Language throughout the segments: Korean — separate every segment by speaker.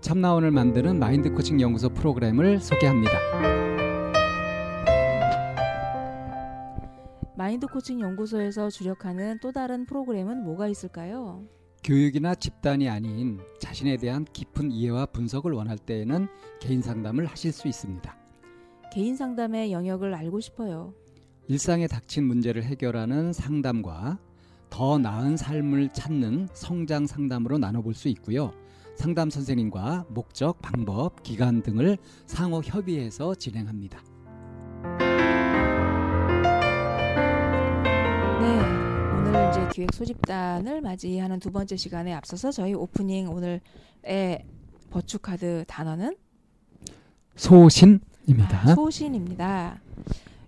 Speaker 1: 참나원을 만드는 마인드 코칭 연구소 프로그램을 소개합니다.
Speaker 2: 마인드 코칭 연구소에서 주력하는 또 다른 프로그램은 뭐가 있을까요?
Speaker 1: 교육이나 집단이 아닌 자신에 대한 깊은 이해와 분석을 원할 때에는 개인 상담을 하실 수 있습니다.
Speaker 2: 개인 상담의 영역을 알고 싶어요.
Speaker 1: 일상에 닥친 문제를 해결하는 상담과 더 나은 삶을 찾는 성장 상담으로 나눠볼 수 있고요. 상담 선생님과 목적, 방법, 기간 등을 상호 협의해서 진행합니다.
Speaker 2: 네, 오늘 이제 기획 소집단을 맞이하는 두 번째 시간에 앞서서 저희 오프닝 오늘의 버추 카드 단어는
Speaker 1: 소신입니다.
Speaker 2: 아, 소신입니다.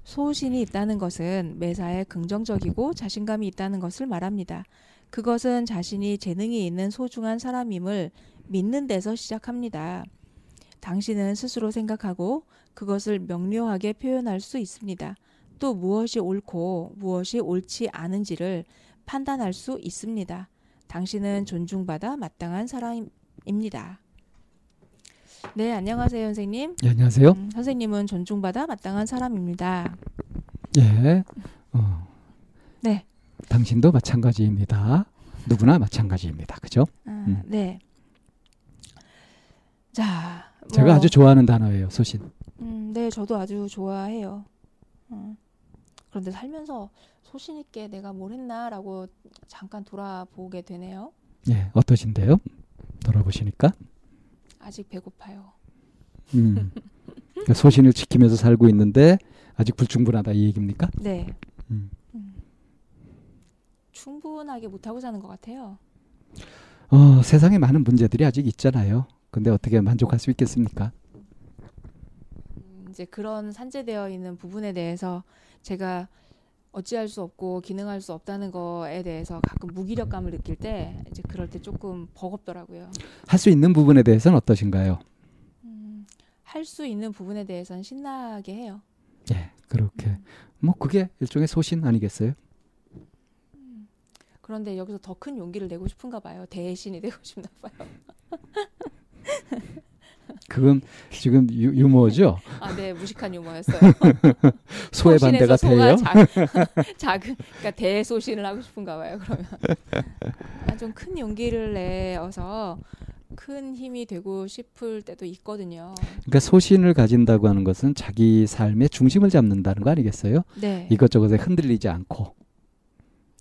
Speaker 2: 소신이 있다는 것은 매사에 긍정적이고 자신감이 있다는 것을 말합니다. 그것은 자신이 재능이 있는 소중한 사람임을 믿는 데서 시작합니다. 당신은 스스로 생각하고 그것을 명료하게 표현할 수 있습니다. 또 무엇이 옳고 무엇이 옳지 않은지를 판단할 수 있습니다. 당신은 존중받아 마땅한 사람입니다. 네, 안녕하세요, 선생님.
Speaker 1: 예, 안녕하세요.
Speaker 2: 음, 선생님은 존중받아 마땅한 사람입니다.
Speaker 1: 예. 어,
Speaker 2: 네.
Speaker 1: 당신도 마찬가지입니다. 누구나 마찬가지입니다. 그죠?
Speaker 2: 아,
Speaker 1: 음.
Speaker 2: 네. 자,
Speaker 1: 제가
Speaker 2: 뭐,
Speaker 1: 아주 좋아하는 단어예요. 소신.
Speaker 2: 음, 네, 저도 아주 좋아해요. 음. 그런데 살면서 소신 있게 내가 뭘 했나라고 잠깐 돌아보게 되네요.
Speaker 1: 예, 어떠신데요? 돌아보시니까.
Speaker 2: 아직 배고파요.
Speaker 1: 음. 그러니까 소신을 지키면서 살고 있는데 아직 불충분하다 이 얘기입니까?
Speaker 2: 네.
Speaker 1: 음.
Speaker 2: 음. 충분하게 못하고 사는 것 같아요.
Speaker 1: 어, 세상에 많은 문제들이 아직 있잖아요. 근데 어떻게 만족할 수 있겠습니까?
Speaker 2: 음, 이제 그런 산재되어 있는 부분에 대해서 제가 어찌할 수 없고 기능할 수 없다는 거에 대해서 가끔 무기력감을 느낄 때 이제 그럴 때 조금 버겁더라고요.
Speaker 1: 할 수 있는 부분에 대해서는 어떠신가요?
Speaker 2: 음, 할수 있는 부분에 대해서는 신나게 해요.
Speaker 1: 예, 그렇게.
Speaker 2: 음,
Speaker 1: 뭐 그게 일종의 소신 아니겠어요?
Speaker 2: 음. 그런데 여기서 더 큰 용기를 내고 싶은가 봐요. 대신이 되고 싶나 봐요.
Speaker 1: 그건 지금 유, 유머죠.
Speaker 2: 아, 네, 무식한 유머였어요.
Speaker 1: 소의 반대가 돼요.
Speaker 2: 작, 작은, 그러니까 대소신을 하고 싶은가 봐요. 그러면 아, 좀큰 용기를 내어서 큰 힘이 되고 싶을 때도 있거든요.
Speaker 1: 그러니까 소신을 가진다고 하는 것은 자기 삶의 중심을 잡는다는 거 아니겠어요?
Speaker 2: 네,
Speaker 1: 이것저것에 흔들리지 않고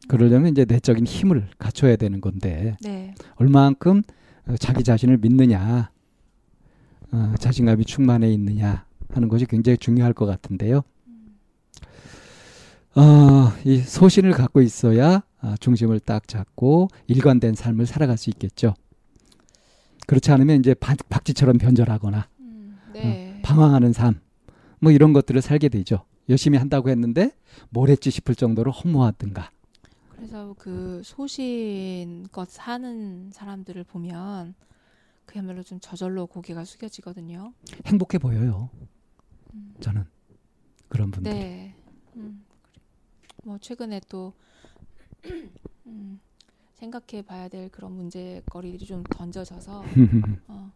Speaker 1: 그러려면 이제 내적인 힘을 갖춰야 되는 건데
Speaker 2: 네,
Speaker 1: 얼마만큼 어, 자기 자신을 믿느냐, 어, 자신감이 충만해 있느냐 하는 것이 굉장히 중요할 것 같은데요. 어, 이 소신을 갖고 있어야 아, 중심을 딱 잡고 일관된 삶을 살아갈 수 있겠죠. 그렇지 않으면 이제 박, 박쥐처럼 변절하거나
Speaker 2: 음, 네,
Speaker 1: 방황하는 삶, 뭐 이런 것들을 살게 되죠. 열심히 한다고 했는데 뭘 했지 싶을 정도로 허무하든가.
Speaker 2: 그래서 그 소신껏 사는 사람들을 보면 그야말로 좀 저절로 고개가 숙여지거든요.
Speaker 1: 행복해 보여요.
Speaker 2: 음.
Speaker 1: 저는 그런 분들. 이
Speaker 2: 네, 음. 뭐 최근에 또 음, 생각해 봐야 될 그런 문제거리들이 좀 던져져서 어,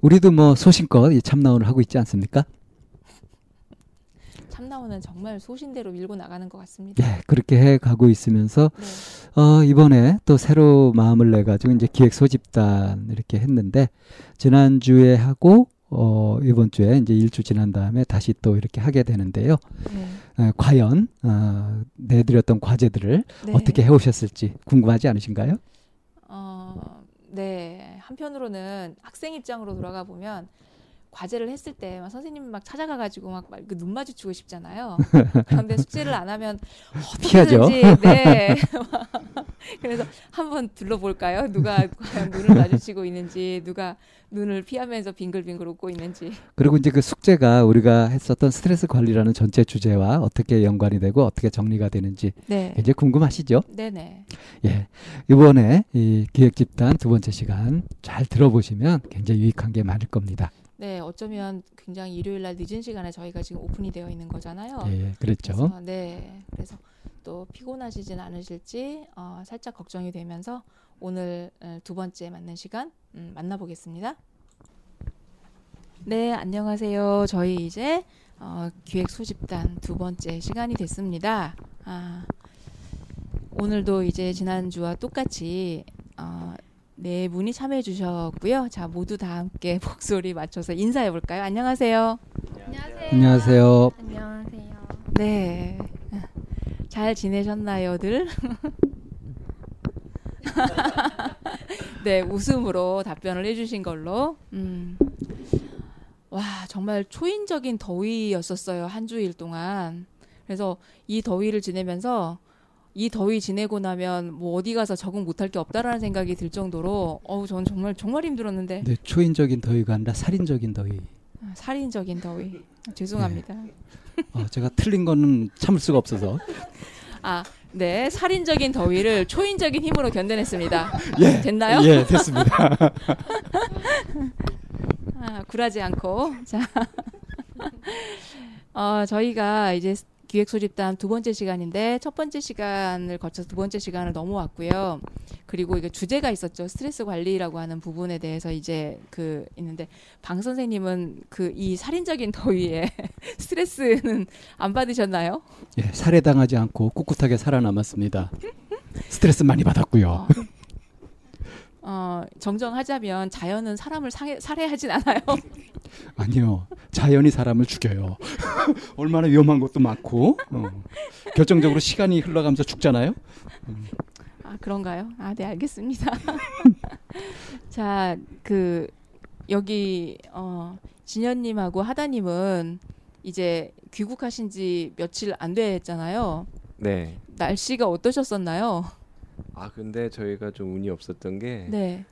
Speaker 1: 우리도 뭐 소신껏 이 참나원을 하고 있지 않습니까?
Speaker 2: 참나원은 정말 소신대로 밀고 나가는 것 같습니다.
Speaker 1: 예, 그렇게 해 가고 있으면서
Speaker 2: 네.
Speaker 1: 어, 이번에 또 새로 마음을 내 가지고 이제 기획 소집단 이렇게 했는데 지난주에 하고 어, 이번 주에 이제 일주 지난 다음에 다시 또 이렇게 하게 되는데요.
Speaker 2: 네.
Speaker 1: 어, 과연 어, 내드렸던 과제들을
Speaker 2: 네.
Speaker 1: 어떻게 해 오셨을지 궁금하지 않으신가요?
Speaker 2: 어, 네. 한편으로는 학생 입장으로 돌아가 보면 과제를 했을 때 막 선생님 막 찾아가 가지고 막눈 마주치고 싶잖아요. 그런데 숙제를 안 하면. 어떻게든지 네. 그래서 한번 둘러볼까요? 누가 과연 눈을 마주치고 있는지, 누가 눈을 피하면서 빙글빙글 웃고 있는지.
Speaker 1: 그리고 이제 그 숙제가 우리가 했었던 스트레스 관리라는 전체 주제와 어떻게 연관이 되고 어떻게 정리가 되는지
Speaker 2: 네.
Speaker 1: 굉장히 궁금하시죠?
Speaker 2: 네네.
Speaker 1: 예. 이번에 이 기획 집단 두 번째 시간 잘 들어보시면 굉장히 유익한 게 많을 겁니다.
Speaker 2: 네, 어쩌면 굉장히 일요일 날 늦은 시간에 저희가 지금 오픈이 되어 있는 거잖아요.
Speaker 1: 예, 그랬죠.
Speaker 2: 그래서, 네. 그래서 또 피곤하시진 않으실지 어, 살짝 걱정이 되면서 오늘 어, 두 번째 맞는 시간 음, 만나보겠습니다. 네, 안녕하세요. 저희 이제 어, 기획 소집단 두 번째 시간이 됐습니다. 아, 오늘도 이제 지난주와 똑같이 어, 네 분이 참여해 주셨고요. 자, 모두 다 함께 목소리 맞춰서 인사해 볼까요? 안녕하세요.
Speaker 3: 안녕하세요.
Speaker 1: 안녕하세요.
Speaker 3: 안녕하세요.
Speaker 2: 네. 잘 지내셨나요들? 네, 웃음으로 답변을 해 주신 걸로. 음. 와, 정말 초인적인 더위였었어요. 한 주일 동안. 그래서 이 더위를 지내면서 이 더위 지내고 나면 뭐 어디 가서 적응 못할 게 없다라는 생각이 들 정도로 어우, 전 정말 정말 힘들었는데
Speaker 1: 네, 초인적인 더위가 아니라 살인적인 더위.
Speaker 2: 아, 살인적인 더위. 죄송합니다.
Speaker 1: 어, 제가 틀린 거는 참을 수가 없어서.
Speaker 2: 아, 네. 살인적인 더위를 초인적인 힘으로 견뎌냈습니다.
Speaker 1: 예.
Speaker 2: 됐나요?
Speaker 1: 예, 됐습니다.
Speaker 2: 아, 굴하지 않고. 자. 어, 저희가 이제 기획 소집단 두 번째 시간인데 첫 번째 시간을 거쳐서 두 번째 시간을 넘어왔고요. 그리고 이게 주제가 있었죠. 스트레스 관리라고 하는 부분에 대해서 이제 그 있는데 방 선생님은 그 이 살인적인 더위에 스트레스는 안 받으셨나요?
Speaker 1: 예, 살해당하지 않고 꿋꿋하게 살아남았습니다. 스트레스 많이 받았고요.
Speaker 2: 어, 어, 정정하자면 자연은 사람을 상해, 살해하진 않아요.
Speaker 1: 아니요. 자연이 사람을 죽여요. 얼마나 위험한 것도 많고. 어. 결정적으로 시간이 흘러가면서 죽잖아요.
Speaker 2: 아, 그런가요? 아, 네, 알겠습니다. 자, 그 여기 어 진현님하고 하다님은 이제 귀국하신 지 며칠 안 됐잖아요.
Speaker 4: 네.
Speaker 2: 날씨가 어떠셨었나요?
Speaker 4: 아 근데 저희가 좀 운이 없었던 게그
Speaker 2: 네.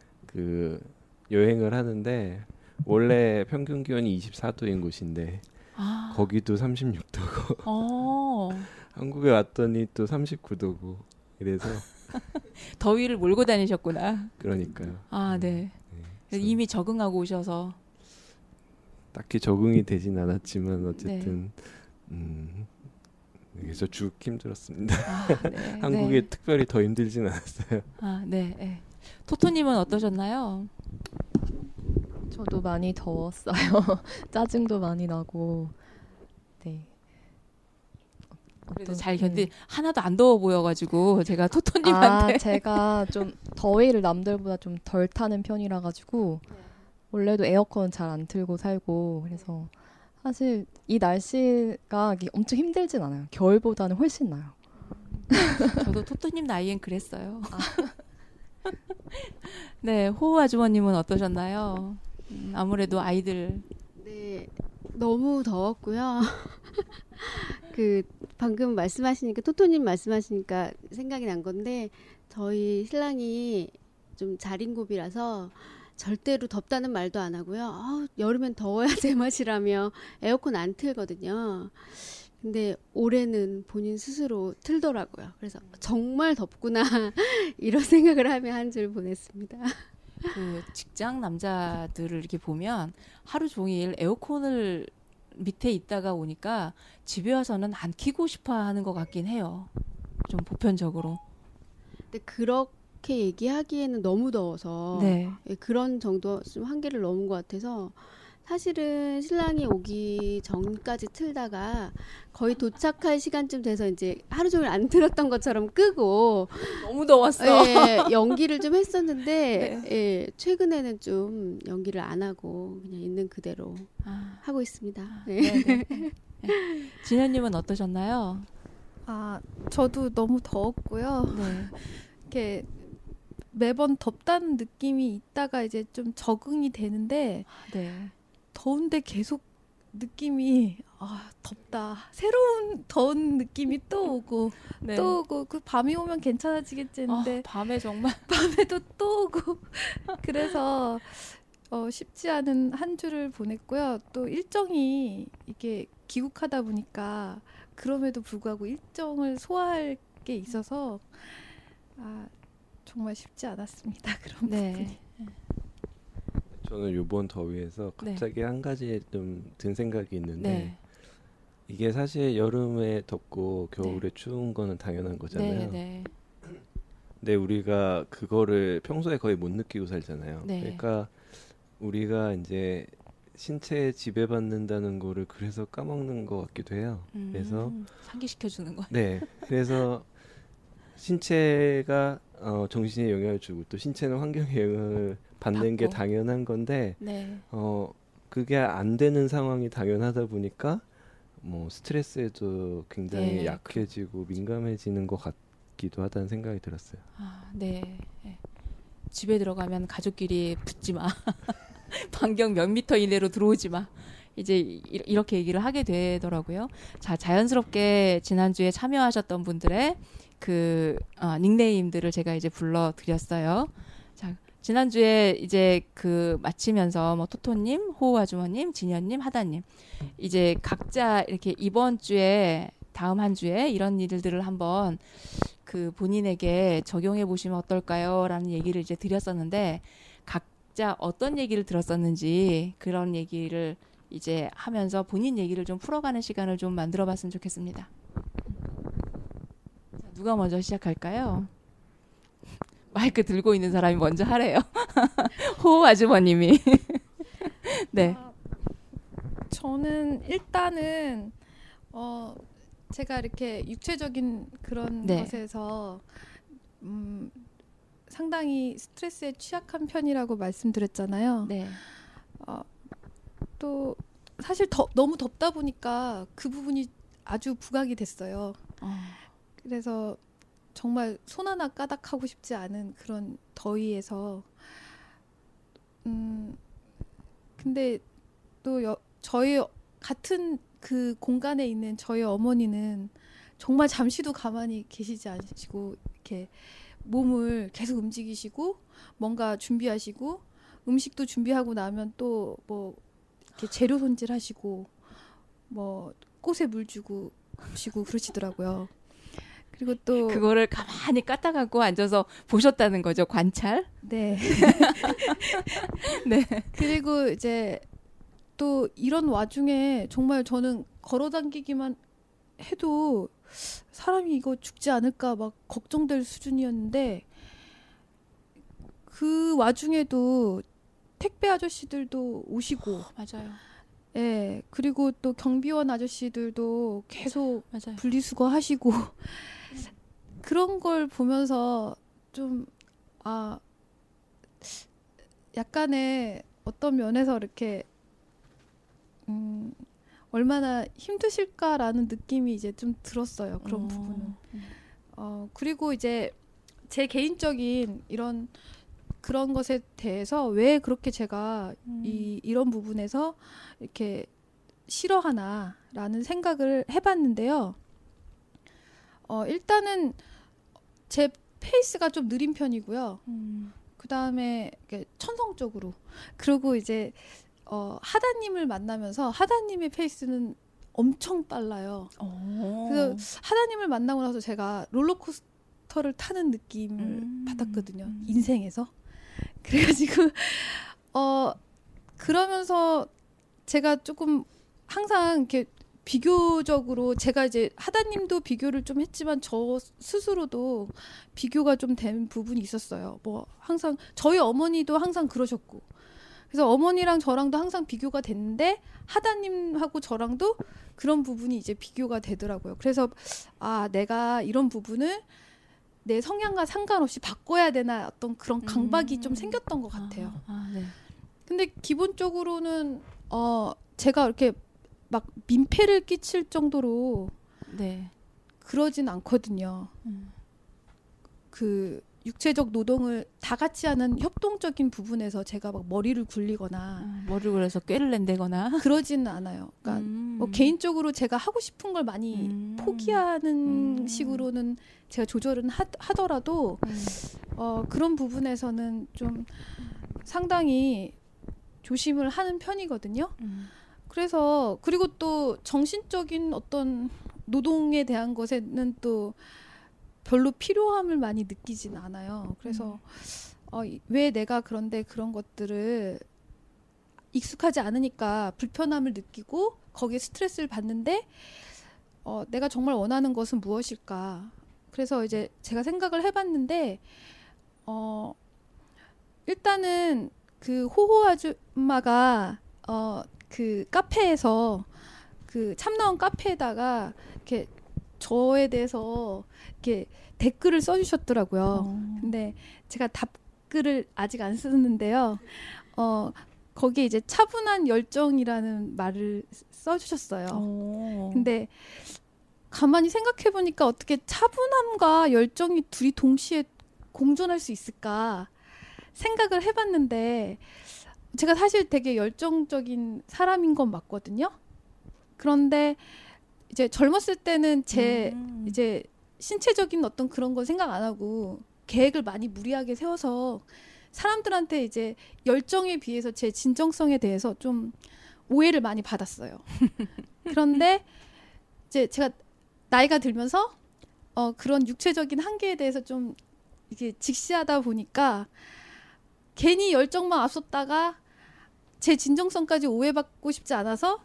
Speaker 4: 여행을 하는데 원래 평균 기온이 24도인 곳인데
Speaker 2: 아,
Speaker 4: 거기도 36도고
Speaker 2: 어,
Speaker 4: 한국에 왔더니 또 39도고 이래서
Speaker 2: 더위를 몰고 다니셨구나.
Speaker 4: 그러니까요.
Speaker 2: 아, 네.
Speaker 4: 네. 그래서
Speaker 2: 이미 적응하고 오셔서
Speaker 4: 딱히 적응이 되진 않았지만 어쨌든
Speaker 2: 네.
Speaker 4: 음 그래서 쭉 힘들었습니다.
Speaker 2: 아, 네.
Speaker 4: 한국이
Speaker 2: 네.
Speaker 4: 특별히 더 힘들진 않았어요.
Speaker 2: 아, 네. 네. 토토님은 어떠셨나요?
Speaker 3: 저도 많이 더웠어요. 짜증도 많이 나고. 네.
Speaker 2: 그래도
Speaker 3: 어떤-
Speaker 2: 잘
Speaker 3: 네.
Speaker 2: 견디 하나도 안 더워 보여가지고 제가 토토님한테
Speaker 3: 아, 제가 좀 더위를 남들보다 좀 덜 타는 편이라 가지고 원래도 에어컨 잘 안 틀고 살고 그래서 사실 이 날씨가 엄청 힘들진 않아요. 겨울보다는 훨씬 나요.
Speaker 2: 저도 토토님 나이엔 그랬어요.
Speaker 3: 아.
Speaker 2: 네, 호우 아주머님은 어떠셨나요? 음, 아무래도 아이들
Speaker 5: 네, 너무 더웠고요. 그 방금 말씀하시니까 토토님 말씀하시니까 생각이 난 건데 저희 신랑이 좀 자린고비라서 절대로 덥다는 말도 안 하고요. 아, 여름엔 더워야 제맛이라며 에어컨 안 틀거든요. 근데 올해는 본인 스스로 틀더라고요. 그래서 정말 덥구나 이런 생각을 하며 한줄 보냈습니다.
Speaker 2: 그 직장 남자들을 이렇게 보면 하루 종일 에어컨을 밑에 있다가 오니까 집에 와서는 안 키고 싶어 하는 것 같긴 해요. 좀 보편적으로.
Speaker 5: 근데 그렇게 얘기하기에는 너무 더워서 네. 예, 그런 정도 좀 한계를 넘은 것 같아서 사실은 신랑이 오기 전까지 틀다가 거의 도착할 시간쯤 돼서 이제 하루 종일 안 틀었던 것처럼 끄고
Speaker 2: 너무 더웠어.
Speaker 5: 예, 연기를 좀 했었는데 네. 예, 최근에는 좀 연기를 안 하고 그냥 있는 그대로 아. 하고 있습니다. 아, 네. 네. 네, 네.
Speaker 2: 진현님은 어떠셨나요?
Speaker 6: 아 저도 너무 더웠고요. 네. 이렇게 매번 덥다는 느낌이 있다가 이제 좀 적응이 되는데 네. 더운데 계속 느낌이 아 덥다 새로운 더운 느낌이 또 오고 네. 또 오고 그 밤이 오면 괜찮아지겠지 했는데
Speaker 2: 아, 밤에 정말
Speaker 6: 밤에도 또 오고 그래서 어, 쉽지 않은 한 주를 보냈고요 또 일정이 이게 귀국하다 보니까 그럼에도 불구하고 일정을 소화할 게 있어서 아 정말 쉽지 않았습니다 그런 네. 부분이.
Speaker 4: 저는 요번 더위에서 네. 갑자기 네. 한 가지 좀 든 생각이 있는데 네. 이게 사실 여름에 덥고 겨울에 네. 추운 거는 당연한 거잖아요. 네, 네. 근데 우리가 그거를 평소에 거의 못 느끼고 살잖아요. 그러니까 우리가 이제 신체에 지배받는다는 거를 그래서 까먹는 것 같기도 해요. 음, 그래서
Speaker 2: 상기시켜 주는 거.
Speaker 4: 네. 그래서 신체가 어, 정신에 영향을 주고 또 신체는 환경에 영향을 받는 받고. 게 당연한 건데 네. 어 그게 안 되는 상황이 당연하다 보니까 뭐 스트레스에도 굉장히 네. 약해지고 민감해지는 것 같기도 하다는 생각이 들었어요.
Speaker 2: 아, 네. 네. 집에 들어가면 가족끼리 붙지 마. 반경 몇 미터 이내로 들어오지 마. 이제 이렇게 얘기를 하게 되더라고요. 자, 자연스럽게 지난주에 참여하셨던 분들의 그 어, 닉네임들을 제가 이제 불러드렸어요. 자, 지난주에 이제 그 마치면서 뭐 토토님, 호우 아주머님, 진현님, 하다님 이제 각자 이렇게 이번 주에 다음 한 주에 이런 일들을 한번 그 본인에게 적용해 보시면 어떨까요?라는 얘기를 이제 드렸었는데 각자 어떤 얘기를 들었었는지 그런 얘기를 이제 하면서 본인 얘기를 좀 풀어가는 시간을 좀 만들어 봤으면 좋겠습니다. 누가 먼저 시작할까요? 마이크 들고 있는 사람이 먼저 하래요. 호 아주머님이. 네. 아,
Speaker 6: 저는 일단은 어 제가 이렇게 육체적인 그런 네. 것에서 음 상당히 스트레스에 취약한 편이라고 말씀드렸잖아요. 네. 어, 또 사실 더, 너무 덥다 보니까 그 부분이 아주 부각이 됐어요. 어. 그래서 정말 손 하나 까닥하고 싶지 않은 그런 더위에서 음 근데 또 여, 저희 같은 그 공간에 있는 저희 어머니는 정말 잠시도 가만히 계시지 않으시고 이렇게 몸을 계속 움직이시고 뭔가 준비하시고 음식도 준비하고 나면 또 뭐 이렇게 재료 손질하시고 뭐 꽃에 물 주고 시고 그러시더라고요.
Speaker 2: 그리고 또 그거를 가만히 까딱하고 앉아서 보셨다는 거죠 관찰?
Speaker 6: 네. 네. 그리고 이제 또 이런 와중에 정말 저는 걸어당기기만 해도 사람이 이거 죽지 않을까 막 걱정될 수준이었는데 그 와중에도 택배 아저씨들도 오시고 어,
Speaker 2: 맞아요.
Speaker 6: 예. 네, 그리고 또 경비원 아저씨들도 계속 맞아요. 분리수거 하시고 그런 걸 보면서 좀, 아, 약간의 어떤 면에서 이렇게, 음, 얼마나 힘드실까라는 느낌이 이제 좀 들었어요. 그런 어. 부분은. 어, 그리고 이제 제 개인적인 이런 그런 것에 대해서 왜 그렇게 제가 음. 이 이런 부분에서 이렇게 싫어하나라는 생각을 해봤는데요. 어, 일단은 제 페이스가 좀 느린 편이고요. 음. 그 다음에 천성적으로 그리고 이제 어, 하다님을 만나면서 하다님의 페이스는 엄청 빨라요. 오. 그래서 하다님을 만나고 나서 제가 롤러코스터를 타는 느낌을 음. 받았거든요. 음. 인생에서. 그래가지고 어 그러면서 제가 조금 항상 이렇게 비교적으로 제가 이제 하다님도 비교를 좀 했지만 저 스스로도 비교가 좀 된 부분이 있었어요. 뭐 항상 저희 어머니도 항상 그러셨고 그래서 어머니랑 저랑도 항상 비교가 됐는데 하다님하고 저랑도 그런 부분이 이제 비교가 되더라고요. 그래서 아 내가 이런 부분을 내 성향과 상관없이 바꿔야 되나 어떤 그런 강박이 음. 좀 생겼던 것 같아요. 아, 아, 네. 근데 기본적으로는 어 제가 이렇게 막 민폐를 끼칠 정도로 네. 그러진 않거든요. 음. 그 육체적 노동을 다 같이 하는 협동적인 부분에서 제가 막 머리를 굴리거나 아,
Speaker 2: 머리를 굴려서 꾀를 낸다거나
Speaker 6: 그러지는 않아요. 그러니까 음. 뭐 개인적으로 제가 하고 싶은 걸 많이 음. 포기하는 음. 식으로는 제가 조절은 하, 더라도 음. 어, 그런 부분에서는 좀 상당히 조심을 하는 편이거든요. 음. 그래서 그리고 또 정신적인 어떤 노동에 대한 것에는 또 별로 필요함을 많이 느끼진 않아요. 그래서 음. 어, 왜 내가 그런데 그런 것들을 익숙하지 않으니까 불편함을 느끼고 거기에 스트레스를 받는데 어, 내가 정말 원하는 것은 무엇일까? 그래서 이제 제가 생각을 해봤는데 어, 일단은 그 호호 아줌마가 어, 그 카페에서 그 참나온 카페에다가 이렇게 저에 대해서 이렇게 댓글을 써주셨더라고요. 어. 근데 제가 답글을 아직 안 쓰는데요. 어 거기에 이제 차분한 열정이라는 말을 써주셨어요. 어. 근데 가만히 생각해 보니까 어떻게 차분함과 열정이 둘이 동시에 공존할 수 있을까 생각을 해봤는데 제가 사실 되게 열정적인 사람인 건 맞거든요. 그런데 이제 젊었을 때는 제 음. 이제 신체적인 어떤 그런 건 생각 안 하고 계획을 많이 무리하게 세워서 사람들한테 이제 열정에 비해서 제 진정성에 대해서 좀 오해를 많이 받았어요. 그런데 이제 제가 나이가 들면서 어 그런 육체적인 한계에 대해서 좀 이게 직시하다 보니까 괜히 열정만 앞섰다가 제 진정성까지 오해받고 싶지 않아서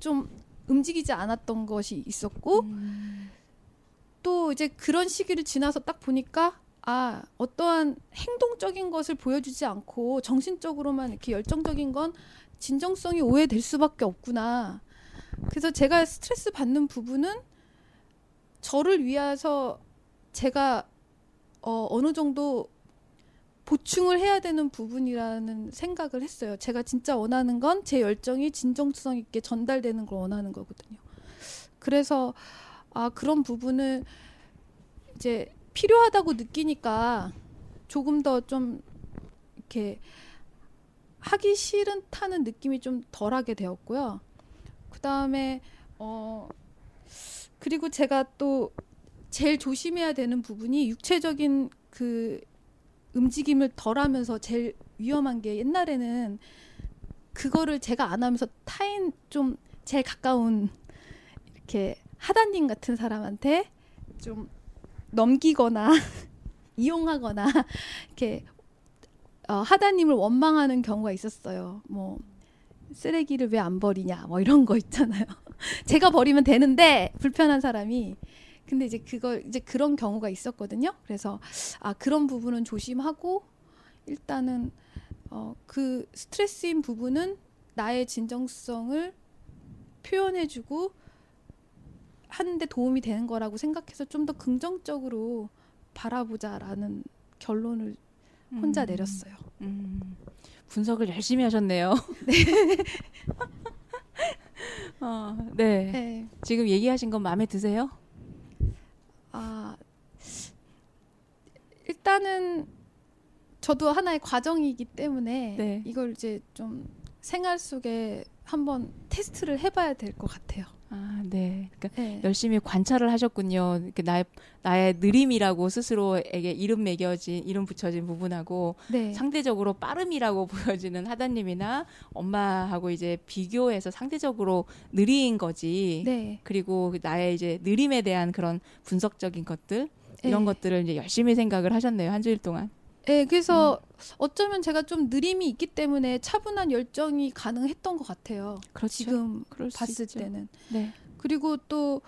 Speaker 6: 좀 움직이지 않았던 것이 있었고 음. 또 이제 그런 시기를 지나서 딱 보니까 아 어떠한 행동적인 것을 보여주지 않고 정신적으로만 이렇게 열정적인 건 진정성이 오해될 수밖에 없구나. 그래서 제가 스트레스 받는 부분은 저를 위해서 제가 어, 어느 정도 보충을 해야 되는 부분이라는 생각을 했어요. 제가 진짜 원하는 건 제 열정이 진정성 있게 전달되는 걸 원하는 거거든요. 그래서 아 그런 부분을 이제 필요하다고 느끼니까 조금 더 좀 이렇게 하기 싫은 타는 느낌이 좀 덜하게 되었고요. 그 다음에 어 그리고 제가 또 제일 조심해야 되는 부분이 육체적인 그 움직임을 덜 하면서 제일 위험한 게 옛날에는 그거를 제가 안 하면서 타인 좀 제일 가까운 이렇게 하다님 같은 사람한테 좀 넘기거나 이용하거나 이렇게 어, 하다님을 원망하는 경우가 있었어요. 뭐 쓰레기를 왜 안 버리냐 뭐 이런 거 있잖아요. 제가 버리면 되는데 불편한 사람이 근데 이제 그걸 이제 그런 경우가 있었거든요. 그래서 아 그런 부분은 조심하고 일단은 어 그 스트레스인 부분은 나의 진정성을 표현해주고 하는데 도움이 되는 거라고 생각해서 좀 더 긍정적으로 바라보자라는 결론을 혼자 음. 내렸어요. 음.
Speaker 2: 분석을 열심히 하셨네요. 네. 어, 네. 네. 지금 얘기하신 건 마음에 드세요? 아
Speaker 6: 일단은 저도 하나의 과정이기 때문에 네. 이걸 이제 좀 생활 속에 한번 테스트를 해봐야 될 것 같아요.
Speaker 2: 아, 네. 그러니까 네. 열심히 관찰을 하셨군요. 이렇게 나의 나의 느림이라고 스스로에게 이름 매겨진 이름 붙여진 부분하고 네. 상대적으로 빠름이라고 보여지는 하다님이나 엄마하고 이제 비교해서 상대적으로 느린 거지. 네. 그리고 나의 이제 느림에 대한 그런 분석적인 것들 이런 네. 것들을 이제 열심히 생각을 하셨네요 한 주일 동안.
Speaker 6: 네, 그래서 음. 어쩌면 제가 좀 느림이 있기 때문에 차분한 열정이 가능했던 것 같아요.
Speaker 2: 그렇죠.
Speaker 6: 지금 봤을 때는. 네. 그리고 또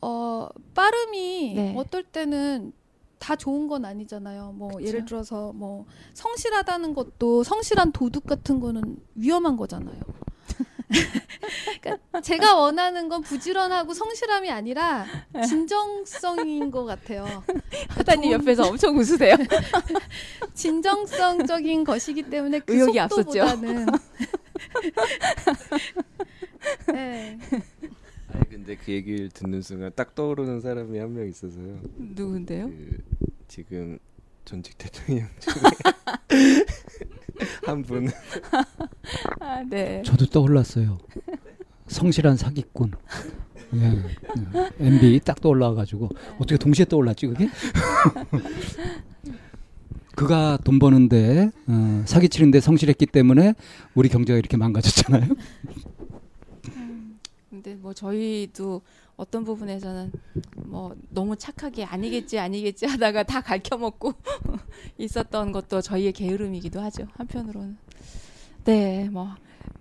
Speaker 6: 어, 빠름이 네. 어떨 때는 다 좋은 건 아니잖아요. 뭐 그쵸? 예를 들어서 뭐 성실하다는 것도 성실한 도둑 같은 거는 위험한 거잖아요. 그러니까 제가 원하는 건 부지런하고 성실함이 아니라 진정성인 것 같아요.
Speaker 2: 하다님 옆에서 엄청 웃으세요.
Speaker 6: 진정성적인 것이기 때문에 그 의욕이 속도보다는
Speaker 4: 네. 아니 근데 그 얘기를 듣는 순간 딱 떠오르는 사람이 한 명 있어서요.
Speaker 2: 누군데요? 그
Speaker 4: 지금 전직 대통령 중에 한 분.
Speaker 1: 아, 네. 저도 떠올랐어요. 성실한 사기꾼. 예, 예. MB 딱 떠올라가지고 어떻게 동시에 떠올랐지 그게? 그가 돈 버는데 어, 사기치는데 성실했기 때문에 우리 경제가 이렇게 망가졌잖아요.
Speaker 2: 근데 뭐 저희도 어떤 부분에서는 뭐 너무 착하게 아니겠지 아니겠지 하다가 다 갈켜 먹고 있었던 것도 저희의 게으름이기도 하죠. 한편으로는. 네, 뭐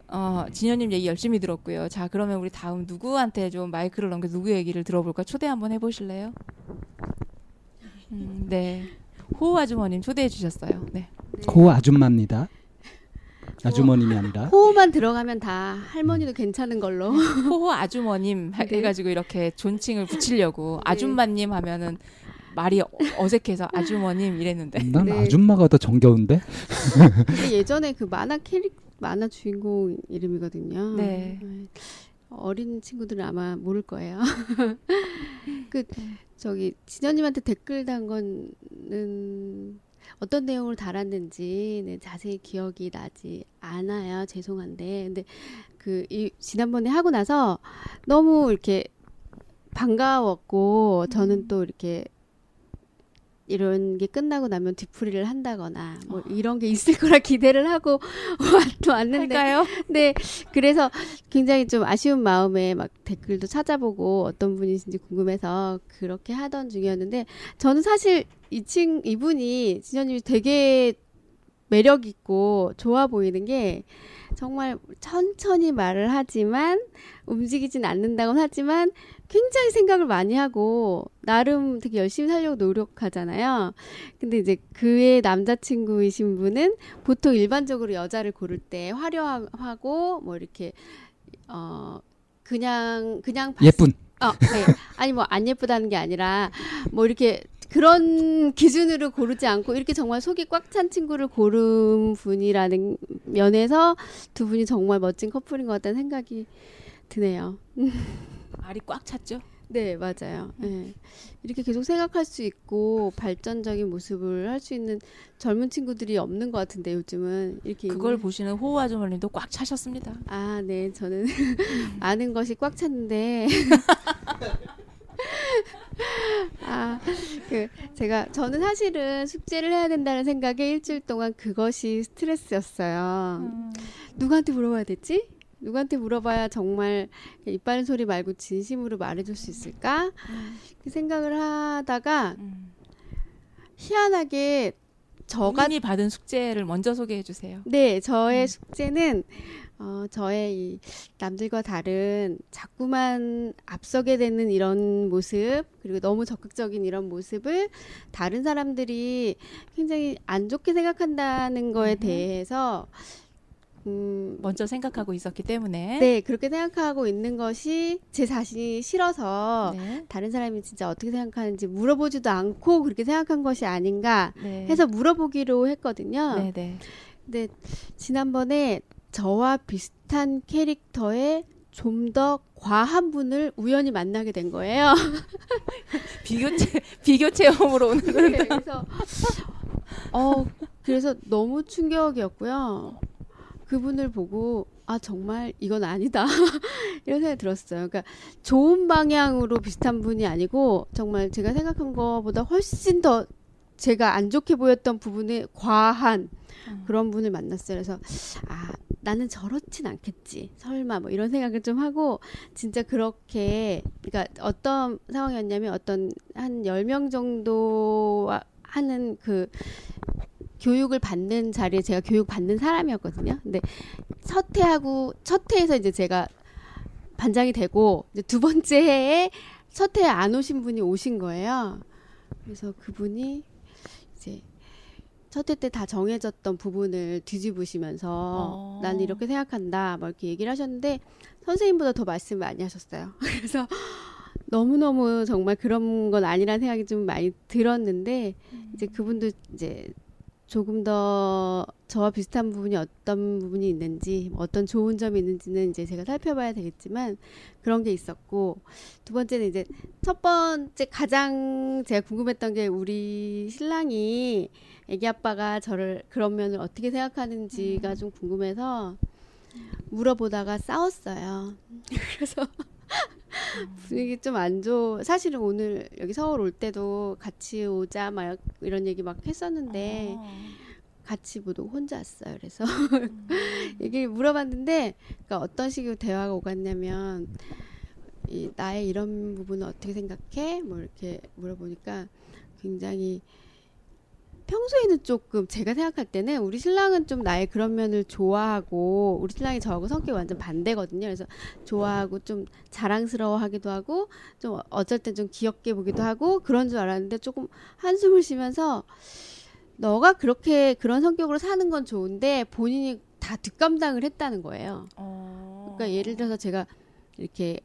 Speaker 2: 어, 진현님 얘기 열심히 들었고요. 자, 그러면 우리 다음 누구한테 좀 마이크를 넘겨 누구 얘기를 들어볼까? 초대 한번 해보실래요? 음, 네. 호우 아주머님 초대해 주셨어요. 네.
Speaker 1: 호우 아줌마입니다. 아주머님이 아니라
Speaker 5: 호호만 들어가면 다 할머니도 괜찮은 걸로
Speaker 2: 호호 아주머님 네. 해가지고 이렇게 존칭을 붙이려고 네. 아줌마님 하면은 말이 어색해서 아주머님 이랬는데
Speaker 1: 난 네. 아줌마가 더 정겨운데
Speaker 5: 예전에 그 만화 캐릭 만화 주인공 이름이거든요. 네. 네. 어린 친구들은 아마 모를 거예요. 그 저기 진현님한테 댓글 단 거는 어떤 내용을 달았는지 자세히 기억이 나지 않아요. 죄송한데. 근데 그 이 지난번에 하고 나서 너무 이렇게 반가웠고 저는 음. 또 이렇게 이런 게 끝나고 나면 뒤풀이를 한다거나 뭐 어. 이런 게 있을 거라 기대를 하고 왔는데
Speaker 2: 할까요?
Speaker 5: 네 그래서 굉장히 좀 아쉬운 마음에 막 댓글도 찾아보고 어떤 분이신지 궁금해서 그렇게 하던 중이었는데 저는 사실 이친 이분이 진현님이 되게 매력 있고 좋아 보이는 게 정말 천천히 말을 하지만 움직이진 않는다곤 하지만 굉장히 생각을 많이 하고 나름 되게 열심히 살려고 노력하잖아요. 근데 이제 그의 남자친구이신 분은 보통 일반적으로 여자를 고를 때 화려하고 뭐 이렇게 어 그냥 그냥
Speaker 1: 예쁜
Speaker 5: 어, 네. 아니 뭐 안 예쁘다는 게 아니라 뭐 이렇게 그런 기준으로 고르지 않고 이렇게 정말 속이 꽉 찬 친구를 고른 분이라는 면에서 두 분이 정말 멋진 커플인 것 같다는 생각이 드네요.
Speaker 2: 알이 꽉 찼죠?
Speaker 5: 네, 맞아요. 네. 이렇게 계속 생각할 수 있고 발전적인 모습을 할 수 있는 젊은 친구들이 없는 것 같은데 요즘은 이렇게
Speaker 2: 그걸 있는... 보시는 호우 아주머님도 꽉 차셨습니다.
Speaker 5: 아, 네, 저는 아는 것이 꽉 찼는데 아, 그 제가 저는 사실은 숙제를 해야 된다는 생각에 일주일 동안 그것이 스트레스였어요. 음. 누구한테 물어봐야 되지? 누구한테 물어봐야 정말 이빨 소리 말고 진심으로 말해줄 수 있을까? 음. 그 생각을 하다가 음. 희한하게
Speaker 2: 저가 이 받은 숙제를 먼저 소개해 주세요.
Speaker 5: 네, 저의 음. 숙제는 어, 저의 이 남들과 다른 자꾸만 앞서게 되는 이런 모습, 그리고 너무 적극적인 이런 모습을 다른 사람들이 굉장히 안 좋게 생각한다는 거에 대해서
Speaker 2: 음, 먼저 생각하고 있었기 때문에
Speaker 5: 네 그렇게 생각하고 있는 것이 제 자신이 싫어서 네. 다른 사람이 진짜 어떻게 생각하는지 물어보지도 않고 그렇게 생각한 것이 아닌가 네. 해서 물어보기로 했거든요. 네, 네. 근데 지난번에 저와 비슷한 캐릭터의 좀 더 과한 분을 우연히 만나게 된 거예요.
Speaker 2: 비교 체 비교 체험으로 오늘은 네,
Speaker 5: 그래서 어 그래서 너무 충격이었고요. 그분을 보고 아 정말 이건 아니다 이런 생각이 들었어요. 그러니까 좋은 방향으로 비슷한 분이 아니고 정말 제가 생각한 것보다 훨씬 더 제가 안 좋게 보였던 부분에 과한 음. 그런 분을 만났어요. 그래서 아 나는 저렇진 않겠지. 설마 뭐 이런 생각을 좀 하고 진짜 그렇게 그러니까 어떤 상황이었냐면 어떤 한 열 명 정도 하는 그 교육을 받는 자리에 제가 교육 받는 사람이었거든요. 근데 첫 해하고 첫 해에서 이제 제가 반장이 되고 이제 두 번째 해에 첫 해에 안 오신 분이 오신 거예요. 그래서 그분이 첫해때다 정해졌던 부분을 뒤집으시면서 어. 난 이렇게 생각한다 막 이렇게 얘기를 하셨는데 선생님보다 더 말씀 많이 하셨어요. 그래서 너무너무 정말 그런 건 아니라는 생각이 좀 많이 들었는데 음. 이제 그분도 이제 조금 더 저와 비슷한 부분이 어떤 부분이 있는지 어떤 좋은 점이 있는지는 이제 제가 살펴봐야 되겠지만 그런 게 있었고 두 번째는 이제 첫 번째 가장 제가 궁금했던 게 우리 신랑이 애기 아빠가 저를 그런 면을 어떻게 생각하는지가 음. 좀 궁금해서 물어보다가 싸웠어요. 그래서 분위기 좀 안 좋. 사실은 오늘 여기 서울 올 때도 같이 오자 막 이런 얘기 막 했었는데 어. 같이 못 오고 혼자 왔어요. 그래서 음. 얘기 물어봤는데 그러니까 어떤 식으로 대화가 오갔냐면 이 나의 이런 부분은 어떻게 생각해? 뭐 이렇게 물어보니까 굉장히 평소에는 조금 제가 생각할 때는 우리 신랑은 좀 나의 그런 면을 좋아하고 우리 신랑이 저하고 성격이 완전 반대거든요. 그래서 좋아하고 좀 자랑스러워하기도 하고 좀 어쩔 땐 좀 귀엽게 보기도 하고 그런 줄 알았는데 조금 한숨을 쉬면서 너가 그렇게 그런 성격으로 사는 건 좋은데 본인이 다 뒷감당을 했다는 거예요. 어... 그러니까 예를 들어서 제가 이렇게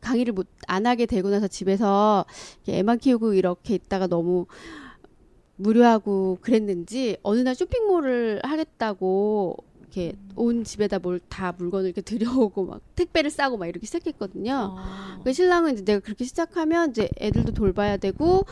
Speaker 5: 강의를 못 안 하게 되고 나서 집에서 애만 키우고 이렇게 있다가 너무 무료하고 그랬는지 어느 날 쇼핑몰을 하겠다고 이렇게 온 집에다 뭘 다 물건을 이렇게 들여오고 막 택배를 싸고 막 이렇게 시작했거든요. 아. 그 신랑은 이제 내가 그렇게 시작하면 이제 애들도 돌봐야 되고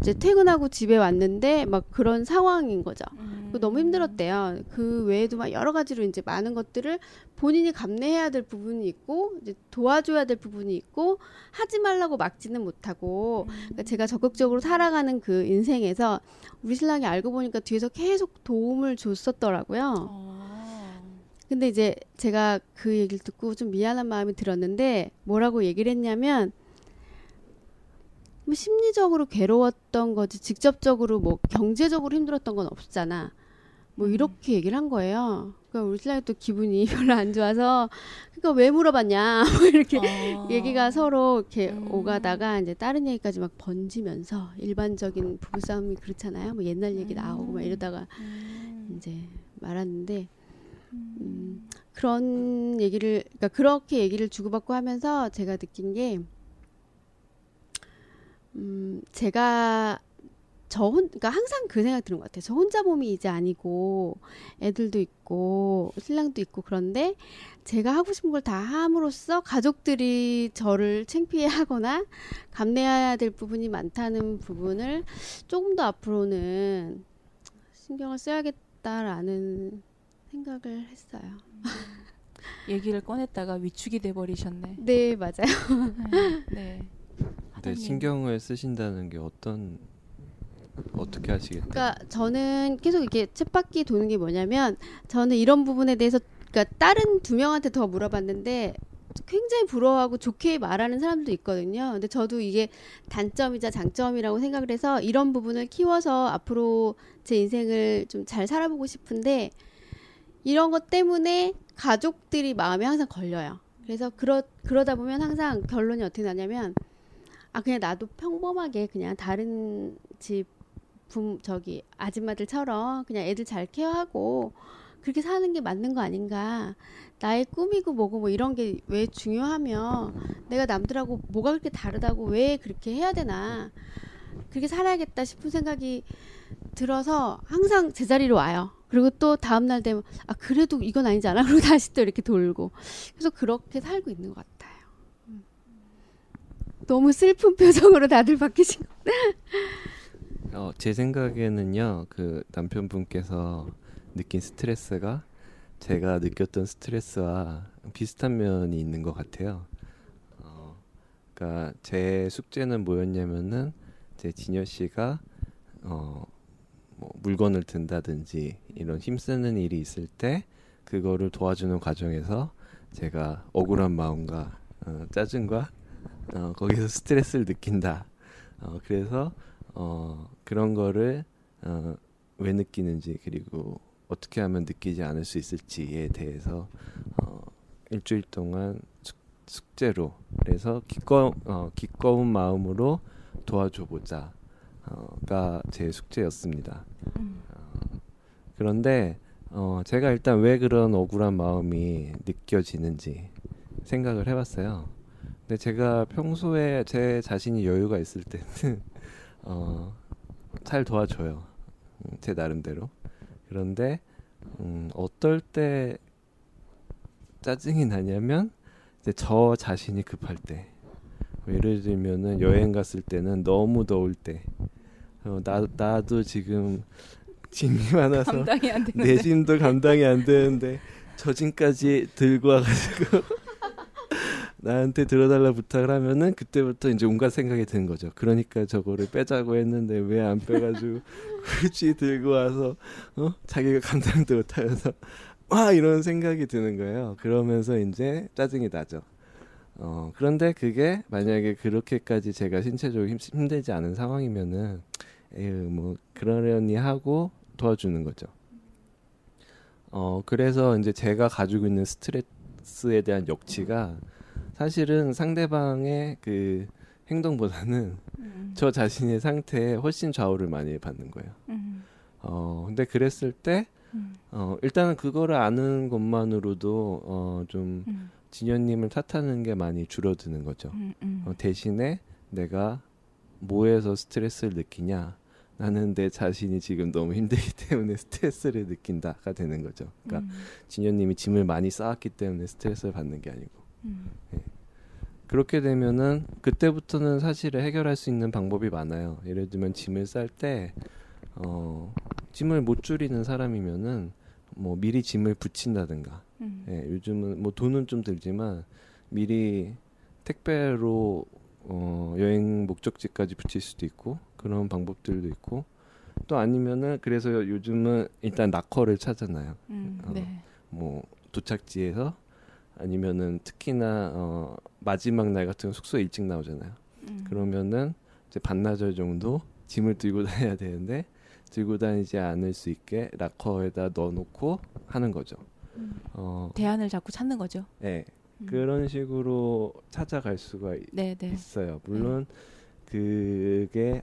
Speaker 5: 이제 퇴근하고 집에 왔는데 막 그런 상황인 거죠. 음. 너무 힘들었대요. 그 외에도 막 여러 가지로 이제 많은 것들을 본인이 감내해야 될 부분이 있고 이제 도와줘야 될 부분이 있고 하지 말라고 막지는 못하고 그러니까 제가 적극적으로 살아가는 그 인생에서 우리 신랑이 알고 보니까 뒤에서 계속 도움을 줬었더라고요. 어. 근데 이제 제가 그 얘기를 듣고 좀 미안한 마음이 들었는데 뭐라고 얘기를 했냐면 뭐 심리적으로 괴로웠던 거지 직접적으로 뭐 경제적으로 힘들었던 건 없잖아. 뭐 음. 이렇게 얘기를 한 거예요. 그러니까 우리 신랑이 또 기분이 별로 안 좋아서 그러니까 왜 물어봤냐 뭐 이렇게 어. 얘기가 서로 이렇게 음. 오가다가 이제 다른 얘기까지 막 번지면서 일반적인 부부싸움이 그렇잖아요. 뭐 옛날 얘기 음. 나오고 막 이러다가 음. 이제 말았는데 음, 그런 얘기를 그러니까 그렇게 얘기를 주고받고 하면서 제가 느낀 게 음, 제가 저 혼, 그러니까 항상 그 생각 드는 것 같아요. 저 혼자 몸이 이제 아니고 애들도 있고 신랑도 있고 그런데 제가 하고 싶은 걸 다 함으로써 가족들이 저를 창피해하거나 감내해야 될 부분이 많다는 부분을 조금 더 앞으로는 신경을 써야겠다라는 생각을 했어요. 음.
Speaker 2: 얘기를 꺼냈다가 위축이 돼 버리셨네.
Speaker 5: 네, 맞아요.
Speaker 4: 네. 네. 네, 신경을 쓰신다는 게 어떤 어떻게 하시겠어요?
Speaker 5: 그러니까 저는 계속 이렇게 쳇바퀴 도는 게 뭐냐면 저는 이런 부분에 대해서 그러니까 다른 두 명한테 더 물어봤는데 굉장히 부러워하고 좋게 말하는 사람도 있거든요. 근데 저도 이게 단점이자 장점이라고 생각을 해서 이런 부분을 키워서 앞으로 제 인생을 좀 잘 살아보고 싶은데 이런 것 때문에 가족들이 마음에 항상 걸려요. 그래서 그러 그러다 보면 항상 결론이 어떻게 나냐면 아 그냥 나도 평범하게 그냥 다른 집 부, 저기 아줌마들처럼 그냥 애들 잘 케어하고 그렇게 사는 게 맞는 거 아닌가. 나의 꿈이고 뭐고 뭐 이런 게 왜 중요하며 내가 남들하고 뭐가 그렇게 다르다고 왜 그렇게 해야 되나. 그렇게 살아야겠다 싶은 생각이 들어서 항상 제자리로 와요. 그리고 또 다음날 되면 아 그래도 이건 아니지 않아? 그리고 다시 또 이렇게 돌고 그래서 그렇게 살고 있는 것 같아요. 너무 슬픈 표정으로 다들 바뀌신 거.
Speaker 4: 어, 제 생각에는요, 그 남편분께서 느낀 스트레스가 제가 느꼈던 스트레스와 비슷한 면이 있는 것 같아요. 어, 그러니까 제 숙제는 뭐였냐면은 제 진여 씨가 어, 뭐 물건을 든다든지 이런 힘쓰는 일이 있을 때 그거를 도와주는 과정에서 제가 억울한 마음과 어, 짜증과 어, 거기서 스트레스를 느낀다. 어, 그래서 어, 그런 거를 어, 왜 느끼는지 그리고 어떻게 하면 느끼지 않을 수 있을지에 대해서 어, 일주일 동안 숙, 제로 그래서 기꺼 어, 기꺼운 마음으로 도와줘 보자가 어, 제 숙제였습니다. 음. 어, 그런데 어, 제가 일단 왜 그런 억울한 마음이 느껴지는지 생각을 해봤어요. 근데 제가 평소에 제 자신이 여유가 있을 때는 어, 잘 도와줘요. 음, 제 나름대로. 그런데 음, 어떨 때 짜증이 나냐면 이제 저 자신이 급할 때. 예를 들면은 여행 갔을 때는 너무 더울 때. 어, 나 나도 지금 짐이 많아서 내 짐도 감당이 안 되는데 저 짐까지 들고 와가지고 나한테 들어달라 부탁을 하면은 그때부터 이제 온갖 생각이 드는 거죠. 그러니까 저거를 빼자고 했는데 왜 안 빼가지고 굳이 들고 와서 어 자기가 감당도 못하면서 와 이런 생각이 드는 거예요. 그러면서 이제 짜증이 나죠. 어 그런데 그게 만약에 그렇게까지 제가 신체적으로 힘, 힘들지 않은 상황이면은 에휴 뭐 그러려니 하고 도와주는 거죠. 어 그래서 이제 제가 가지고 있는 스트레스에 대한 역치가 사실은 상대방의 그 행동보다는 음. 저 자신의 상태에 훨씬 좌우를 많이 받는 거예요. 음. 어, 근데 그랬을 때, 음. 어, 일단은 그거를 아는 것만으로도, 어, 좀, 음. 진현님을 탓하는 게 많이 줄어드는 거죠. 음, 음. 어, 대신에 내가 뭐에서 스트레스를 느끼냐. 나는 내 자신이 지금 너무 힘들기 때문에 스트레스를 느낀다가 되는 거죠. 그러니까 진현님이 짐을 많이 쌓았기 때문에 스트레스를 받는 게 아니고. 음. 네. 그렇게 되면은 그때부터는 사실을 해결할 수 있는 방법이 많아요. 예를 들면 짐을 쌀 때 어, 짐을 못 줄이는 사람이면은 뭐 미리 짐을 붙인다든가. 음. 예, 요즘은 뭐 돈은 좀 들지만 미리 택배로 어, 여행 목적지까지 붙일 수도 있고 그런 방법들도 있고 또 아니면은 그래서 요즘은 일단 락커를 찾잖아요. 음, 어, 네. 뭐 도착지에서 아니면은 특히나 어 마지막 날 같은 숙소에 일찍 나오잖아요. 음. 그러면은 이제 반나절 정도 짐을 들고 다녀야 되는데 들고 다니지 않을 수 있게 락커에다 넣어놓고 하는 거죠.
Speaker 2: 음. 어, 대안을 자꾸 찾는 거죠.
Speaker 4: 네, 음. 그런 식으로 찾아갈 수가 네, 네. 있어요. 물론 네. 그게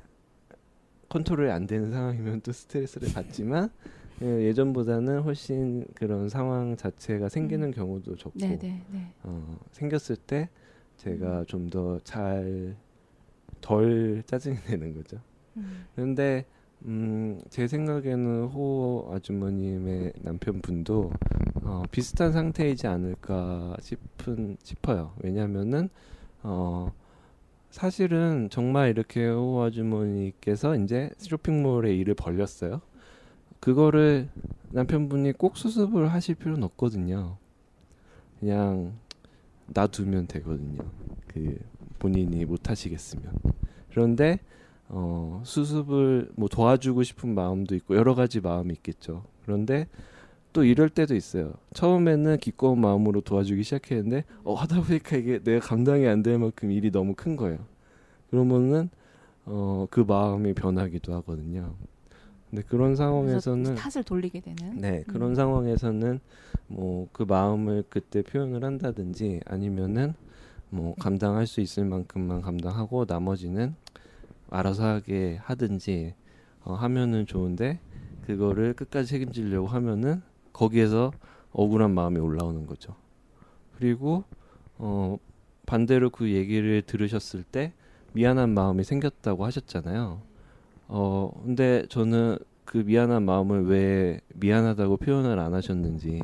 Speaker 4: 컨트롤이 안 되는 상황이면 또 스트레스를 받지만 예, 예전보다는 훨씬 그런 상황 자체가 생기는 음. 경우도 적고 네네, 네, 네. 어, 생겼을 때 제가 음. 좀더 잘 덜 짜증이 내는 거죠. 음. 그런데 음, 제 생각에는 호 아주머님의 남편분도 어, 비슷한 상태이지 않을까 싶은 싶어요. 왜냐하면은 어, 사실은 정말 이렇게 호 아주머니께서 이제 쇼핑몰에 일을 벌렸어요. 그거를 남편분이 꼭 수습을 하실 필요는 없거든요. 그냥 놔두면 되거든요. 그 본인이 못 하시겠으면. 그런데 어, 수습을 뭐 도와주고 싶은 마음도 있고 여러 가지 마음이 있겠죠. 그런데 또 이럴 때도 있어요. 처음에는 기꺼운 마음으로 도와주기 시작했는데 어, 하다 보니까 이게 내가 감당이 안 될 만큼 일이 너무 큰 거예요. 그러면은 어, 그 마음이 변하기도 하거든요. 네, 그런 상황에서는
Speaker 2: 탓을 돌리게 되는.
Speaker 4: 네, 그런 음. 상황에서는 뭐 그 마음을 그때 표현을 한다든지 아니면은 뭐 감당할 수 있을 만큼만 감당하고 나머지는 알아서 하게 하든지 어, 하면은 좋은데 그거를 끝까지 책임지려고 하면은 거기에서 억울한 마음이 올라오는 거죠. 그리고 어 반대로 그 얘기를 들으셨을 때 미안한 마음이 생겼다고 하셨잖아요. 어 근데 저는 그 미안한 마음을 왜 미안하다고 표현을 안 하셨는지.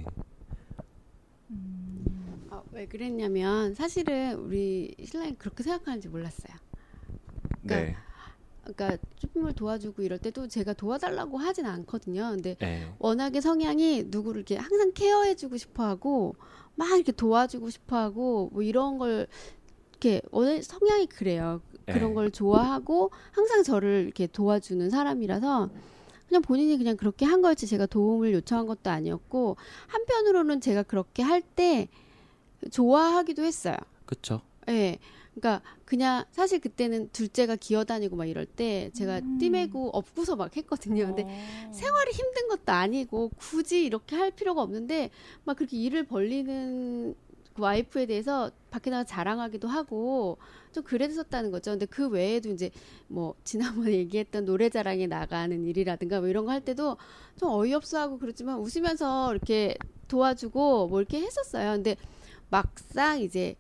Speaker 5: 음, 아, 왜 그랬냐면 사실은 우리 신랑이 그렇게 생각하는지 몰랐어요. 그러니까, 네. 그러니까 쇼핑몰 도와주고 이럴 때도 제가 도와달라고 하진 않거든요. 근데 네. 워낙에 성향이 누구를 이렇게 항상 케어해주고 싶어하고 막 이렇게 도와주고 싶어하고 뭐 이런 걸 이렇게 원래 성향이 그래요. 그런 네. 걸 좋아하고 항상 저를 이렇게 도와주는 사람이라서 그냥 본인이 그냥 그렇게 한 거였지 제가 도움을 요청한 것도 아니었고 한편으로는 제가 그렇게 할 때 좋아하기도 했어요.
Speaker 4: 그렇죠.
Speaker 5: 예. 네. 그러니까 그냥 사실 그때는 둘째가 기어다니고 막 이럴 때 제가
Speaker 2: 음.
Speaker 5: 띠매고 업고서 막 했거든요. 근데
Speaker 2: 어.
Speaker 5: 생활이 힘든 것도 아니고 굳이 이렇게 할 필요가 없는데 막 그렇게 일을 벌리는 그 와이프에 대해서 밖에 나가 자랑하기도 하고 좀 그랬었다는 거죠. 근데 그 외에도 이제 뭐 지난번에 얘기했던 노래 자랑에 나가는 일이라든가 뭐 이런 거 할 때도 좀 어이없어 하고 그렇지만 웃으면서 이렇게 도와주고 뭐 이렇게 했었어요. 근데 막상 이제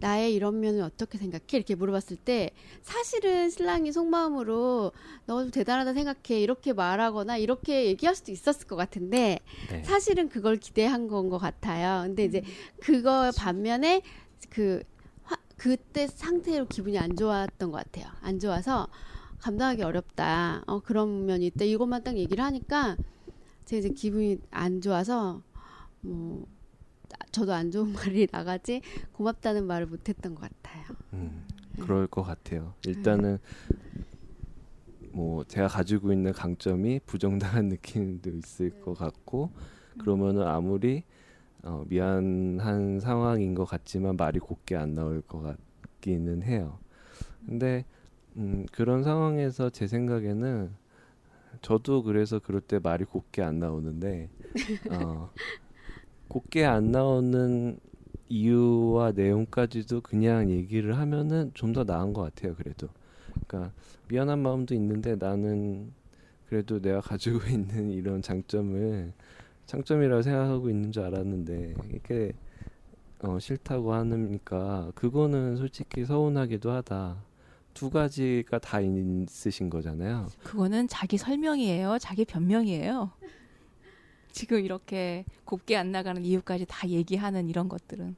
Speaker 5: 나의 이런 면을 어떻게 생각해? 이렇게 물어봤을 때 사실은 신랑이 속마음으로 너좀 대단하다 생각해 이렇게 말하거나 이렇게 얘기할 수도 있었을 것 같은데
Speaker 4: 네.
Speaker 5: 사실은 그걸 기대한 건 것 같아요. 근데 이제 그거 반면에 그 화, 그때 상태로 기분이 안 좋았던 것 같아요. 안 좋아서 감당하기 어렵다. 어 그런 면이 있다. 이것만 딱 얘기를 하니까 제가 이제 기분이 안 좋아서 뭐 저도 안 좋은 말이 나가지 고맙다는 말을 못했던 것 같아요.
Speaker 4: 음, 그럴 것 같아요. 일단은 뭐 제가 가지고 있는 강점이 부정당한 느낌도 있을 것 같고 그러면은 아무리 어, 미안한 상황인 것 같지만 말이 곱게 안 나올 것 같기는 해요. 근데 음, 그런 상황에서 제 생각에는 저도 그래서 그럴 때 말이 곱게 안 나오는데 어, 곱게 안 나오는 이유와 내용까지도 그냥 얘기를 하면은 좀 더 나은 것 같아요. 그래도 그러니까 미안한 마음도 있는데 나는 그래도 내가 가지고 있는 이런 장점을 장점이라고 생각하고 있는 줄 알았는데 이렇게 어, 싫다고 하니까 그거는 솔직히 서운하기도 하다. 두 가지가 다 있으신 거잖아요.
Speaker 2: 그거는 자기 설명이에요. 자기 변명이에요. 지금 이렇게 곱게 안 나가는 이유까지 다 얘기하는 이런 것들은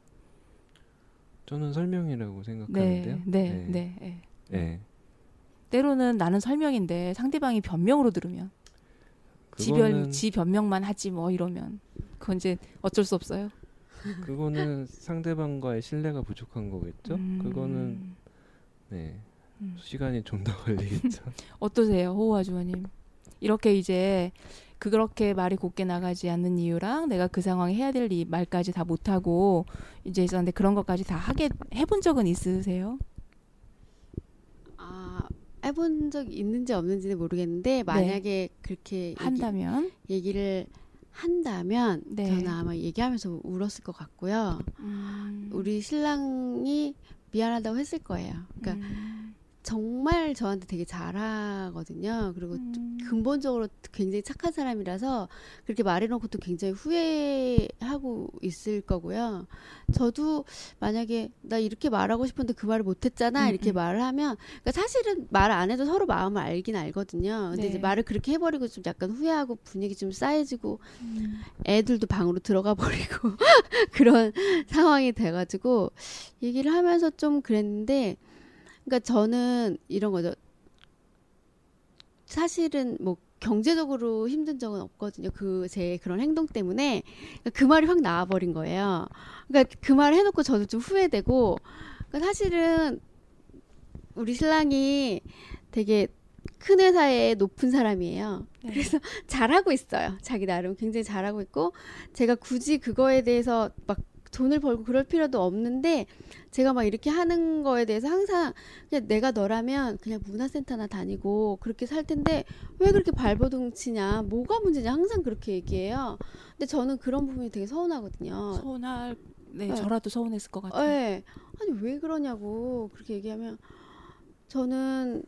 Speaker 4: 저는 설명이라고
Speaker 2: 네,
Speaker 4: 생각하는데요.
Speaker 2: 네, 네, 네.
Speaker 4: 네.
Speaker 2: 때로는 나는 설명인데 상대방이 변명으로 들으면 지변 지 변명만 하지 뭐 이러면 그건 이제 어쩔 수 없어요.
Speaker 4: 그거는 상대방과의 신뢰가 부족한 거겠죠.
Speaker 2: 음,
Speaker 4: 그거는 네
Speaker 2: 음.
Speaker 4: 시간이 좀 더 걸리겠죠.
Speaker 2: 어떠세요, 호우 아 주원님? 이렇게 이제 그렇게 말이 곱게 나가지 않는 이유랑 내가 그 상황에 해야 될이 말까지 다 못하고 이제 있었는데 그런 것까지 다 하게 해본 적은 있으세요?
Speaker 5: 아 해본 적 있는지 없는지는 모르겠는데 만약에 그렇게 얘기,
Speaker 2: 한다면
Speaker 5: 얘기 를 한다면
Speaker 2: 네.
Speaker 5: 저는 아마 얘기하면서 울었을 것 같고요.
Speaker 2: 음,
Speaker 5: 우리 신랑이 미안하다고 했을 거예요. 그러니까
Speaker 2: 음,
Speaker 5: 정말 저한테 되게 잘하거든요. 그리고
Speaker 2: 음,
Speaker 5: 근본적으로 굉장히 착한 사람이라서 그렇게 말해놓고 또 굉장히 후회하고 있을 거고요. 저도 만약에 나 이렇게 말하고 싶은데 그 말을 못했잖아
Speaker 2: 음,
Speaker 5: 이렇게
Speaker 2: 음.
Speaker 5: 말을 하면 그러니까 사실은 말 안 해도 서로 마음을 알긴 알거든요. 근데
Speaker 2: 네.
Speaker 5: 이제 말을 그렇게 해버리고 좀 약간 후회하고 분위기 좀 싸해지고
Speaker 2: 음.
Speaker 5: 애들도 방으로 들어가 버리고 그런 상황이 돼가지고 얘기를 하면서 좀 그랬는데 그러니까 저는 이런 거죠. 사실은 뭐 경제적으로 힘든 적은 없거든요. 그 제 그런 행동 때문에 그러니까 그 말이 확 나와버린 거예요. 그러니까 그 말을 해놓고 저도 좀 후회되고 그러니까 사실은 우리 신랑이 되게 큰 회사에 높은 사람이에요.
Speaker 2: 네.
Speaker 5: 그래서 잘하고 있어요. 자기 나름 굉장히 잘하고 있고 제가 굳이 그거에 대해서 막 돈을 벌고 그럴 필요도 없는데 제가 막 이렇게 하는 거에 대해서 항상 그냥 내가 너라면 그냥 문화센터나 다니고 그렇게 살 텐데 왜 그렇게 발버둥 치냐 뭐가 문제냐 항상 그렇게 얘기해요. 근데 저는 그런 부분이 되게 서운하거든요.
Speaker 2: 서운할 네,
Speaker 5: 네.
Speaker 2: 저라도 서운했을 것 같아요.
Speaker 5: 네. 아니 왜 그러냐고 그렇게 얘기하면 저는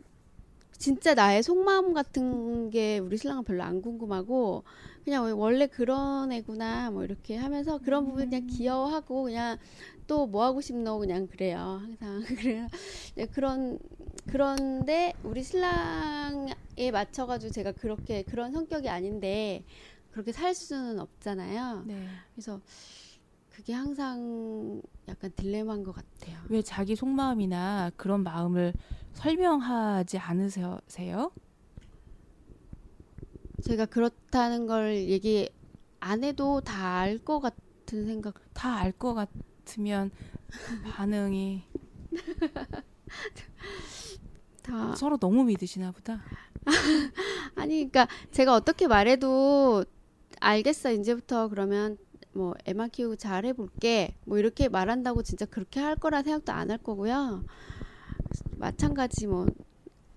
Speaker 5: 진짜 나의 속마음 같은 게 우리 신랑은 별로 안 궁금하고 그냥 원래 그런 애구나 뭐 이렇게 하면서 그런 부분 그냥 귀여워하고 그냥 또 뭐 하고 싶노? 그냥 그래요. 항상 그래요. 네, 그런 그런데 우리 신랑에 맞춰가지고 제가 그렇게 그런 성격이 아닌데 그렇게 살 수는 없잖아요.
Speaker 2: 네.
Speaker 5: 그래서 그게 항상 약간 딜레마인 것 같아요.
Speaker 2: 왜 자기 속마음이나 그런 마음을 설명하지 않으세요?
Speaker 5: 제가 그렇다는 걸 얘기 안 해도 다 알 것 같은 생각.
Speaker 2: 다 알 것 같으면 반응이
Speaker 5: 다
Speaker 2: 서로 너무 믿으시나 보다.
Speaker 5: 아니 그러니까 제가 어떻게 말해도 알겠어 이제부터 그러면 뭐 애만 키우고 잘 해볼게 뭐 이렇게 말한다고 진짜 그렇게 할 거라 생각도 안 할 거고요. 마찬가지 뭐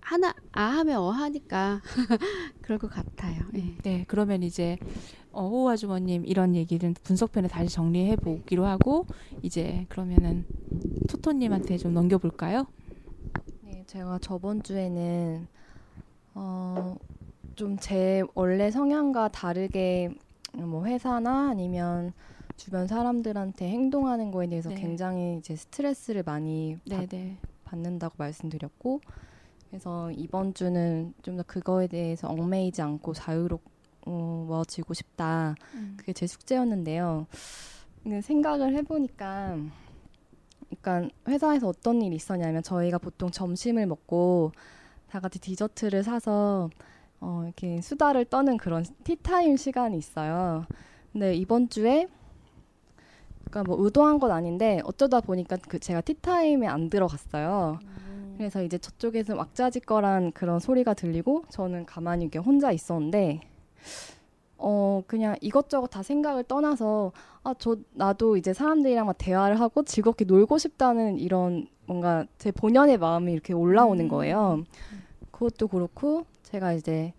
Speaker 5: 하나 아 하면 어 하니까 그럴 것 같아요. 네.
Speaker 2: 네, 그러면 이제 어, 호 아주머님 이런 얘기는 분석편에 다시 정리해 보기로 하고 이제 그러면은 토토님한테 좀 넘겨볼까요?
Speaker 3: 네, 제가 저번 주에는 어, 좀 제 원래 성향과 다르게 뭐 회사나 아니면 주변 사람들한테 행동하는 거에 대해서 네. 굉장히 이제 스트레스를 많이 네, 받, 네. 받는다고 말씀드렸고 그래서 이번 주는 좀 더 그거에 대해서 얽매이지 않고 자유로워지고 싶다. 음. 그게 제 숙제였는데요. 근데 생각을 해보니까, 그러니까 회사에서 어떤 일이 있었냐면 저희가 보통 점심을 먹고 다 같이 디저트를 사서 어, 이렇게 수다를 떠는 그런 티타임 시간이 있어요. 근데 이번 주에 그러니까 뭐 의도한 건 아닌데 어쩌다 보니까 그 제가 티타임에 안 들어갔어요. 음. 그래서 이제 저쪽에서 왁자지껄한 그런 소리가 들리고 저는 가만히 이렇게 혼자 있었는데 어 그냥 이것저것 다 생각을 떠나서 아 저 나도 이제 사람들이랑 막 대화를 하고 즐겁게 놀고 싶다는 이런 뭔가 제 본연의 마음이 이렇게 올라오는 음. 거예요. 그것도 그렇고 제가 이제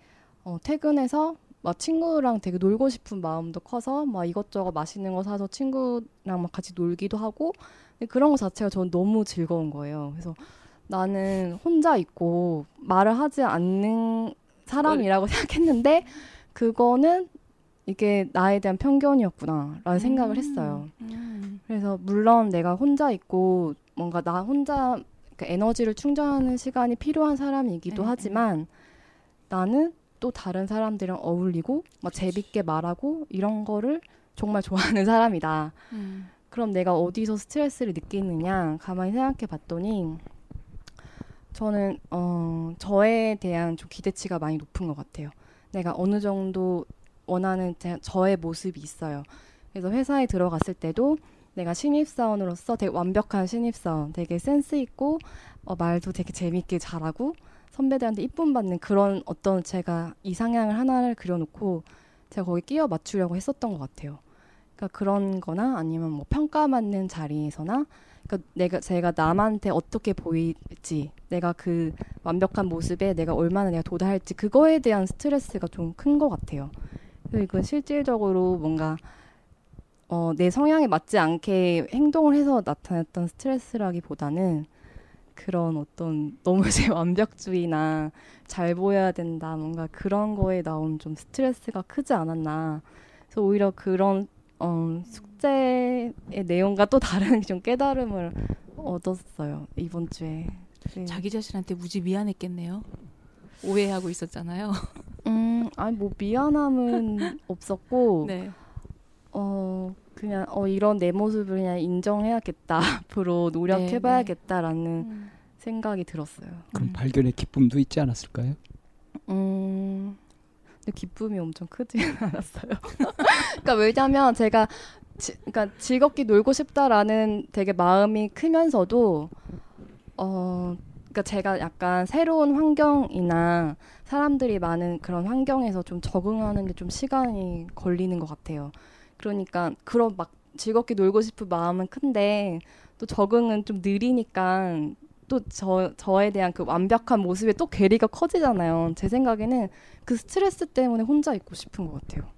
Speaker 3: 어 퇴근해서 막 친구랑 되게 놀고 싶은 마음도 커서 막 이것저것 맛있는 거 사서 친구랑 막 같이 놀기도 하고 그런 거 자체가 저는 너무 즐거운 거예요. 그래서 나는 혼자 있고 말을 하지 않는 사람이라고 생각했는데 그거는 이게 나에 대한 편견이었구나라는 음. 생각을 했어요. 음. 그래서 물론 내가 혼자 있고 뭔가 나 혼자 그 에너지를 충전하는 시간이 필요한 사람이기도 네. 하지만 나는 또 다른 사람들이랑 어울리고 막 재밌게 말하고 이런 거를 정말 좋아하는 사람이다. 음. 그럼 내가 어디서 스트레스를 느끼느냐 가만히 생각해 봤더니 저는 어, 저에 대한 좀 기대치가 많이 높은 것 같아요. 내가 어느 정도 원하는 제, 저의 모습이 있어요. 그래서 회사에 들어갔을 때도 내가 신입사원으로서 되게 완벽한 신입사원, 되게 센스 있고 어, 말도 되게 재밌게 잘하고 선배들한테 이쁨 받는 그런 어떤 제가 이상향을 하나를 그려놓고 제가 거기 끼워 맞추려고 했었던 것 같아요. 그러니까 그런 거나 아니면 뭐 평가받는 자리에서나 그러니까 내가 제가 남한테 어떻게 보일지 내가 그 완벽한 모습에 내가 얼마나 내가 도달할지 그거에 대한 스트레스가 좀 큰 것 같아요. 그래서 이건 실질적으로 뭔가 어, 내 성향에 맞지 않게 행동을 해서 나타났던 스트레스라기보다는 그런 어떤 너무 제 완벽주의나 잘 보여야 된다 뭔가 그런 거에 나온 좀 스트레스가 크지 않았나. 그래서 오히려 그런 어, 숙제의 내용과 또 다른 좀 깨달음을 얻었어요 이번 주에.
Speaker 2: 네. 자기 자신한테 무지 미안했겠네요. 오해하고 있었잖아요.
Speaker 3: 음, 아니 뭐 미안함은 없었고, 네. 어 그냥 어 이런 내 모습을 그냥 인정해야겠다 앞으로 노력해봐야겠다라는 네, 네. 음. 생각이 들었어요.
Speaker 1: 그럼 음. 발견의 기쁨도 있지 않았을까요?
Speaker 3: 음. 근데 기쁨이 엄청 크지 않았어요. 그러니까 왜냐면 제가 지, 그러니까 즐겁게 놀고 싶다라는 되게 마음이 크면서도 어 그러니까 제가 약간 새로운 환경이나 사람들이 많은 그런 환경에서 좀 적응하는데 좀 시간이 걸리는 것 같아요. 그러니까 그런 막 즐겁게 놀고 싶은 마음은 큰데 또 적응은 좀 느리니까 또 저, 저에 대한 그 완벽한 모습에 또 괴리가 커지잖아요. 제 생각에는 그 스트레스 때문에 혼자 있고 싶은 것 같아요.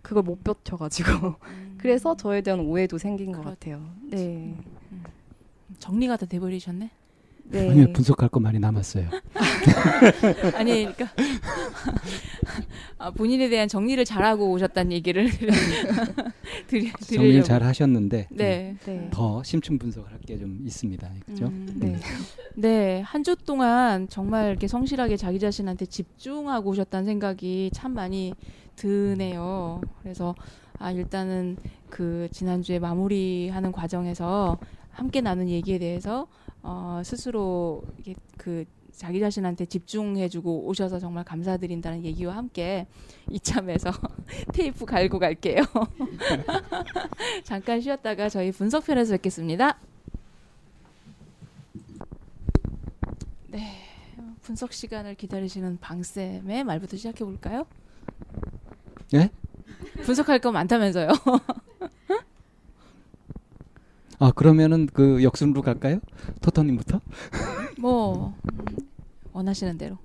Speaker 3: 그걸 못 버텨가지고. 음. 그래서 저에 대한 오해도 생긴 것 같아요. 네. 음.
Speaker 2: 정리가 다 돼버리셨네?
Speaker 1: 네. 아니요 분석할 거 많이 남았어요.
Speaker 2: 아니 그러니까 아, 본인에 대한 정리를 잘하고 오셨다는 얘기를
Speaker 1: 드리, 정리를 잘 하셨는데 네. 네. 더 심층 분석을 할게 좀 있습니다. 그렇죠? 음,
Speaker 2: 네. 네. 한 주 동안 정말 이렇게 성실하게 자기 자신한테 집중하고 오셨다는 생각이 참 많이 드네요. 그래서 아 일단은 그 지난주에 마무리하는 과정에서 함께 나눈 얘기에 대해서 어, 스스로 이게 그 자기 자신한테 집중해주고 오셔서 정말 감사드린다는 얘기와 함께 이참에서 테이프 갈고 갈게요. 잠깐 쉬었다가 저희 분석편에서 뵙겠습니다. 네, 분석 시간을 기다리시는 방쌤의 말부터 시작해 볼까요?
Speaker 1: 예?
Speaker 2: 분석할 거 많다면서요.
Speaker 1: 아 그러면은 그 역순으로 갈까요? 토토님부터?
Speaker 2: 뭐 원하시는 대로.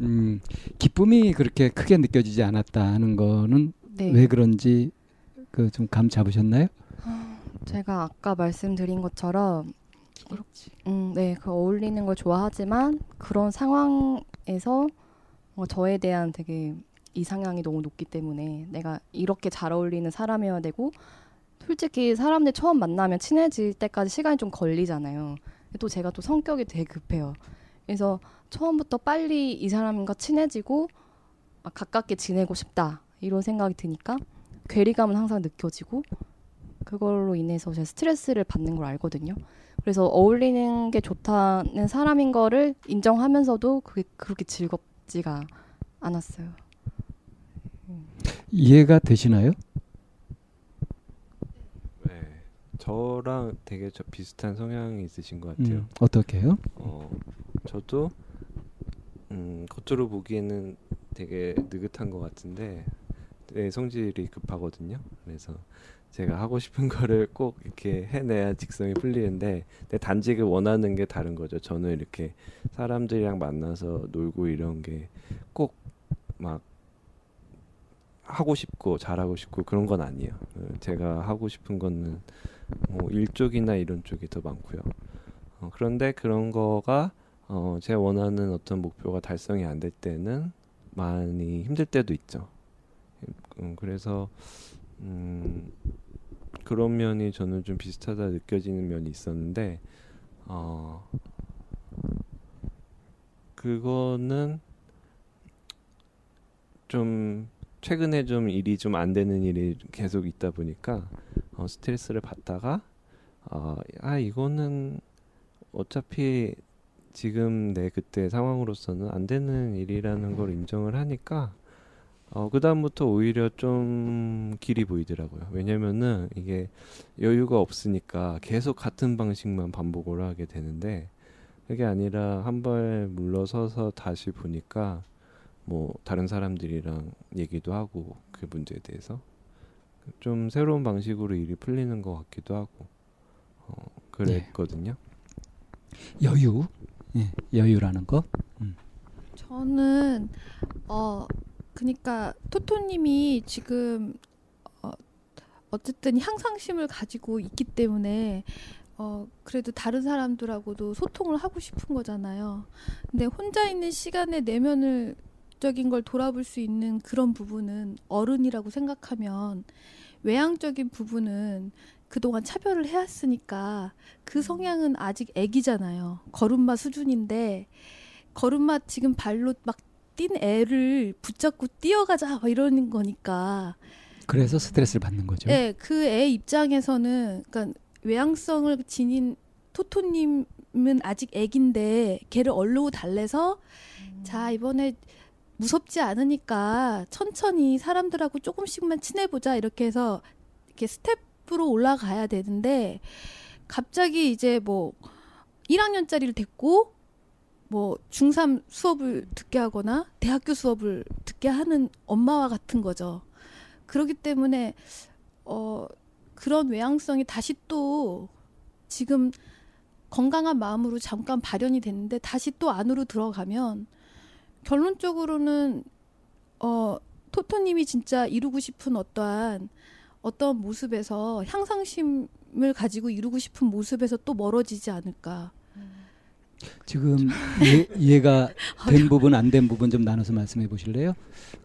Speaker 1: 음 기쁨이 그렇게 크게 느껴지지 않았다 하는 거는 네. 왜 그런지 그 좀 감 잡으셨나요?
Speaker 3: 제가 아까 말씀드린 것처럼 음, 네, 그 어울리는 걸 좋아하지만 그런 상황에서 어, 저에 대한 되게 이상향이 너무 높기 때문에 내가 이렇게 잘 어울리는 사람이어야 되고 솔직히 사람들 처음 만나면 친해질 때까지 시간이 좀 걸리잖아요. 또 제가 또 성격이 되게 급해요. 그래서 처음부터 빨리 이 사람과 친해지고 아, 가깝게 지내고 싶다 이런 생각이 드니까 괴리감은 항상 느껴지고 그걸로 인해서 제가 스트레스를 받는 걸 알거든요. 그래서 어울리는 게 좋다는 사람인 거를 인정하면서도 그게 그렇게 즐겁지가 않았어요.
Speaker 1: 이해가 되시나요?
Speaker 4: 네, 저랑 되게 저 비슷한 성향이 있으신 것 같아요. 음,
Speaker 1: 어떻게요?
Speaker 4: 어, 저도 음, 겉으로 보기에는 되게 느긋한 것 같은데 내 성질이 급하거든요. 그래서 제가 하고 싶은 거를 꼭 이렇게 해내야 직성이 풀리는데 내 단지 그 원하는 게 다른 거죠. 저는 이렇게 사람들이랑 만나서 놀고 이런 게 꼭 막 하고 싶고 잘하고 싶고 그런 건 아니에요. 어, 제가 하고 싶은 거는 뭐 일 쪽이나 이런 쪽이 더 많고요. 어, 그런데 그런 거가 어, 제가 원하는 어떤 목표가 달성이 안 될 때는 많이 힘들 때도 있죠. 음, 그래서 음, 그런 면이 저는 좀 비슷하다 느껴지는 면이 있었는데 어 그거는 좀 최근에 좀 일이 좀 안 되는 일이 계속 있다 보니까 어 스트레스를 받다가 어, 아 이거는 어차피 지금 내 그때 상황으로서는 안 되는 일이라는 걸 인정을 하니까 어, 그다음부터 오히려 좀 길이 보이더라고요. 왜냐면은 이게 여유가 없으니까 계속 같은 방식만 반복을 하게 되는데 그게 아니라 한 발 물러서서 다시 보니까 뭐 다른 사람들이랑 얘기도 하고 그 문제에 대해서 좀 새로운 방식으로 일이 풀리는 것 같기도 하고 어, 그랬거든요.
Speaker 1: 네. 여유, 예, 여유라는 거. 음.
Speaker 6: 저는 어 그러니까 토토님이 지금 어, 어쨌든 향상심을 가지고 있기 때문에 어, 그래도 다른 사람들하고도 소통을 하고 싶은 거잖아요. 근데 혼자 있는 시간에 내면을 적인 걸 돌아볼 수 있는 그런 부분은 어른이라고 생각하면 외향적인 부분은 그동안 차별을 해왔으니까 그 음. 성향은 아직 애기잖아요. 걸음마 수준인데 걸음마 지금 발로 막 뛴 애를 붙잡고 뛰어가자 뭐 이러는 거니까.
Speaker 1: 그래서 스트레스를 받는 거죠.
Speaker 6: 네, 그 애 입장에서는 그러니까 외향성을 지닌 토토님은 아직 애긴데 걔를 얼르고 달래서 음. 자 이번에 무섭지 않으니까 천천히 사람들하고 조금씩만 친해보자 이렇게 해서 이렇게 스텝으로 올라가야 되는데 갑자기 이제 뭐 1학년짜리를 데꼬 뭐 중3 수업을 듣게 하거나 대학교 수업을 듣게 하는 엄마와 같은 거죠. 그렇기 때문에 어 그런 외향성이 다시 또 지금 건강한 마음으로 잠깐 발현이 됐는데 다시 또 안으로 들어가면 결론적으로는 어 토토님이 진짜 이루고 싶은 어떠한 어떤 모습에서 향상심을 가지고 이루고 싶은 모습에서 또 멀어지지 않을까.
Speaker 1: 지금 예, 이해 가 된 부분 안 된 부분 좀 나눠서 말씀해 보실래요?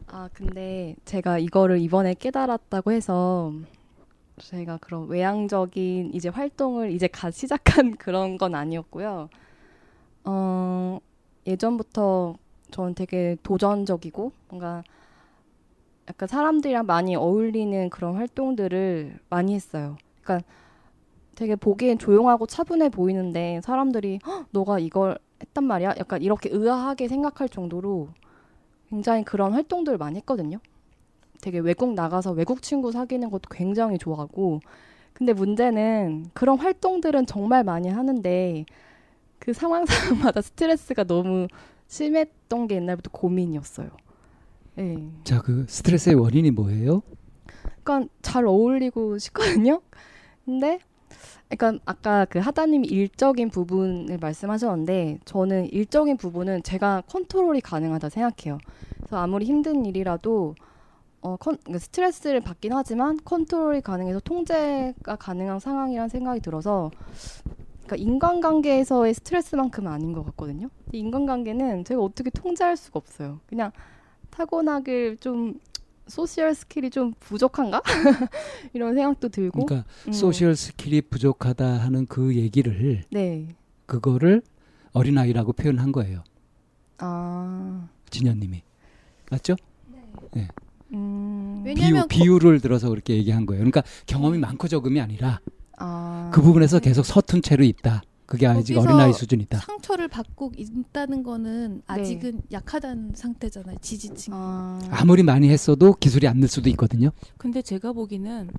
Speaker 3: 아 근데 제가 이거를 이번에 깨달았다고 해서 제가 그런 외향적인 이제 활동을 이제 갓 시작한 그런 건 아니었고요. 어 예전부터 저는 되게 도전적이고 뭔가 약간 사람들이랑 많이 어울리는 그런 활동들을 많이 했어요. 그러니까 되게 보기엔 조용하고 차분해 보이는데 사람들이 너가 이걸 했단 말이야? 약간 이렇게 의아하게 생각할 정도로 굉장히 그런 활동들을 많이 했거든요. 되게 외국 나가서 외국 친구 사귀는 것도 굉장히 좋아하고 근데 문제는 그런 활동들은 정말 많이 하는데 그 상황 상황마다 스트레스가 너무 심했던 게 옛날부터 고민이었어요. 네.
Speaker 1: 자, 그 스트레스의 원인이 뭐예요?
Speaker 3: 그러니까 잘 어울리고 싶거든요. 근데 그러니까 아까 그 하다님이 일적인 부분을 말씀하셨는데 저는 일적인 부분은 제가 컨트롤이 가능하다 생각해요. 그래서 아무리 힘든 일이라도 어, 컨, 그러니까 스트레스를 받긴 하지만 컨트롤이 가능해서 통제가 가능한 상황이라는 생각이 들어서 그러니까 인간관계에서의 스트레스만큼은 아닌 것 같거든요. 인간관계는 제가 어떻게 통제할 수가 없어요. 그냥 타고나길 좀 social skill이 좀 부족한가? 이런 생각도 들고.
Speaker 1: 그러니까 음. social skill이 부족하다 하는 그 얘기를
Speaker 3: 네.
Speaker 1: 그거를 어린 아이라고 표현한 거예요.
Speaker 3: 아.
Speaker 1: 진현님이. 맞죠?
Speaker 3: 네.
Speaker 1: 네.
Speaker 6: 음,
Speaker 1: 비유, 비유를 들어서 그렇게 얘기한 거예요. 그러니까 경험이 많고 적음이 아니라
Speaker 3: 아.
Speaker 1: 그 부분에서 계속 서툰 채로 있다. 그게 아직 어린아이 수준이다.
Speaker 6: 상처를 받고 있다는 거는 네. 아직은 네. 약하다는 상태잖아요. 지지층.
Speaker 3: 아.
Speaker 1: 아무리 많이 했어도 기술이 안 늘 수도 있거든요.
Speaker 2: 근데 제가 보기는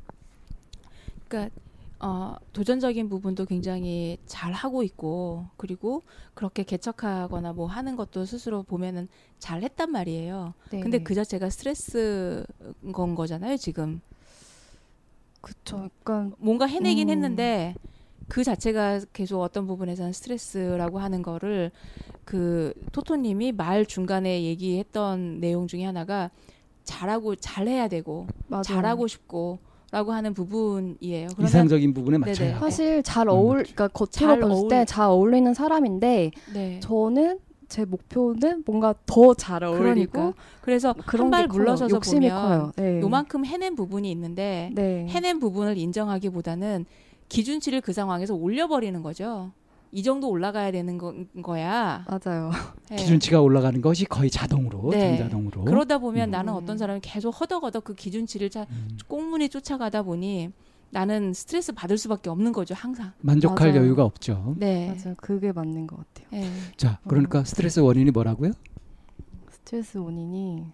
Speaker 2: 그러니까 어, 도전적인 부분도 굉장히 잘 하고 있고 그리고 그렇게 개척하거나 뭐 하는 것도 스스로 보면은 잘 했단 말이에요. 네. 근데 그 자체가 스트레스 건 거잖아요, 지금.
Speaker 3: 그쵸. 약간
Speaker 2: 뭔가 해내긴 음. 했는데 그 자체가 계속 어떤 부분에서는 스트레스라고 하는 거를 그 토토님이 말 중간에 얘기했던 내용 중에 하나가 잘하고 잘해야 되고 맞아요. 잘하고 싶고 라고 하는 부분이에요.
Speaker 1: 이상적인 부분에 맞춰요.
Speaker 3: 사실 잘 음, 어울, 그러니까 겉으로 봤을 때 잘 어울리는 사람인데 네. 저는 제 목표는 뭔가 더 잘 어울리고
Speaker 2: 그러니까. 그래서 한 발 물러서서 보면 네. 요만큼 해낸 부분이 있는데 네. 해낸 부분을 인정하기보다는 기준치를 그 상황에서 올려버리는 거죠. 이 정도 올라가야 되는 거, 야
Speaker 3: 맞아요.
Speaker 1: 네. 기준치가 올라가는 것이 거의 자동으로, 네. 자동으로.
Speaker 2: 그러다 보면 음. 나는 어떤 사람이 계속 허덕허덕 그 기준치를 자, 음. 꽁무니 쫓아가다 보니 나는 스트레스 받을 수밖에 없는 거죠, 항상.
Speaker 1: 만족할 맞아요. 여유가 없죠.
Speaker 3: 네. 맞아요. 그게 맞는 것 같아요. 네.
Speaker 1: 자, 그러니까 어. 스트레스 원인이 뭐라고요?
Speaker 3: 스트레스 원인이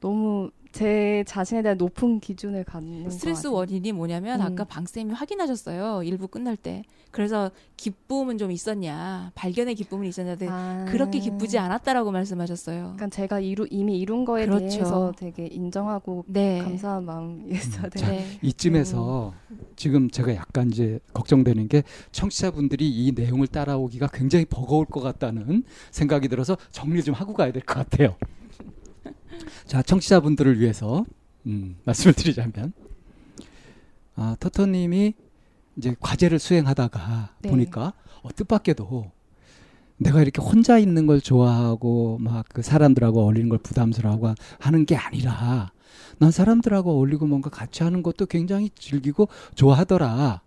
Speaker 3: 너무 제 자신에 대한 높은 기준을 갖는
Speaker 2: 스트레스 원인이 뭐냐면 음. 아까 방쌤이 확인하셨어요 일부 끝날 때 그래서 기쁨은 좀 있었냐 발견의 기쁨은 있었냐데 아. 그렇게 기쁘지 않았다라고 말씀하셨어요.
Speaker 3: 그러니까 제가 이루, 이미 이룬 거에 그렇죠. 대해서 되게 인정하고 네. 감사한 마음이 있어야 음. 돼요.
Speaker 1: 네. 이쯤에서 음. 지금 제가 약간 이제 걱정되는 게 청취자분들이 이 내용을 따라오기가 굉장히 버거울 것 같다는 생각이 들어서 정리 좀 하고 가야 될 것 같아요. 자, 청취자분들을 위해서 음, 말씀을 드리자면 아, 토토님이 이제 과제를 수행하다가 네. 보니까 어, 뜻밖에도 내가 이렇게 혼자 있는 걸 좋아하고 막 그 사람들하고 어울리는 걸 부담스러워하고 하는 게 아니라 난 사람들하고 어울리고 뭔가 같이 하는 것도 굉장히 즐기고 좋아하더라.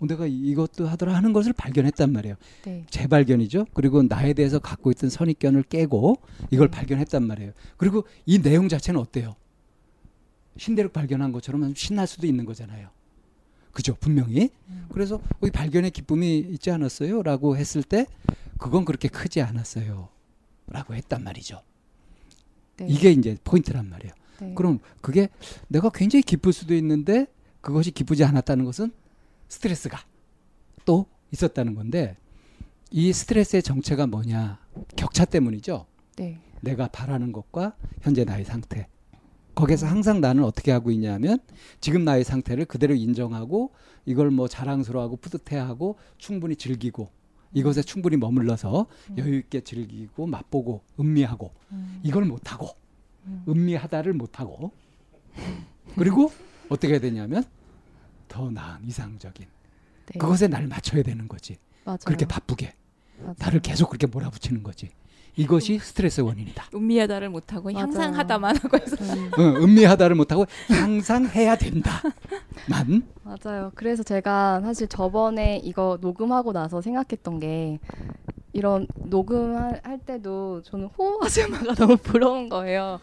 Speaker 1: 어, 내가 이것도 하더라 하는 것을 발견했단 말이에요. 네. 재발견이죠. 그리고 나에 대해서 갖고 있던 선입견을 깨고 이걸 네. 발견했단 말이에요. 그리고 이 내용 자체는 어때요? 신대륙 발견한 것처럼 신날 수도 있는 거잖아요. 그죠? 분명히. 음. 그래서 이 발견의 기쁨이 있지 않았어요? 라고 했을 때 그건 그렇게 크지 않았어요. 라고 했단 말이죠. 네. 이게 이제 포인트란 말이에요. 네. 그럼 그게 내가 굉장히 기쁠 수도 있는데 그것이 기쁘지 않았다는 것은 스트레스가 또 있었다는 건데 이 스트레스의 정체가 뭐냐 격차 때문이죠.
Speaker 3: 네.
Speaker 1: 내가 바라는 것과 현재 나의 상태. 거기서 항상 나는 어떻게 하고 있냐면 지금 나의 상태를 그대로 인정하고 이걸 뭐 자랑스러워하고 뿌듯해하고 충분히 즐기고 이것에 충분히 머물러서 음. 여유 있게 즐기고 맛보고 음미하고 음. 이걸 못하고 음. 음미하다를 못하고 그리고 어떻게 해야 되냐면 더 나은 이상적인 네. 그것에 날 맞춰야 되는 거지. 맞아요. 그렇게 바쁘게 맞아요. 나를 계속 그렇게 몰아붙이는 거지. 이것이 스트레스 원인이다.
Speaker 2: 음미하다를 못하고 항상 하다만 하고 해서
Speaker 1: 음. 응, 음미하다를 못하고 항상 해야 된다만
Speaker 3: 맞아요. 그래서 제가 사실 저번에 이거 녹음하고 나서 생각했던 게 이런 녹음할 때도 저는 호흡 아줌마가 너무 부러운 거예요.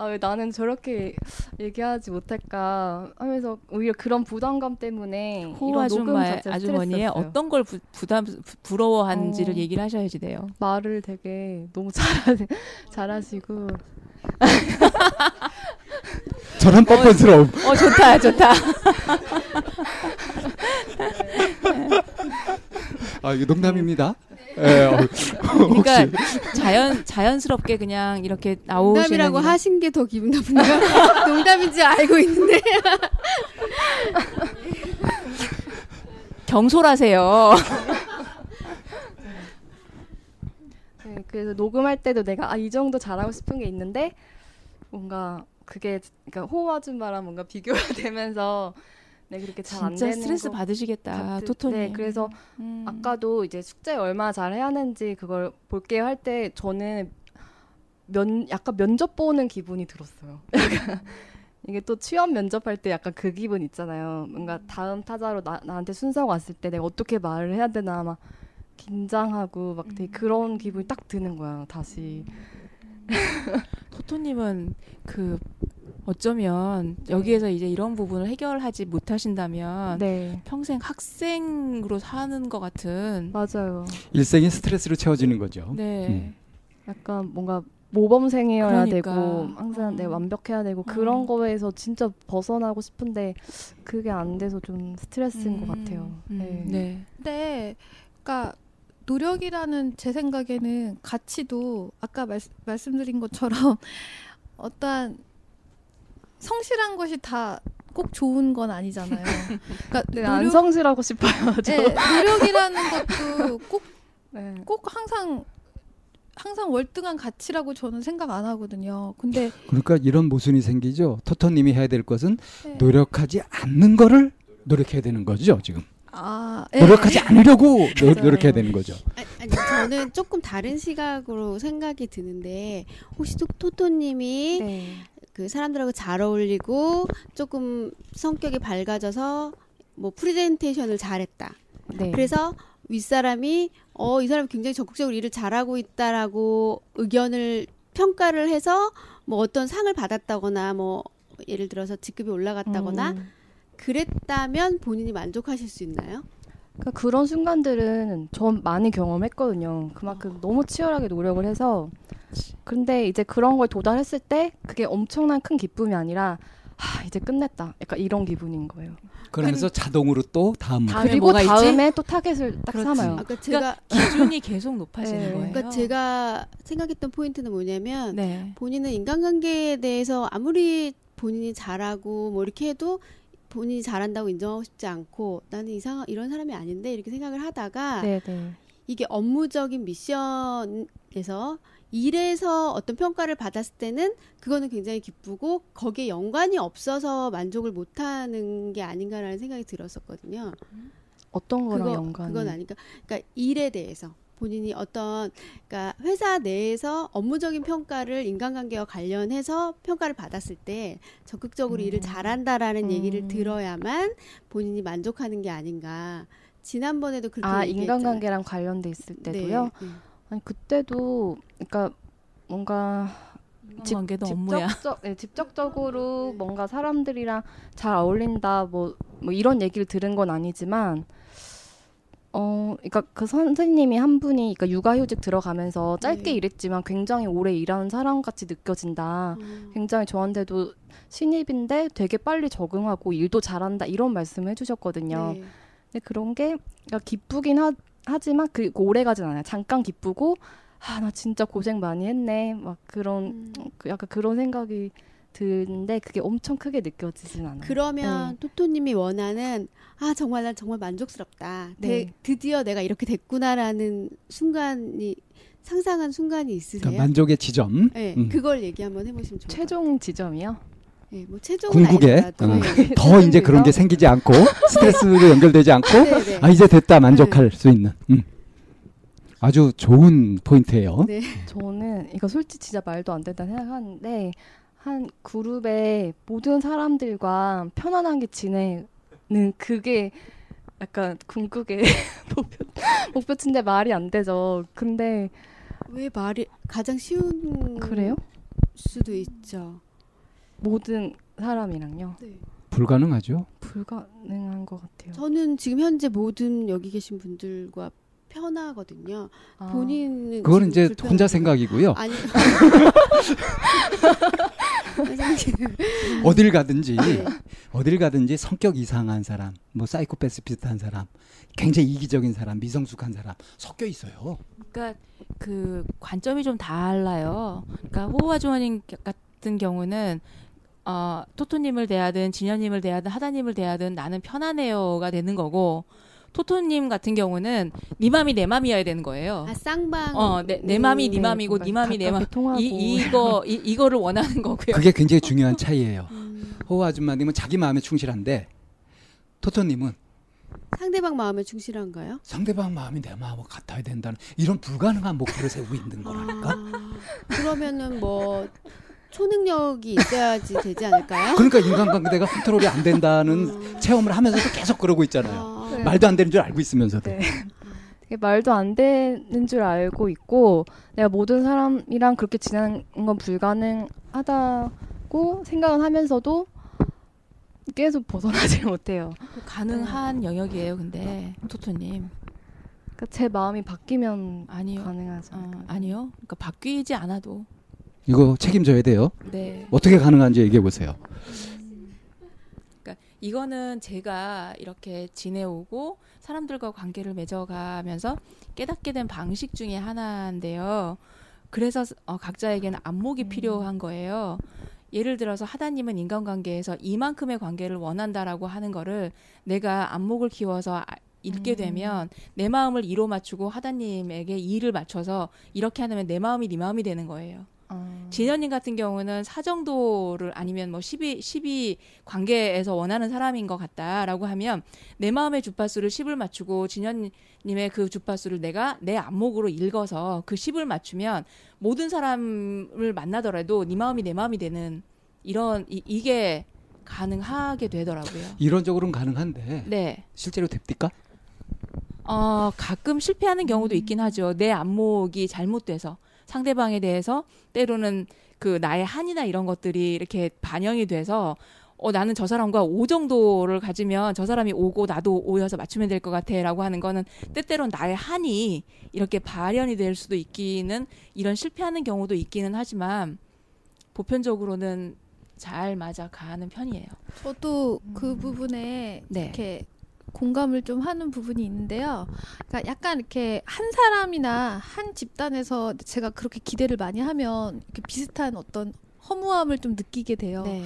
Speaker 3: 아, 왜 나는 저렇게 얘기하지 못할까 하면서 오히려 그런 부담감 때문에
Speaker 2: 호 아줌마의 아주머니의 어떤 걸 부, 부담 부러워하는지를 어, 얘기를 하셔야지 돼요.
Speaker 3: 말을 되게 너무 잘하 잘하시고
Speaker 1: 저런 뻔뻔스러움.
Speaker 2: 어, 어 좋다 좋다.
Speaker 1: 아 이거 농담입니다.
Speaker 2: 네, 어, 그러니까 자연 자연스럽게 그냥 이렇게 나오시는
Speaker 5: 농담이라고 하신 게 더 기분 나쁜데요. 농담인지 알고 있는데.
Speaker 2: 경솔하세요.
Speaker 3: 네, 그래서 녹음할 때도 내가 아 이 정도 잘하고 싶은 게 있는데 뭔가 그게 그러니까 호호 아줌마랑 뭔가 비교가 되면서 네 그렇게 잘 안 되는
Speaker 2: 스트레스 받으시겠다 토토님. 네,
Speaker 3: 그래서 음. 아까도 이제 숙제 얼마 잘 해야 하는지 그걸 볼게요 할때 저는 면 약간 면접 보는 기분이 들었어요. 이게 또 취업 면접할 때 약간 그 기분 있잖아요. 뭔가 다음 타자로 나, 나한테 순서가 왔을 때 내가 어떻게 말을 해야 되나 막 긴장하고 막 되게 음. 그런 기분이 딱 드는 거야 다시.
Speaker 2: 토토님은 그 어쩌면 네. 여기에서 이제 이런 부분을 해결하지 못하신다면 네. 평생 학생으로 사는 것 같은
Speaker 3: 맞아요.
Speaker 1: 일생이 스트레스로 채워지는 거죠.
Speaker 2: 네. 음.
Speaker 3: 약간 뭔가 모범생이어야 그러니까. 되고 항상 네, 어. 네 완벽해야 되고 어. 그런 거에서 진짜 벗어나고 싶은데 그게 안 돼서 좀 스트레스인 음. 것 같아요. 음. 네.
Speaker 6: 네. 네. 그러니까 노력이라는 제 생각에는 가치도 아까 말, 말씀드린 것처럼 어떠한 성실한 것이 다 꼭 좋은 건 아니잖아요.
Speaker 3: 그러니까 네, 노력, 안 성실하고 싶어요.
Speaker 6: 네, 노력이라는 것도 꼭꼭 네. 항상 항상 월등한 가치라고 저는 생각 안 하거든요. 근데
Speaker 1: 그러니까 이런 모순이 생기죠. 토토님이 해야 될 것은 네. 노력하지 않는 거를 노력해야 되는 거죠, 지금. 아, 네. 노력하지 않으려고 노, 력해야 되는 거죠.
Speaker 5: 아니, 저는 조금 다른 시각으로 생각이 드는데 혹시 토토님이 네. 그 사람들하고 잘 어울리고 조금 성격이 밝아져서 뭐 프레젠테이션을 잘했다. 네. 그래서 윗사람이 어 이 사람이 굉장히 적극적으로 일을 잘하고 있다라고 의견을 평가를 해서 뭐 어떤 상을 받았다거나 뭐 예를 들어서 직급이 올라갔다거나 음. 그랬다면 본인이 만족하실 수 있나요?
Speaker 3: 그러니까 그런 순간들은 전 많이 경험했거든요. 그만큼 너무 치열하게 노력을 해서 근데 이제 그런 걸 도달했을 때 그게 엄청난 큰 기쁨이 아니라 아, 이제 끝냈다. 약간 이런 기분인 거예요.
Speaker 1: 그러면서 아니, 자동으로 또 다음
Speaker 3: 그리고 다음에 있지? 또 타겟을 딱 그렇지. 삼아요.
Speaker 2: 아까 그러니까 제가 그러니까 기준이 계속 높아지는 네. 거예요.
Speaker 5: 그러니까 제가 생각했던 포인트는 뭐냐면 네. 본인은 인간관계에 대해서 아무리 본인이 잘하고 뭐 이렇게 해도 본인이 잘한다고 인정하고 싶지 않고 나는 이상 이런 사람이 아닌데 이렇게 생각을 하다가 네네. 네. 이게 업무적인 미션에서 일에서 어떤 평가를 받았을 때는 그거는 굉장히 기쁘고 거기에 연관이 없어서 만족을 못하는 게 아닌가라는 생각이 들었었거든요.
Speaker 3: 어떤 거랑 그거, 연관?
Speaker 5: 그건 아니까. 그러니까 일에 대해서 본인이 어떤 그러니까 회사 내에서 업무적인 평가를 인간관계와 관련해서 평가를 받았을 때 적극적으로 음. 일을 잘한다라는 음. 얘기를 들어야만 본인이 만족하는 게 아닌가. 지난번에도 그렇게
Speaker 3: 아 인간관계랑 관련돼 있을 때도요. 네, 네. 아니 그때도 그러니까 뭔가
Speaker 2: 집, 직접적,
Speaker 3: 네, 직접적으로 뭔가 사람들이랑 잘 어울린다 뭐, 뭐 이런 얘기를 들은 건 아니지만 어, 그러니까 그 선생님이 한 분이 그러니까 육아휴직 들어가면서 짧게 네. 일했지만 굉장히 오래 일하는 사람 같이 느껴진다. 음. 굉장히 저한테도 신입인데 되게 빨리 적응하고 일도 잘한다 이런 말씀을 해주셨거든요. 네. 근데 그런 게 그러니까 기쁘긴 하, 하지만 그 오래 가진 않아요. 잠깐 기쁘고 아 나 진짜 고생 많이 했네. 막 그런 음. 그 약간 그런 생각이 드는데 그게 엄청 크게 느껴지진 않아요.
Speaker 5: 그러면 네. 토토님이 원하는 아 정말 난 정말 만족스럽다. 네. 대, 드디어 내가 이렇게 됐구나라는 순간이 상상한 순간이 있으세요?
Speaker 1: 그러니까 만족의 지점.
Speaker 5: 네, 음. 그걸 얘기 한번 해보시면 좋을
Speaker 3: 최종 지점이요?
Speaker 5: 네, 뭐 최종
Speaker 1: 궁극에 어, 네. 더 이제 그런 게 생기지 않고 스트레스로 연결되지 않고 네, 네. 아 이제 됐다 만족할 수 있는. 음. 아주 좋은 포인트예요. 네.
Speaker 3: 저는 이거 솔직히 진짜 말도 안 된다 생각하는데 한 그룹의 모든 사람들과 편안하게 지내는 그게 약간 궁극의 목표, 목표치인데 말이 안 되죠. 근데
Speaker 5: 왜 말이 가장 쉬운
Speaker 3: 그래요?
Speaker 5: 수도 있죠.
Speaker 3: 모든 사람이랑요. 네.
Speaker 1: 불가능하죠.
Speaker 3: 불가능한 것 같아요.
Speaker 5: 저는 지금 현재 모든 여기 계신 분들과 편하거든요. 아. 본인은
Speaker 1: 그건 이제 혼자 생각이고요. 아니 어딜 가든지 네. 어딜 가든지 성격 이상한 사람, 뭐 사이코패스 비슷한 사람, 굉장히 이기적인 사람, 미성숙한 사람 섞여 있어요.
Speaker 2: 그러니까 그 관점이 좀 달라요. 그러니까 호화 주원님 같은 경우는 어, 토토님을 대하든 진현님을 대하든 하다님을 대하든 나는 편안해요가 되는 거고 토토님 같은 경우는 네 맘이 내 맘이어야 되는 거예요.
Speaker 5: 아 쌍방.
Speaker 2: 어, 내, 내 맘이 네 맘이고 네 맘이 내 맘. 이 이거 이, 이거를 원하는 거고요.
Speaker 1: 그게 굉장히 중요한 차이예요. 음. 호호 아줌마님은 자기 마음에 충실한데 토토님은
Speaker 5: 상대방 마음에 충실한가요?
Speaker 1: 상대방 마음이 내 마음과 같아야 된다는 이런 불가능한 목표를 세우고 있는 거라니까. 아,
Speaker 5: 그러면은 뭐 초능력이 있어야지 되지 않을까요?
Speaker 1: 그러니까 인간관계가 컨트롤이 안 된다는 음. 체험을 하면서도 계속 그러고 있잖아요. 아, 네. 말도 안 되는 줄 알고 있으면서도. 네.
Speaker 3: 말도 안 되는 줄 알고 있고 내가 모든 사람이랑 그렇게 지내는 건 불가능하다고 생각은 하면서도 계속 벗어나지 못해요.
Speaker 2: 가능한 네. 영역이에요, 근데 토토님.
Speaker 3: 그러니까 제 마음이 바뀌면 아니요. 가능하죠.
Speaker 2: 어, 아니요. 그러니까 바뀌지 않아도
Speaker 1: 이거 책임져야 돼요. 네. 어떻게 가능한지 얘기해 보세요.
Speaker 2: 이거는 제가 이렇게 지내오고 사람들과 관계를 맺어가면서 깨닫게 된 방식 중에 하나인데요. 그래서 어, 각자에게는 안목이 음. 필요한 거예요. 예를 들어서 하다님은 인간관계에서 이만큼의 관계를 원한다라고 하는 거를 내가 안목을 키워서 읽게 음. 되면 내 마음을 이로 맞추고 하다님에게 이를 맞춰서 이렇게 하면 내 마음이 네 마음이 되는 거예요. 어. 진현님 같은 경우는 사정도를 아니면 뭐 12, 12 관계에서 원하는 사람인 것 같다라고 하면 내 마음의 주파수를 10을 맞추고 진현님의 그 주파수를 내가 내 안목으로 읽어서 그 10을 맞추면 모든 사람을 만나더라도 네 마음이 내 마음이 되는 이런 이, 이게 가능하게 되더라고요.
Speaker 1: 이론적으로는 가능한데 네. 실제로 됩니까?
Speaker 2: 어, 가끔 실패하는 경우도 있긴 하죠. 내 안목이 잘못돼서. 상대방에 대해서 때로는 그 나의 한이나 이런 것들이 이렇게 반영이 돼서 어, 나는 저 사람과 오 정도를 가지면 저 사람이 오고 나도 오여서 맞추면 될 것 같아 라고 하는 거는 때때로는 나의 한이 이렇게 발현이 될 수도 있기는 이런 실패하는 경우도 있기는 하지만 보편적으로는 잘 맞아 가는 편이에요.
Speaker 6: 저도 그 음. 부분에 네. 이렇게 공감을 좀 하는 부분이 있는데요. 그러니까 약간 이렇게 한 사람이나 한 집단에서 제가 그렇게 기대를 많이 하면 이렇게 비슷한 어떤 허무함을 좀 느끼게 돼요. 네.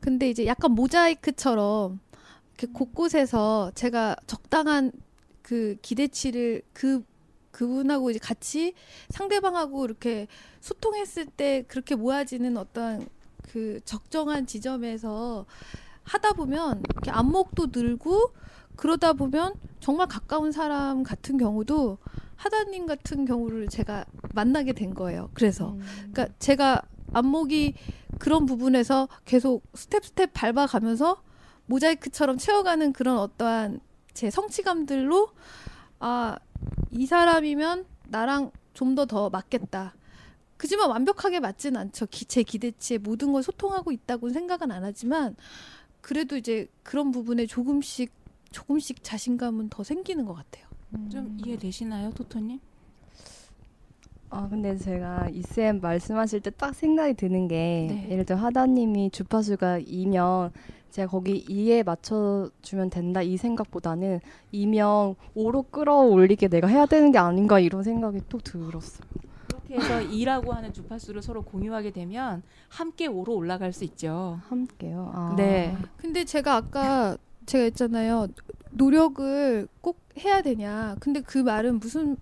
Speaker 6: 근데 이제 약간 모자이크처럼 이렇게 곳곳에서 제가 적당한 그 기대치를 그 그분하고 이제 같이 상대방하고 이렇게 소통했을 때 그렇게 모아지는 어떤 그 적정한 지점에서 하다 보면 이렇게 안목도 늘고 그러다 보면 정말 가까운 사람 같은 경우도 하다님 같은 경우를 제가 만나게 된 거예요. 그래서 음. 그러니까 제가 안목이 그런 부분에서 계속 스텝 스텝 밟아가면서 모자이크처럼 채워가는 그런 어떠한 제 성취감들로 아 이 사람이면 나랑 좀 더더 맞겠다. 그지만 완벽하게 맞진 않죠. 기, 제 기대치에 모든 걸 소통하고 있다고 생각은 안 하지만 그래도 이제 그런 부분에 조금씩 조금씩 자신감은 더 생기는 것 같아요.
Speaker 2: 음. 좀 이해되시나요, 토토님?
Speaker 3: 아 근데 제가 이쌤 말씀하실 때 딱 생각이 드는 게 네. 예를 들어 하다님이 주파수가 2면 제가 거기 2에 맞춰주면 된다 이 생각보다는 2면 5로 끌어올리게 내가 해야 되는 게 아닌가 이런 생각이 또 들었어요.
Speaker 2: 그렇게 해서 2라고 하는 주파수를 서로 공유하게 되면 함께 5로 올라갈 수 있죠.
Speaker 3: 함께요. 아.
Speaker 6: 네. 근데 제가 아까 제가 했잖아요. 노력을 꼭 해야 되냐. 근데 그 말은 무슨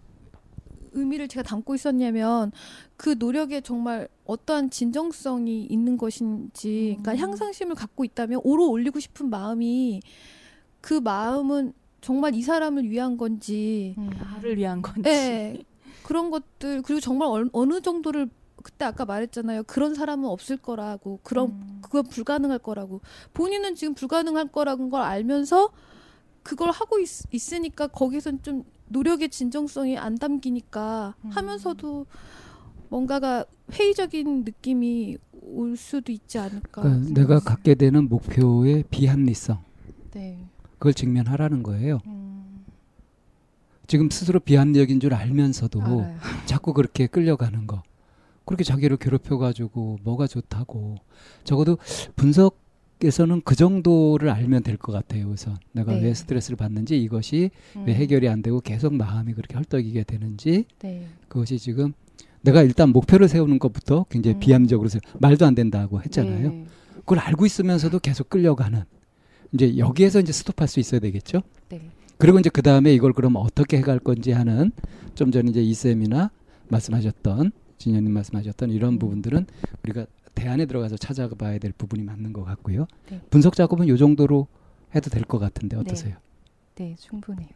Speaker 6: 의미를 제가 담고 있었냐면 그 노력에 정말 어떠한 진정성이 있는 것인지, 그러니까 음. 향상심을 갖고 있다면 오로 올리고 싶은 마음이 그 마음은 정말 이 사람을 위한 건지,
Speaker 2: 음. 나를 위한 건지,
Speaker 6: 네, 그런 것들 그리고 정말 어, 어느 정도를 그때 아까 말했잖아요. 그런 사람은 없을 거라고. 그런 음. 그건 불가능할 거라고. 본인은 지금 불가능할 거라는 걸 알면서 그걸 하고 있, 으니까 거기선 좀 노력의 진정성이 안 담기니까 음. 하면서도 뭔가가 회의적인 느낌이 올 수도 있지 않을까.
Speaker 1: 그러니까 내가 갖게 되는 목표의 비합리성. 네. 그걸 직면하라는 거예요. 음. 지금 스스로 비합리적인 줄 알면서도 알아요. 자꾸 그렇게 끌려가는 거. 그렇게 자기를 괴롭혀가지고 뭐가 좋다고 적어도 분석에서는 그 정도를 알면 될 것 같아요. 우선 내가 네. 왜 스트레스를 받는지 이것이 음. 왜 해결이 안 되고 계속 마음이 그렇게 헐떡이게 되는지 네. 그것이 지금 내가 일단 목표를 세우는 것부터 굉장히 음. 비합리적으로 세워 말도 안 된다고 했잖아요. 네. 그걸 알고 있으면서도 계속 끌려가는 이제 여기에서 이제 스톱할 수 있어야 되겠죠. 네. 그리고 이제 그 다음에 이걸 그럼 어떻게 해갈 건지 하는 좀 전에 이제 이 쌤이나 말씀하셨던 진현님 말씀하셨던 이런 부분들은 우리가 대안에 들어가서 찾아봐야 될 부분이 맞는 것 같고요.
Speaker 3: 네.
Speaker 1: 분석 작업은 요 정도로 해도 될 것 같은데 어떠세요?
Speaker 3: 네, 충분해요.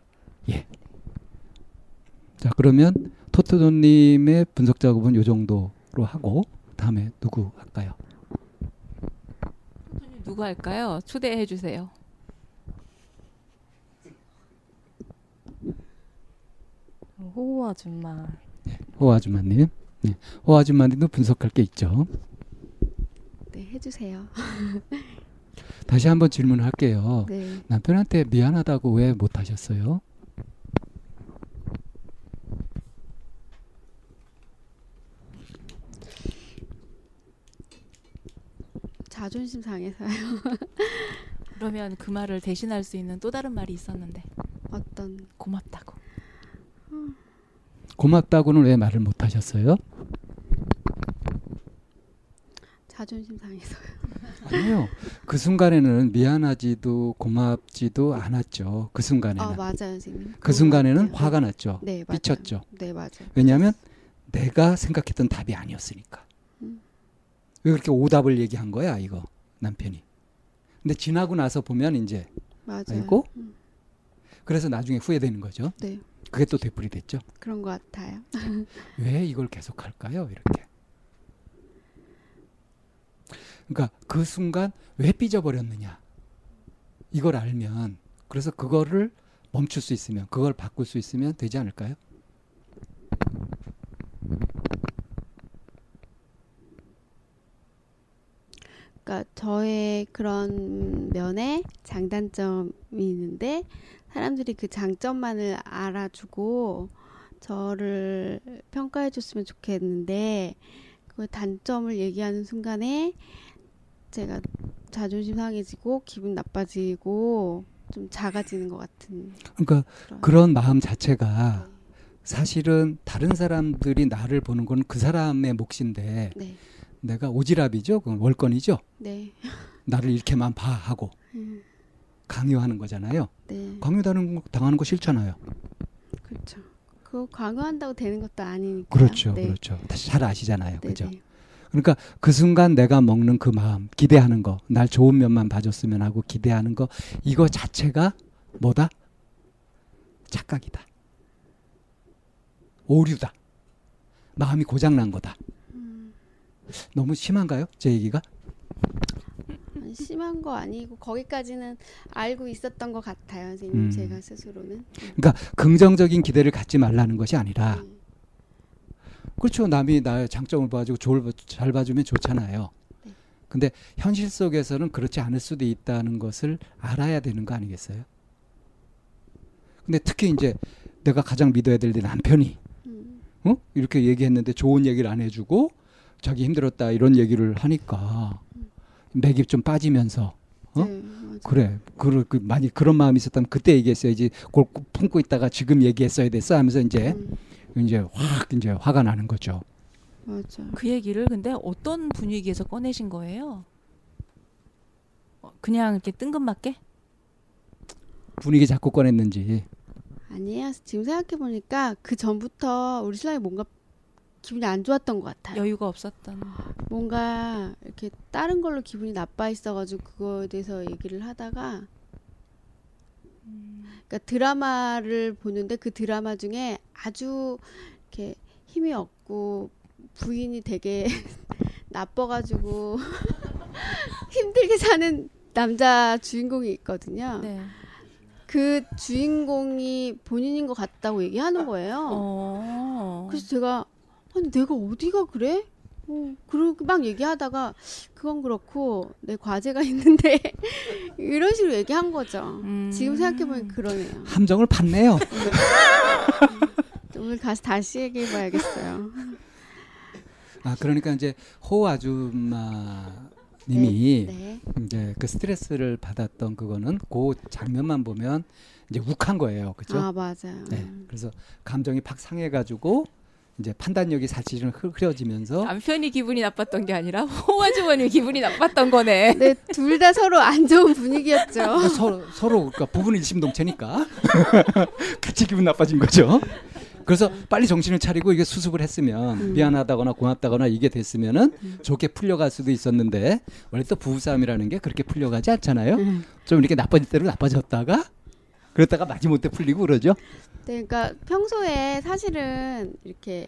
Speaker 1: 예. 자 그러면 토토돈님의 분석 작업은 요 정도로 하고 다음에 누구 할까요?
Speaker 2: 누구 할까요? 초대해 주세요.
Speaker 3: 호호 아줌마.
Speaker 1: 네, 호 아줌마님. 네, 호 아줌마님도 분석할 게 있죠.
Speaker 5: 네, 해주세요.
Speaker 1: 다시 한번 질문할게요.
Speaker 5: 네.
Speaker 1: 남편한테 미안하다고 왜 못하셨어요?
Speaker 5: 자존심 상해서요.
Speaker 2: 그러면 그 말을 대신할 수 있는 또 다른 말이 있었는데
Speaker 5: 어떤
Speaker 2: 고맙다고.
Speaker 1: 고맙다고는 왜 말을 못 하셨어요?
Speaker 5: 자존심 상해서요.
Speaker 1: 아니요. 그 순간에는 미안하지도 고맙지도 않았죠. 그 순간에는.
Speaker 5: 아 맞아요, 선생님.
Speaker 1: 그 순간에는. 화가 났죠.
Speaker 5: 네, 맞아요.
Speaker 1: 삐쳤죠.
Speaker 5: 네, 맞아요.
Speaker 1: 왜냐하면 내가 생각했던 답이 아니었으니까.
Speaker 5: 음.
Speaker 1: 왜 그렇게 오답을 얘기한 거야 이거 남편이. 근데 지나고 나서 보면 이제
Speaker 5: 맞아요.
Speaker 1: 알고
Speaker 5: 음,
Speaker 1: 그래서 나중에 후회되는 거죠.
Speaker 5: 네,
Speaker 1: 그게 또 되풀이 됐죠.
Speaker 5: 그런 것 같아요.
Speaker 1: 왜 이걸 계속 할까요? 이렇게. 그러니까 그 순간 왜 삐져버렸느냐. 이걸 알면 그래서 그거를 멈출 수 있으면 그걸 바꿀 수 있으면 되지 않을까요?
Speaker 5: 그러니까 저의 그런 면에 장단점이 있는데 사람들이 그 장점만을 알아주고 저를 평가해 줬으면 좋겠는데 그 단점을 얘기하는 순간에 제가 자존심 상해지고 기분 나빠지고 좀 작아지는 것 같은
Speaker 1: 그러니까
Speaker 5: 그런
Speaker 1: 그런 마음 자체가 사실은 다른 사람들이 나를 보는 건 그 사람의 몫인데
Speaker 5: 네,
Speaker 1: 내가 오지랖이죠. 그건 월권이죠.
Speaker 5: 네,
Speaker 1: 나를 이렇게만 봐 하고.
Speaker 5: 음,
Speaker 1: 강요하는 거잖아요.
Speaker 5: 네,
Speaker 1: 강요당하는 거, 당하는 거 싫잖아요.
Speaker 5: 그렇죠. 그거 강요한다고 되는 것도 아니니까.
Speaker 1: 그렇죠.
Speaker 5: 네.
Speaker 1: 그렇죠. 잘 아시잖아요.
Speaker 5: 네,
Speaker 1: 그죠?
Speaker 5: 네.
Speaker 1: 그러니까 그 순간 내가 먹는 그 마음, 기대하는 거, 날 좋은 면만 봐줬으면 하고 기대하는 거, 이거 자체가 뭐다? 착각이다. 오류다. 마음이 고장난 거다.
Speaker 5: 음.
Speaker 1: 너무 심한가요? 제 얘기가?
Speaker 5: 아니, 심한 거 아니고 거기까지는 알고 있었던 것 같아요, 선생님.
Speaker 1: 음.
Speaker 5: 제가 스스로는.
Speaker 1: 그러니까 긍정적인 기대를 갖지 말라는 것이 아니라,
Speaker 5: 음.
Speaker 1: 그렇죠. 남이 나의 장점을 봐주고 좋을 봐- 잘 봐주면 좋잖아요.
Speaker 5: 네.
Speaker 1: 근데 현실 속에서는 그렇지 않을 수도 있다는 것을 알아야 되는 거 아니겠어요? 근데 특히 이제 내가 가장 믿어야 될 내 남편이
Speaker 5: 음.
Speaker 1: 어? 이렇게 얘기했는데 좋은 얘기를 안 해주고 자기 힘들었다 이런 얘기를 하니까 맥이 좀 빠지면서 어?
Speaker 5: 네.
Speaker 1: 그래 그, 그 많이 그런 마음이 있었다면 그때 얘기했어야지 그걸 꼭 품고 있다가 지금 얘기했어야 됐어 하면서 이제
Speaker 5: 음,
Speaker 1: 이제 확 이제 화가 나는 거죠.
Speaker 5: 맞아.
Speaker 2: 그 얘기를 근데 어떤 분위기에서 꺼내신 거예요? 어, 그냥 이렇게 뜬금맞게?
Speaker 1: 분위기 자꾸 꺼냈는지
Speaker 5: 아니에요. 지금 생각해 보니까 그 전부터 우리 신랑이 뭔가 기분이 안 좋았던 것 같아요.
Speaker 2: 여유가 없었던.
Speaker 5: 뭔가 이렇게 다른 걸로 기분이 나빠 있어가지고 그거에 대해서 얘기를 하다가 그러니까 드라마를 보는데 그 드라마 중에 아주 이렇게 힘이 없고 부인이 되게 나빠가지고 힘들게 사는 남자 주인공이 있거든요.
Speaker 2: 네.
Speaker 5: 그 주인공이 본인인 것 같다고 얘기하는 거예요.
Speaker 2: 어.
Speaker 5: 그래서 제가 아니 내가 어디가 그래? 어, 그러고 막 얘기하다가 그건 그렇고 내 과제가 있는데 이런 식으로 얘기한 거죠.
Speaker 2: 음.
Speaker 5: 지금 생각해보면 그러네요.
Speaker 1: 함정을 팠네요.
Speaker 5: 오늘 가서 다시 얘기해봐야겠어요.
Speaker 1: 아 그러니까 이제 호 아줌마 님이
Speaker 5: 네.
Speaker 1: 이제 그 스트레스를 받았던 그거는 그 장면만 보면 이제 욱한 거예요, 그죠?
Speaker 5: 아 맞아요.
Speaker 1: 네. 그래서 감정이 팍 상해가지고 이제 판단력이 사실은 흐려지면서
Speaker 2: 남편이 기분이 나빴던 게 아니라 호아주머니 기분이 나빴던 거네.
Speaker 5: 네, 둘 다 서로 안 좋은 분위기였죠.
Speaker 1: 그러니까 서로 서로 그러니까 부부는 일심동체니까 같이 기분 나빠진 거죠. 그래서 빨리 정신을 차리고 이게 수습을 했으면 음. 미안하다거나 고맙다거나 이게 됐으면은 음. 좋게 풀려갈 수도 있었는데 원래 또 부부싸움이라는 게 그렇게 풀려가지 않잖아요. 음. 좀 이렇게 나빠질 대로 나빠졌다가 그랬다가 마지못해 풀리고 그러죠.
Speaker 5: 네, 그러니까 평소에 사실은 이렇게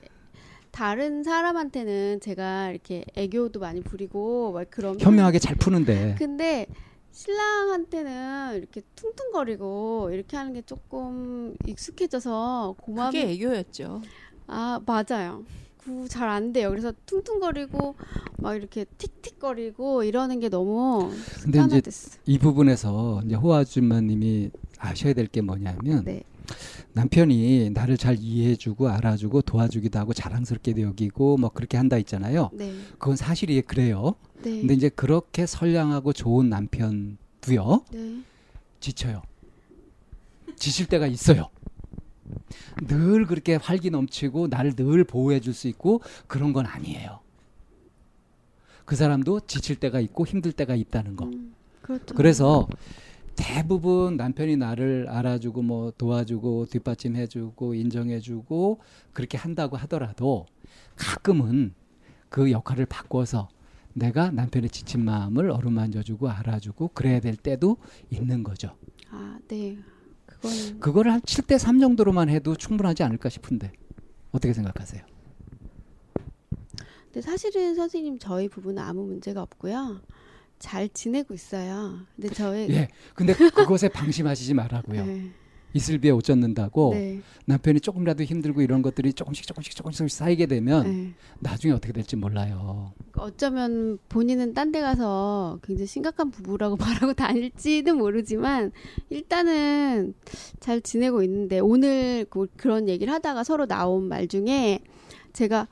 Speaker 5: 다른 사람한테는 제가 이렇게 애교도 많이 부리고 막 그런
Speaker 1: 현명하게 잘 푸는데.
Speaker 5: 근데 신랑한테는 이렇게 퉁퉁거리고 이렇게 하는 게 조금 익숙해져서 고마움.
Speaker 2: 그게 애교였죠.
Speaker 5: 아 맞아요. 잘안 돼요. 그래서 퉁퉁거리고 막 이렇게 틱틱거리고 이러는 게 너무 근데 이제
Speaker 1: 이 부분에서 이제 호아 아줌마님이 아셔야 될 게 뭐냐면 네. 남편이 나를 잘 이해해주고 알아주고 도와주기도 하고 자랑스럽게 여기고 뭐 그렇게 한다 있잖아요. 네. 그건 사실이 그래요. 네. 근데 이제 그렇게 선량하고 좋은 남편도요. 네. 지쳐요. 지칠 때가 있어요. 늘 그렇게 활기 넘치고 나를 늘 보호해 줄 수 있고 그런 건 아니에요. 그 사람도 지칠 때가 있고 힘들 때가 있다는 거. 음, 그렇죠. 그래서 대부분 남편이 나를 알아주고 뭐 도와주고 뒷받침해주고 인정해주고 그렇게 한다고 하더라도 가끔은 그 역할을 바꿔서 내가 남편의 지친 마음을 어루만져주고 알아주고 그래야 될 때도 있는 거죠.
Speaker 5: 아, 네.
Speaker 1: 그건 그거를 한 7대 3 정도로만 해도 충분하지 않을까 싶은데 어떻게 생각하세요?
Speaker 5: 근데 사실은 선생님 저희 부부는 아무 문제가 없고요. 잘 지내고 있어요. 근데 저의
Speaker 1: 예. 근데 그것에 방심하시지 말라고요. 네. 이슬비에 옷 젖는다고 네. 남편이 조금이라도 힘들고 이런 것들이 조금씩 조금씩 조금씩 쌓이게 되면 네. 나중에 어떻게 될지 몰라요.
Speaker 5: 어쩌면 본인은 딴 데 가서 굉장히 심각한 부부라고 말하고 다닐지는 모르지만 일단은 잘 지내고 있는데 오늘 그, 그런 얘기를 하다가 서로 나온 말 중에 제가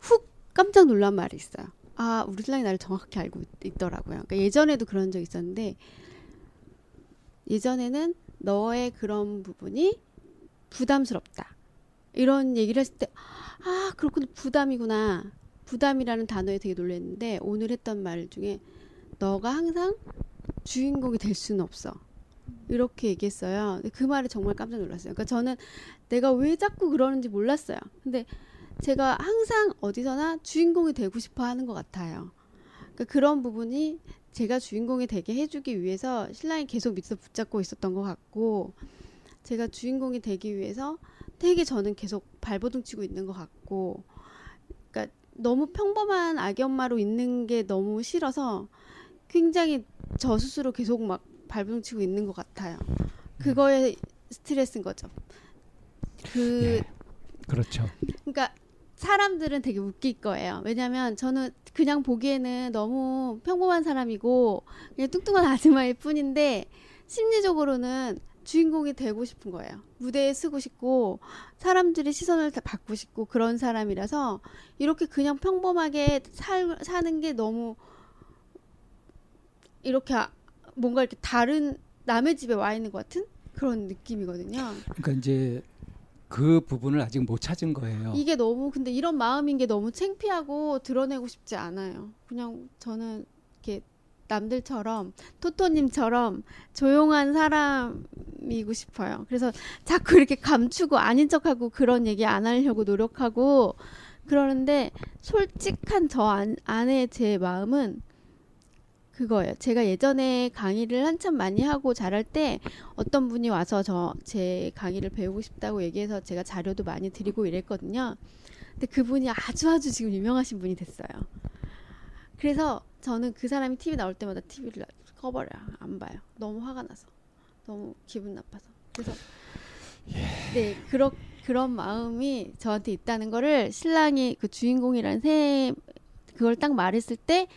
Speaker 5: 훅 깜짝 놀란 말이 있어요. 아, 우리 신랑이 나를 정확히 알고 있 더라고요. 그러니까 예전에도 그런 적 있었는데 예전에는 너의 그런 부분이 부담스럽다. 이런 얘기를 했을 때, 아, 그렇군요. 부담이구나. 부담이라는 단어에 되게 놀랐는데, 오늘 했던 말 중에, 너가 항상 주인공이 될 수는 없어. 이렇게 얘기했어요. 그 말에 정말 깜짝 놀랐어요. 그러니까 저는 내가 왜 자꾸 그러는지 몰랐어요. 근데 제가 항상 어디서나 주인공이 되고 싶어 하는 것 같아요. 그러니까 그런 부분이 제가 주인공이 되게 해주기 위해서 신랑이 계속 밑에서 붙잡고 있었던 것 같고 제가 주인공이 되기 위해서 되게 저는 계속 발버둥 치고 있는 것 같고 그러니까 너무 평범한 아기 엄마로 있는 게 너무 싫어서 굉장히 저 스스로 계속 막 발버둥 치고 있는 것 같아요. 그거에 스트레스인 거죠. 그
Speaker 1: 예, 그렇죠.
Speaker 5: 그러니까 사람들은 되게 웃길 거예요. 왜냐면 저는 그냥 보기에는 너무 평범한 사람이고 그냥 뚱뚱한 아줌마일 뿐인데 심리적으로는 주인공이 되고 싶은 거예요. 무대에 쓰고 싶고 사람들의 시선을 다 받고 싶고 그런 사람이라서 이렇게 그냥 평범하게 살, 사는 게 너무 이렇게 뭔가 이렇게 다른 남의 집에 와 있는 것 같은 그런 느낌이거든요.
Speaker 1: 그러니까 이제 그 부분을 아직 못 찾은 거예요.
Speaker 5: 이게 너무 근데 이런 마음인 게 너무 창피하고 드러내고 싶지 않아요. 그냥 저는 이렇게 남들처럼 토토님처럼 조용한 사람이고 싶어요. 그래서 자꾸 이렇게 감추고 아닌 척하고 그런 얘기 안 하려고 노력하고 그러는데 솔직한 저 안, 안에 제 마음은 그거예요. 제가 예전에 강의를 한참 많이 하고 잘할 때 어떤 분이 와서 저 제 강의를 배우고 싶다고 얘기해서 제가 자료도 많이 드리고 이랬거든요. 근데 그분이 아주 아주 지금 유명하신 분이 됐어요. 그래서 저는 그 사람이 TV 나올 때마다 TV를 꺼버려요. 안 봐요. 너무 화가 나서. 너무 기분 나빠서. 그래서 예. 네, 그런 그런 마음이 저한테 있다는 거를 신랑이 그 주인공이라는 새 그걸 딱 말했을 때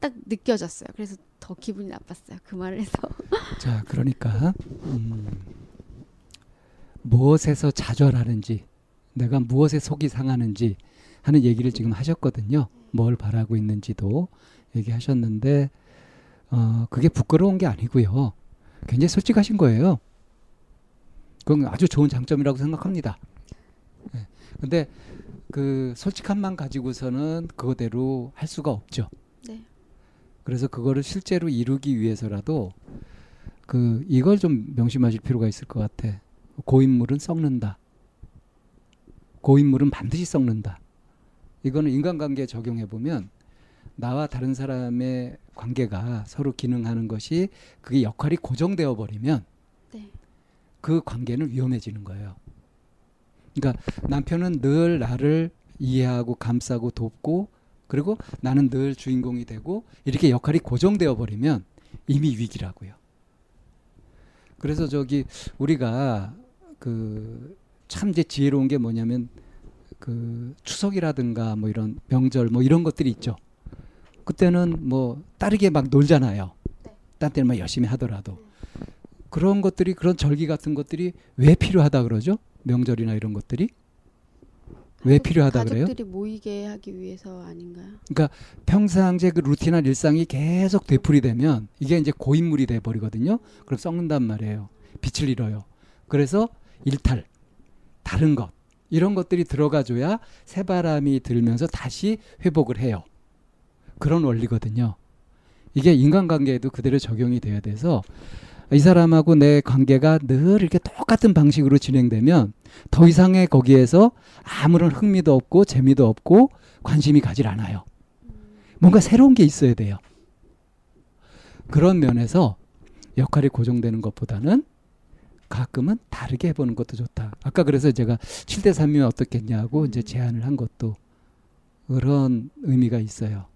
Speaker 5: 딱 느껴졌어요. 그래서 더 기분이 나빴어요. 그 말을 해서.
Speaker 1: 자, 그러니까 음, 무엇에서 좌절하는지, 내가 무엇에 속이 상하는지 하는 얘기를 지금 하셨거든요. 뭘 바라고 있는지도 얘기하셨는데, 어, 그게 부끄러운 게 아니고요. 굉장히 솔직하신 거예요. 그건 아주 좋은 장점이라고 생각합니다. 네. 근데 그 솔직함만 가지고서는 그거대로 할 수가 없죠.
Speaker 5: 네.
Speaker 1: 그래서 그거를 실제로 이루기 위해서라도 그 이걸 좀 명심하실 필요가 있을 것 같아. 고인물은 썩는다. 고인물은 반드시 썩는다. 이거는 인간관계에 적용해 보면 나와 다른 사람의 관계가 서로 기능하는 것이 그게 역할이 고정되어 버리면
Speaker 5: 네.
Speaker 1: 그 관계는 위험해지는 거예요. 그러니까 남편은 늘 나를 이해하고 감싸고 돕고 그리고 나는 늘 주인공이 되고 이렇게 역할이 고정되어 버리면 이미 위기라고요. 그래서 저기 우리가 그 참 이제 지혜로운 게 뭐냐면 그 추석이라든가 뭐 이런 명절 뭐 이런 것들이 있죠. 그때는 뭐 따르게 막 놀잖아요. 딴 때는 막 열심히 하더라도 그런 것들이 그런 절기 같은 것들이 왜 필요하다 그러죠? 명절이나 이런 것들이 왜 필요하다 그래요?
Speaker 5: 가족들이 모이게 하기 위해서 아닌가요?
Speaker 1: 그러니까 평상시에 그 루틴한 일상이 계속 되풀이 되면 이게 이제 고인물이 돼 버리거든요. 그럼 썩는단 말이에요. 빛을 잃어요. 그래서 일탈, 다른 것 이런 것들이 들어가줘야 새 바람이 들면서 다시 회복을 해요. 그런 원리거든요. 이게 인간관계에도 그대로 적용이 돼야 돼서 이 사람하고 내 관계가 늘 이렇게 똑같은 방식으로 진행되면 더 이상의 거기에서 아무런 흥미도 없고 재미도 없고 관심이 가질 않아요. 뭔가 새로운 게 있어야 돼요. 그런 면에서 역할이 고정되는 것보다는 가끔은 다르게 해보는 것도 좋다. 아까 그래서 제가 7대 3이면 어떻겠냐고 이제 제안을 한 것도 그런 의미가 있어요.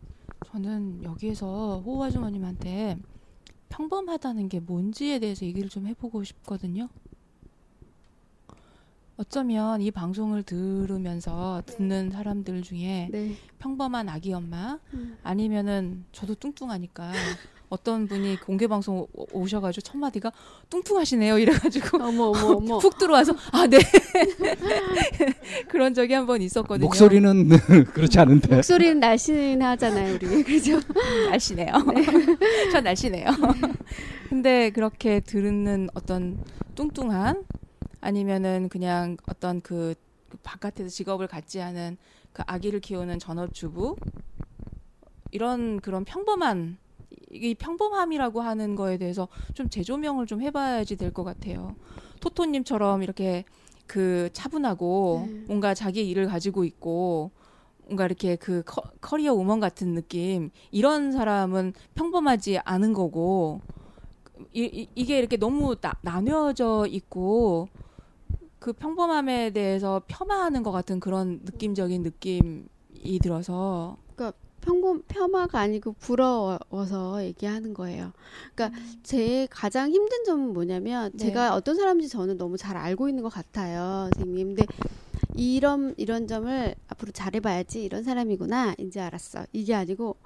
Speaker 2: 저는 여기에서 호우 아주머님한테 평범하다는 게 뭔지에 대해서 얘기를 좀 해보고 싶거든요. 어쩌면 이 방송을 들으면서 듣는 사람들 중에
Speaker 5: 네.
Speaker 2: 평범한 아기 엄마
Speaker 5: 음.
Speaker 2: 아니면은 저도 뚱뚱하니까 어떤 분이 공개 방송 오셔가지고 첫 마디가 뚱뚱하시네요 이래가지고
Speaker 5: 어머 어머 어머.
Speaker 2: 푹 들어와서 아 네 그런 적이 한 번 있었거든요.
Speaker 1: 목소리는 그렇지 않은데.
Speaker 5: 목소리는 날씬하잖아요, 우리. 그죠?
Speaker 2: 날씬해요. 전 날씬해요. 근데 그렇게 들은 어떤 뚱뚱한 아니면은 그냥 어떤 그 바깥에서 직업을 갖지 않은 그 아기를 키우는 전업주부 이런 그런 평범한 이 평범함이라고 하는 거에 대해서 좀 재조명을 좀 해봐야지 될 것 같아요. 토토님처럼 이렇게 그 차분하고
Speaker 5: 네.
Speaker 2: 뭔가 자기 일을 가지고 있고 뭔가 이렇게 그 커, 커리어 우먼 같은 느낌 이런 사람은 평범하지 않은 거고 이, 이, 게 이렇게 너무 나, 나뉘어져 있고 그 평범함에 대해서 폄하하는 것 같은 그런 느낌적인 느낌이 들어서
Speaker 5: 평범 폄하가 아니고 부러워서 얘기하는 거예요. 그러니까 제 가장 힘든 점은 뭐냐면
Speaker 2: 네.
Speaker 5: 제가 어떤 사람인지 저는 너무 잘 알고 있는 것 같아요, 선생님. 근데 이런 이런 점을 앞으로 잘해봐야지 이런 사람이구나 이제 알았어. 이게 아니고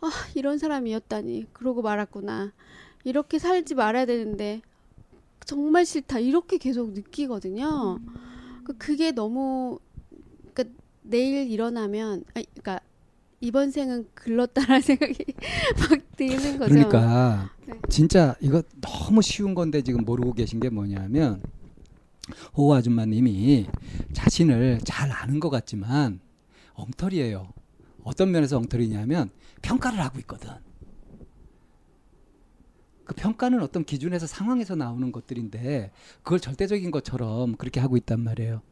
Speaker 5: 아 이런 사람이었다니 그러고 말았구나. 이렇게 살지 말아야 되는데 정말 싫다 이렇게 계속 느끼거든요. 그 그게 너무 그러니까 내일 일어나면 아 그러니까 이번 생은 글렀다라는 생각이 막 드는 거죠.
Speaker 1: 그러니까
Speaker 5: 네.
Speaker 1: 진짜 이거 너무 쉬운 건데 지금 모르고 계신 게 뭐냐면 호호 아줌마님이 자신을 잘 아는 것 같지만 엉터리예요. 어떤 면에서 엉터리냐면 평가를 하고 있거든. 그 평가는 어떤 기준에서 상황에서 나오는 것들인데 그걸 절대적인 것처럼 그렇게 하고 있단 말이에요.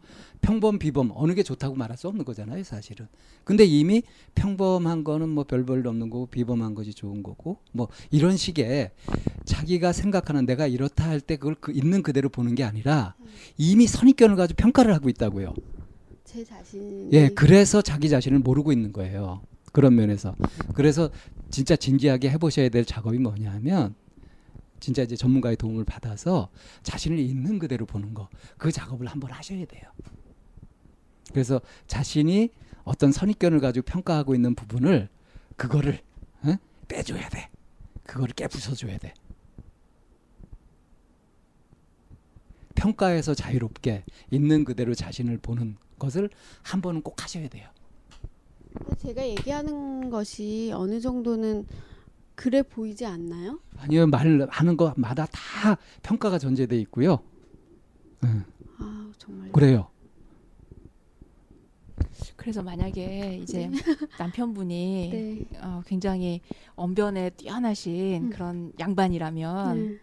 Speaker 1: 평범 비범 어느 게 좋다고 말할 수 없는 거잖아요, 사실은. 근데 이미 평범한 거는 뭐별볼 없는 거고 비범한 것이 좋은 거고 뭐 이런 식의 자기가 생각하는 내가 이렇다 할 때 그걸 그 있는 그대로 보는 게 아니라 이미 선입견을 가지고 평가를 하고 있다고요.
Speaker 5: 제 자신.
Speaker 1: 예, 그래서 자기 자신을 모르고 있는 거예요. 그런 면에서. 그래서 진짜 진지하게 해 보셔야 될 작업이 뭐냐면 진짜 이제 전문가의 도움을 받아서 자신을 있는 그대로 보는 거. 그 작업을 한번 하셔야 돼요. 그래서 자신이 어떤 선입견을 가지고 평가하고 있는 부분을 그거를 어? 빼줘야 돼. 그거를 깨부숴줘야 돼. 평가에서 자유롭게 있는 그대로 자신을 보는 것을 한 번은 꼭 하셔야 돼요.
Speaker 5: 제가 얘기하는 것이 어느 정도는 그래 보이지 않나요?
Speaker 1: 아니요 말 하는 것마다 다 평가가 전제돼 있고요. 응,
Speaker 5: 아 정말.
Speaker 1: 그래요.
Speaker 2: 그래서 만약에 이제
Speaker 5: 네.
Speaker 2: 남편분이
Speaker 5: 네.
Speaker 2: 어, 굉장히 언변에 뛰어나신
Speaker 5: 음.
Speaker 2: 그런 양반이라면
Speaker 5: 네.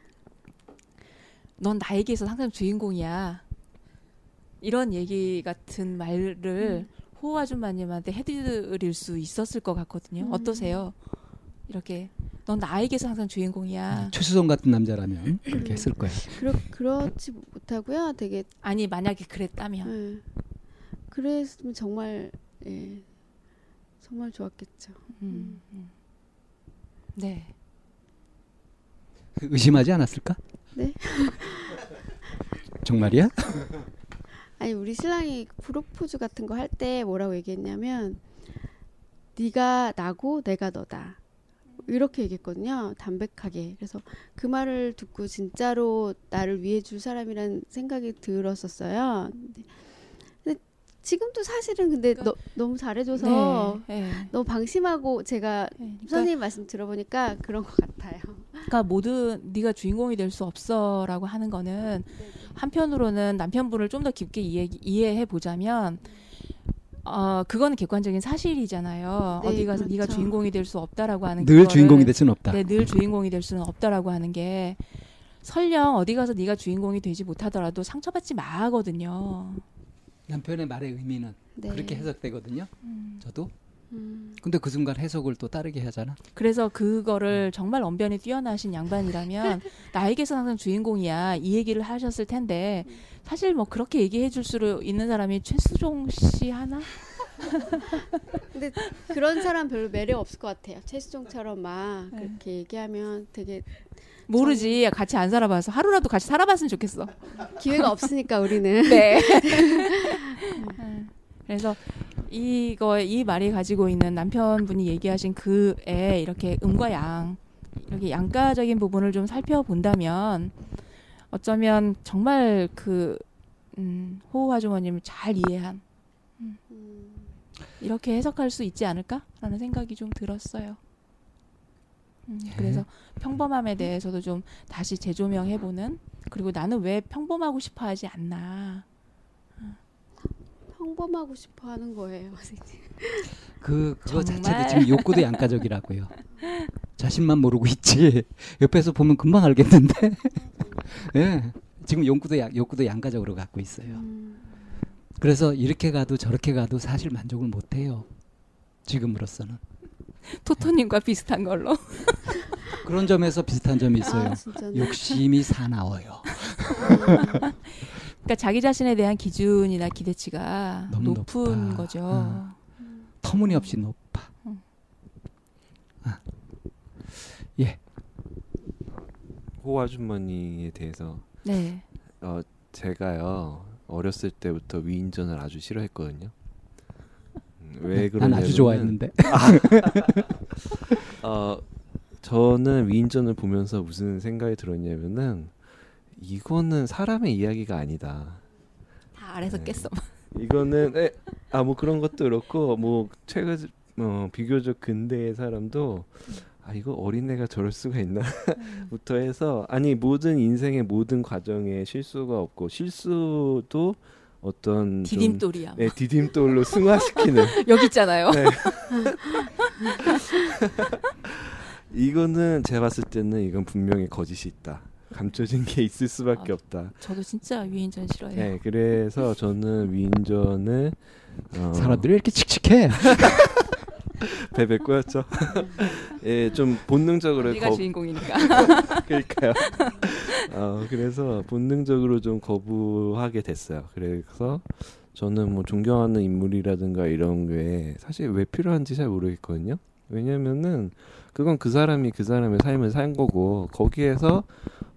Speaker 2: 넌 나에게서 항상 주인공이야. 이런 얘기 같은 말을 호호 아줌마님한테 해드릴 수 있었을 것 같거든요.
Speaker 5: 음.
Speaker 2: 어떠세요? 이렇게 넌 나에게서 항상 주인공이야.
Speaker 1: 최수성 같은 남자라면 그렇게 했을 거예요.
Speaker 5: 그렇 그렇지 못하고요. 되게
Speaker 2: 아니 만약에 그랬다면
Speaker 5: 예. 그랬으면 정말 예. 정말 좋았겠죠.
Speaker 2: 음, 음. 네.
Speaker 1: 의심하지 않았을까?
Speaker 5: 네.
Speaker 1: 정말이야?
Speaker 5: 아니 우리 신랑이 프로포즈 같은 거 할 때 뭐라고 얘기했냐면 네가 나고 내가 너다 이렇게 얘기했거든요. 담백하게. 그래서 그 말을 듣고 진짜로 나를 위해 줄 사람이란 생각이 들었었어요. 근데, 근데 지금도 사실은 근데 너, 너무 잘해줘서
Speaker 2: 네, 네.
Speaker 5: 너무 방심하고 제가
Speaker 2: 네. 그러니까,
Speaker 5: 선생님 말씀 들어보니까 그런 것 같아요.
Speaker 2: 그러니까 모든 네가 주인공이 될 수 없어라고 하는 거는 한편으로는 남편분을 좀 더 깊게 이해, 이해해 보자면 어 그거는 객관적인 사실이잖아요.
Speaker 5: 네,
Speaker 2: 어디 가서 네가
Speaker 5: 그렇죠.
Speaker 2: 주인공이 될 수 없다라고 하는
Speaker 1: 늘
Speaker 2: 그거를-
Speaker 1: 주인공이 될 수는 없다.
Speaker 2: 네, 늘 주인공이 될 수는 없다라고 하는 게 설령 어디 가서 네가 주인공이 되지 못하더라도 상처받지 마 하거든요.
Speaker 1: 남편의 말의 의미는
Speaker 5: 네.
Speaker 1: 그렇게 해석되거든요. 저도.
Speaker 5: 음,
Speaker 1: 근데 그 순간 해석을 또 다르게 하잖아.
Speaker 2: 그래서 그거를 정말 언변이 뛰어나신 양반이라면 나에게서 항상 주인공이야 이 얘기를 하셨을 텐데 사실 뭐 그렇게 얘기해 줄 수 있는 사람이 최수종 씨 하나?
Speaker 5: 근데 그런 사람 별로 매력 없을 것 같아요 최수종처럼 막
Speaker 2: 네.
Speaker 5: 그렇게 얘기하면 되게
Speaker 2: 모르지 같이 안 살아봐서 하루라도 같이 살아봤으면 좋겠어.
Speaker 5: 기회가 없으니까 우리는
Speaker 2: 네. 그래서 이거 이 말이 가지고 있는 남편분이 얘기하신 그에 이렇게 음과 양 이렇게 양가적인 부분을 좀 살펴본다면 어쩌면 정말 그 음, 호우 아주머님을 잘 이해한
Speaker 5: 음,
Speaker 2: 이렇게 해석할 수 있지 않을까라는 생각이 좀 들었어요. 음, 그래서 평범함에 대해서도 좀 다시 재조명해보는 그리고 나는 왜 평범하고 싶어하지 않나
Speaker 5: 평범하고 싶어 하는 거예요 선생님
Speaker 1: 그 그거
Speaker 2: 정말?
Speaker 1: 자체도 지금 욕구도 양가적이라고요. 자신만 모르고 있지. 옆에서 보면 금방 알겠는데. 예. 지금 욕구도 양, 욕구도 양가적으로 갖고 있어요.
Speaker 5: 음,
Speaker 1: 그래서 이렇게 가도 저렇게 가도 사실 만족을 못 해요. 지금으로서는.
Speaker 2: 토토님과 비슷한 걸로
Speaker 1: 그런 점에서 비슷한 점이 있어요.
Speaker 5: 아
Speaker 1: 욕심이 사나워요.
Speaker 2: 그러니까 자기 자신에 대한 기준이나 기대치가 높은
Speaker 1: 높다.
Speaker 2: 거죠.
Speaker 1: 어. 터무니없이 높아.
Speaker 2: 음.
Speaker 1: 아. 예.
Speaker 4: 호 아주머니에 대해서
Speaker 2: 네.
Speaker 4: 어 제가요 어렸을 때부터 위인전을 아주 싫어했거든요. 음,
Speaker 1: 왜난
Speaker 4: 그러냐면
Speaker 1: 아주 좋아했는데.
Speaker 4: 어 저는 위인전을 보면서 무슨 생각이 들었냐면은 이거는 사람의 이야기가 아니다.
Speaker 2: 다 아래서
Speaker 4: 네.
Speaker 2: 깼어.
Speaker 4: 이거는 아 뭐 그런 것도 그렇고 뭐 최근 어, 비교적 근대의 사람도 아 이거 어린애가 저럴 수가 있나부터 해서 아니 모든 인생의 모든 과정에 실수가 없고 실수도 어떤 좀,
Speaker 2: 디딤돌이야.
Speaker 4: 네, 디딤돌로 승화시키는
Speaker 2: 여기 있잖아요.
Speaker 4: 네. 이거는 제가 봤을 때는 이건 분명히 거짓이 있다. 감춰진 게 있을 수밖에
Speaker 2: 아,
Speaker 4: 없다.
Speaker 2: 저도 진짜 위인전 싫어해요.
Speaker 4: 네, 그래서 저는 위인전을 어,
Speaker 1: 사람들이 이렇게 칙칙해.
Speaker 4: 베베 꼬였죠. 예, 좀 본능적으로
Speaker 2: 우리가
Speaker 4: 거,
Speaker 2: 주인공이니까.
Speaker 4: 그러니까요. 어, 그래서 본능적으로 좀 거부하게 됐어요. 그래서 저는 뭐 존경하는 인물이라든가 이런 게 사실 왜 필요한지 잘 모르겠거든요. 왜냐면은 그건 그 사람이 그 사람의 삶을 산 거고 거기에서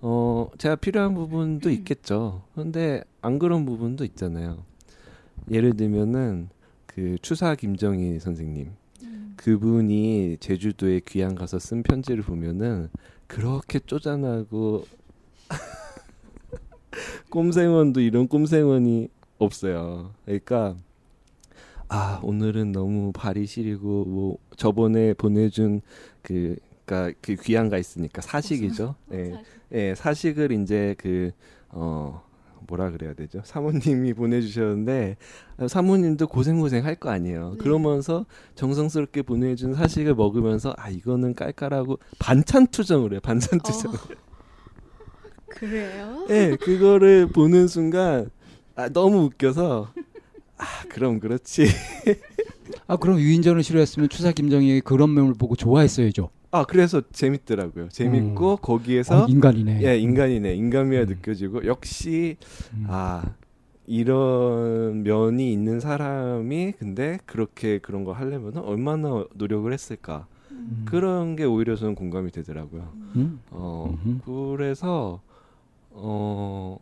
Speaker 4: 어 제가 필요한 부분도 있겠죠. 근데 안 그런 부분도 있잖아요. 예를 들면은 그 추사 김정희 선생님 그분이 제주도에 귀향 가서 쓴 편지를 보면은 그렇게 쪼잔하고 꼼생원도 이런 꼼생원이 없어요. 그러니까 아 오늘은 너무 발이 시리고 뭐 저번에 보내준 그 그러니까 그 귀향 가 있으니까 사식이죠. 예, 예 사식을 이제 그 어 뭐라 그래야 되죠? 사모님이 보내주셨는데 사모님도 고생고생 할 거 아니에요. 네. 그러면서 정성스럽게 보내준 사식을 먹으면서 아 이거는 깔깔하고 반찬 투정을 해요. 반찬 투정. 어.
Speaker 5: 그래요?
Speaker 4: 네, 그거를 보는 순간 아, 너무 웃겨서 아 그럼 그렇지.
Speaker 1: 아 그럼 유인전을 싫어했으면 추사 김정희 그런 면을 보고 좋아했어야죠.
Speaker 4: 아 그래서 재밌더라고요. 재밌고 음. 거기에서
Speaker 1: 어, 인간이네.
Speaker 4: 예, 인간이네. 인간미가 음. 느껴지고 역시 음. 아 이런 면이 있는 사람이 근데 그렇게 그런 거 하려면 얼마나 노력을 했을까. 음. 그런 게 오히려 저는 공감이 되더라고요. 음. 어 그래서 어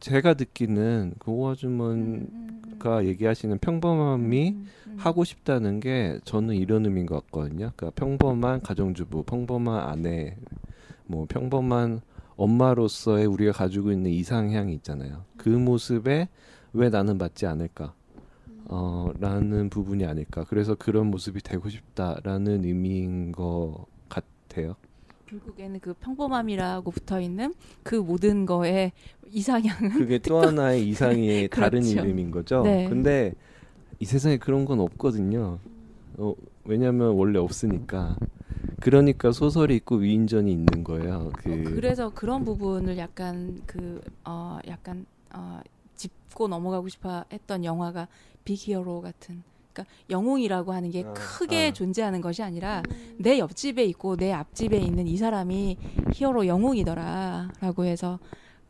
Speaker 4: 제가 느끼는 고고 아주머니가 얘기하시는 평범함이 하고 싶다는 게 저는 이런 의미인 것 같거든요. 그러니까 평범한 가정주부, 평범한 아내, 뭐 평범한 엄마로서의 우리가 가지고 있는 이상향이 있잖아요. 그 모습에 왜 나는 맞지 않을까? 어, 라는 부분이 아닐까. 그래서 그런 모습이 되고 싶다라는 의미인 것 같아요.
Speaker 2: 결국에는 그 평범함이라고 붙어 있는 그 모든 거에 이상향은
Speaker 4: 그게 또 하나의 이상의 다른 그렇죠. 이름인 거죠. 네. 근데 이 세상에 그런 건 없거든요. 어, 왜냐하면 원래 없으니까. 그러니까 소설이 있고 위인전이 있는 거예요.
Speaker 2: 그 어, 그래서 그런 부분을 약간 그 어 약간 어 짚고 넘어가고 싶어 했던 영화가 빅히어로 같은 그러니까 영웅이라고 하는 게 아, 크게 아. 존재하는 것이 아니라 내 옆집에 있고 내 앞집에 있는 이 사람이 히어로 영웅이더라라고 해서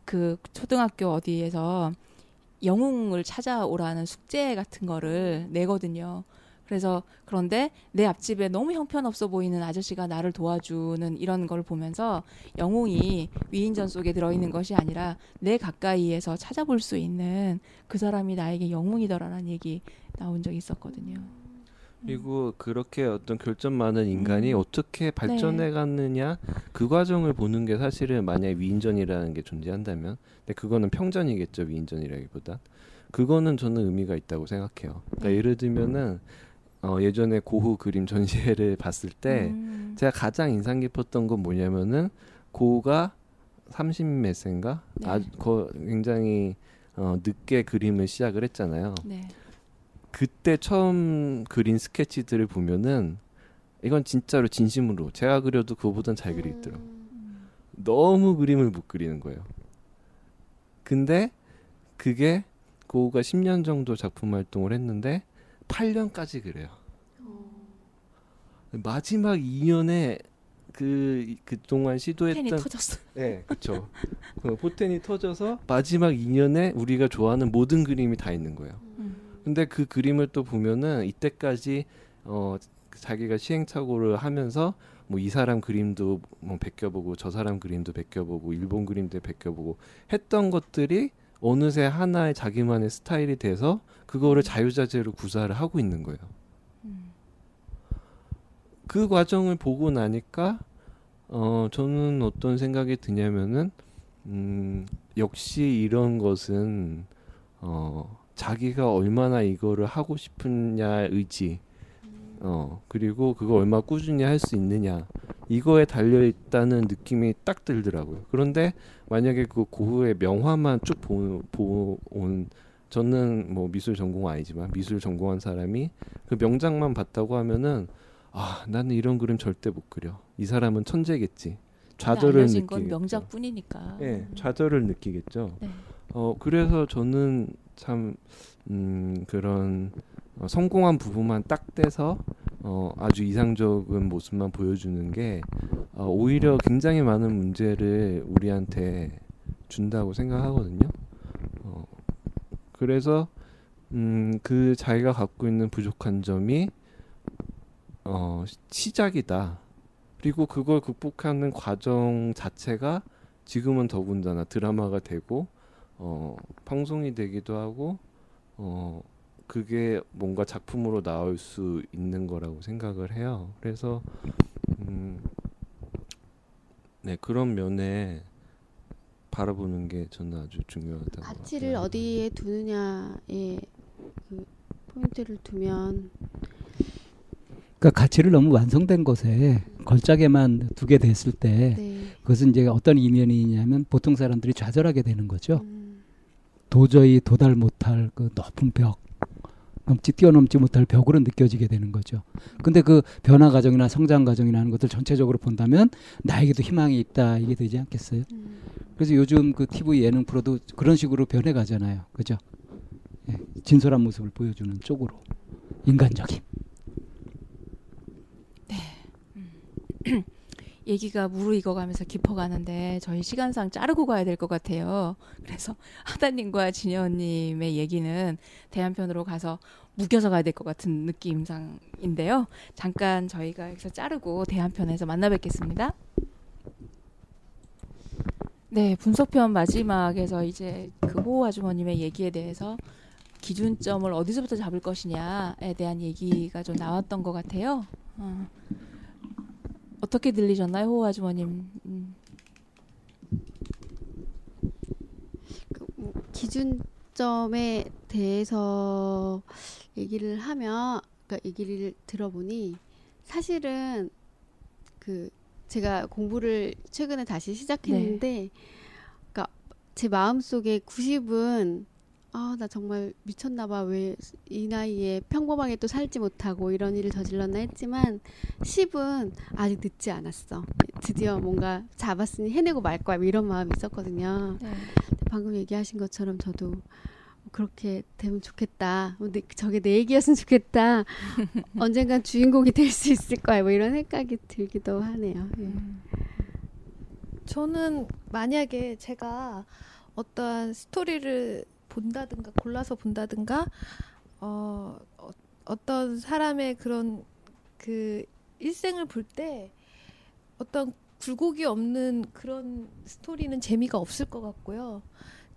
Speaker 2: 그 초등학교 어디에서 영웅을 찾아오라는 숙제 같은 거를 내거든요. 그래서 그런데 내 앞집에 너무 형편없어 보이는 아저씨가 나를 도와주는 이런 걸 보면서 영웅이 위인전 속에 들어있는 것이 아니라 내 가까이에서 찾아볼 수 있는 그 사람이 나에게 영웅이더라라는 얘기 나온 적이 있었거든요.
Speaker 4: 그리고 그렇게 어떤 결점 많은 인간이 음. 어떻게 발전해 네. 갔느냐 그 과정을 보는 게 사실은 만약에 위인전이라는 게 존재한다면 근데 그거는 평전이겠죠 위인전이라기보다 그거는 저는 의미가 있다고 생각해요. 그러니까 네. 예를 들면은 어, 예전에 고흐 그림 전시회를 봤을 때 음. 제가 가장 인상 깊었던 건 뭐냐면은 고흐가 30몇 세인가 네. 아주 거, 굉장히 어, 늦게 그림을 시작을 했잖아요. 네. 그때 처음 그린 스케치들을 보면은 이건 진짜로 진심으로 제가 그려도 그거보단 잘 그리겠더라고. 음. 너무 그림을 못 그리는 거예요. 근데 그게 고우가 10년 정도 작품 활동을 했는데 8년까지 그래요. 어. 마지막 2년에 그 그동안 시도했던
Speaker 2: 포텐이 터졌어.
Speaker 4: 네, 그렇죠. 그 포텐이 터져서 마지막 2년에 우리가 좋아하는 모든 그림이 다 있는 거예요. 음. 근데 그 그림을 또 보면은 이때까지 어 자기가 시행착오를 하면서 뭐 이 사람 그림도 뭐 베껴보고 저 사람 그림도 베껴보고 일본 그림도 베껴보고 했던 것들이 어느새 하나의 자기만의 스타일이 돼서 그거를 자유자재로 구사를 하고 있는 거예요. 음. 그 과정을 보고 나니까 어 저는 어떤 생각이 드냐면은 음 역시 이런 것은 어 자기가 얼마나 이거를 하고 싶으냐 의지 어 그리고 그거 얼마 꾸준히 할 수 있느냐 이거에 달려 있다는 느낌이 딱 들더라고요. 그런데 만약에 그 고흐의 명화만 쭉 보온 저는 뭐 미술 전공 아니지만 미술 전공한 사람이 그 명작만 봤다고 하면은 아 나는 이런 그림 절대 못 그려. 이 사람은 천재겠지. 좌절을 느끼겠죠.
Speaker 2: 명작뿐이니까.
Speaker 4: 네, 좌절을 느끼겠죠. 네. 어 그래서 저는 참 음, 그런 어, 성공한 부분만 딱 떼서 어, 아주 이상적인 모습만 보여주는 게 어, 오히려 굉장히 많은 문제를 우리한테 준다고 생각하거든요. 어, 그래서 음, 그 자기가 갖고 있는 부족한 점이 어, 시작이다. 그리고 그걸 극복하는 과정 자체가 지금은 더군다나 드라마가 되고 어, 방송이 되기도 하고 어, 그게 뭔가 작품으로 나올 수 있는 거라고 생각을 해요. 그래서 음, 네 그런 면에 바라보는 게 저는 아주 중요하다고.
Speaker 5: 가치를 어디에 두느냐에 그 포인트를 두면.
Speaker 1: 그러니까 가치를 너무 완성된 것에 걸작에만 두게 됐을 때 네. 그것은 이제 어떤 이면이냐면 보통 사람들이 좌절하게 되는 거죠. 음. 도저히 도달 못할 그 높은 벽 넘지 뛰어넘지 못할 벽으로 느껴지게 되는 거죠. 근데 그 변화 과정이나 성장 과정이나 하는 것들 전체적으로 본다면 나에게도 희망이 있다 이게 되지 않겠어요? 음. 그래서 요즘 그 TV 예능 프로도 그런 식으로 변해 가잖아요. 그죠? 예, 진솔한 모습을 보여주는 쪽으로 인간적인.
Speaker 2: 네. 음. 얘기가 무르익어가면서 깊어가는데 저희 시간상 자르고 가야 될 것 같아요. 그래서 하다님과 진여님의 얘기는 대한편으로 가서 묶여서 가야 될 것 같은 느낌상인데요. 잠깐 저희가 여기서 자르고 대한편에서 만나 뵙겠습니다. 네, 분석편 마지막에서 이제 그 호호 아주머님의 얘기에 대해서 기준점을 어디서부터 잡을 것이냐에 대한 얘기가 좀 나왔던 것 같아요. 어. 어떻게 들리셨나요, 호 아주머님? 음.
Speaker 5: 그, 뭐, 기준점에 대해서 얘기를 하면, 그러니까 얘기를 들어보니 사실은 그 제가 공부를 최근에 다시 시작했는데, 네. 그러니까 제 마음 속에 90은 아, 나 정말 미쳤나 봐. 왜 이 나이에 평범하게 또 살지 못하고 이런 일을 저질렀나 했지만 10은 아직 늦지 않았어. 드디어 뭔가 잡았으니 해내고 말 거야. 뭐 이런 마음이 있었거든요. 네. 방금 얘기하신 것처럼 저도 그렇게 되면 좋겠다. 뭐 저게 내 얘기였으면 좋겠다. 언젠간 주인공이 될 수 있을 거야. 뭐 이런 생각이 들기도 하네요. 예. 음.
Speaker 6: 저는 만약에 제가 어떠한 스토리를 본다든가 골라서 본다든가 어, 어 어떤 사람의 그런 그 일생을 볼 때 어떤 굴곡이 없는 그런 스토리는 재미가 없을 것 같고요.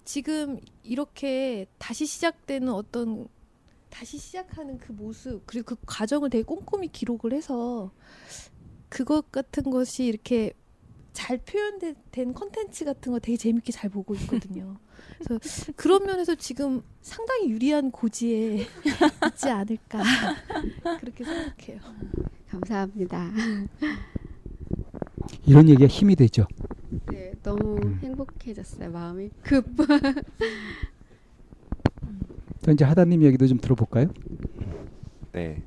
Speaker 6: 지금 이렇게 다시 시작되는 어떤 다시 시작하는 그 모습 그리고 그 과정을 되게 꼼꼼히 기록을 해서 그것 같은 것이 이렇게 잘 표현된 컨텐츠 같은 거 되게 재밌게 잘 보고 있거든요. 그래서 그런 면에서 지금 상당히 유리한 고지에 있지 않을까 그렇게 생각해요.
Speaker 5: 감사합니다.
Speaker 1: 이런 얘기가 힘이 되죠.
Speaker 5: 네, 너무 음. 행복해졌어요 마음이 급.
Speaker 1: 이제 하다님 얘기도 좀 들어볼까요?
Speaker 4: 네.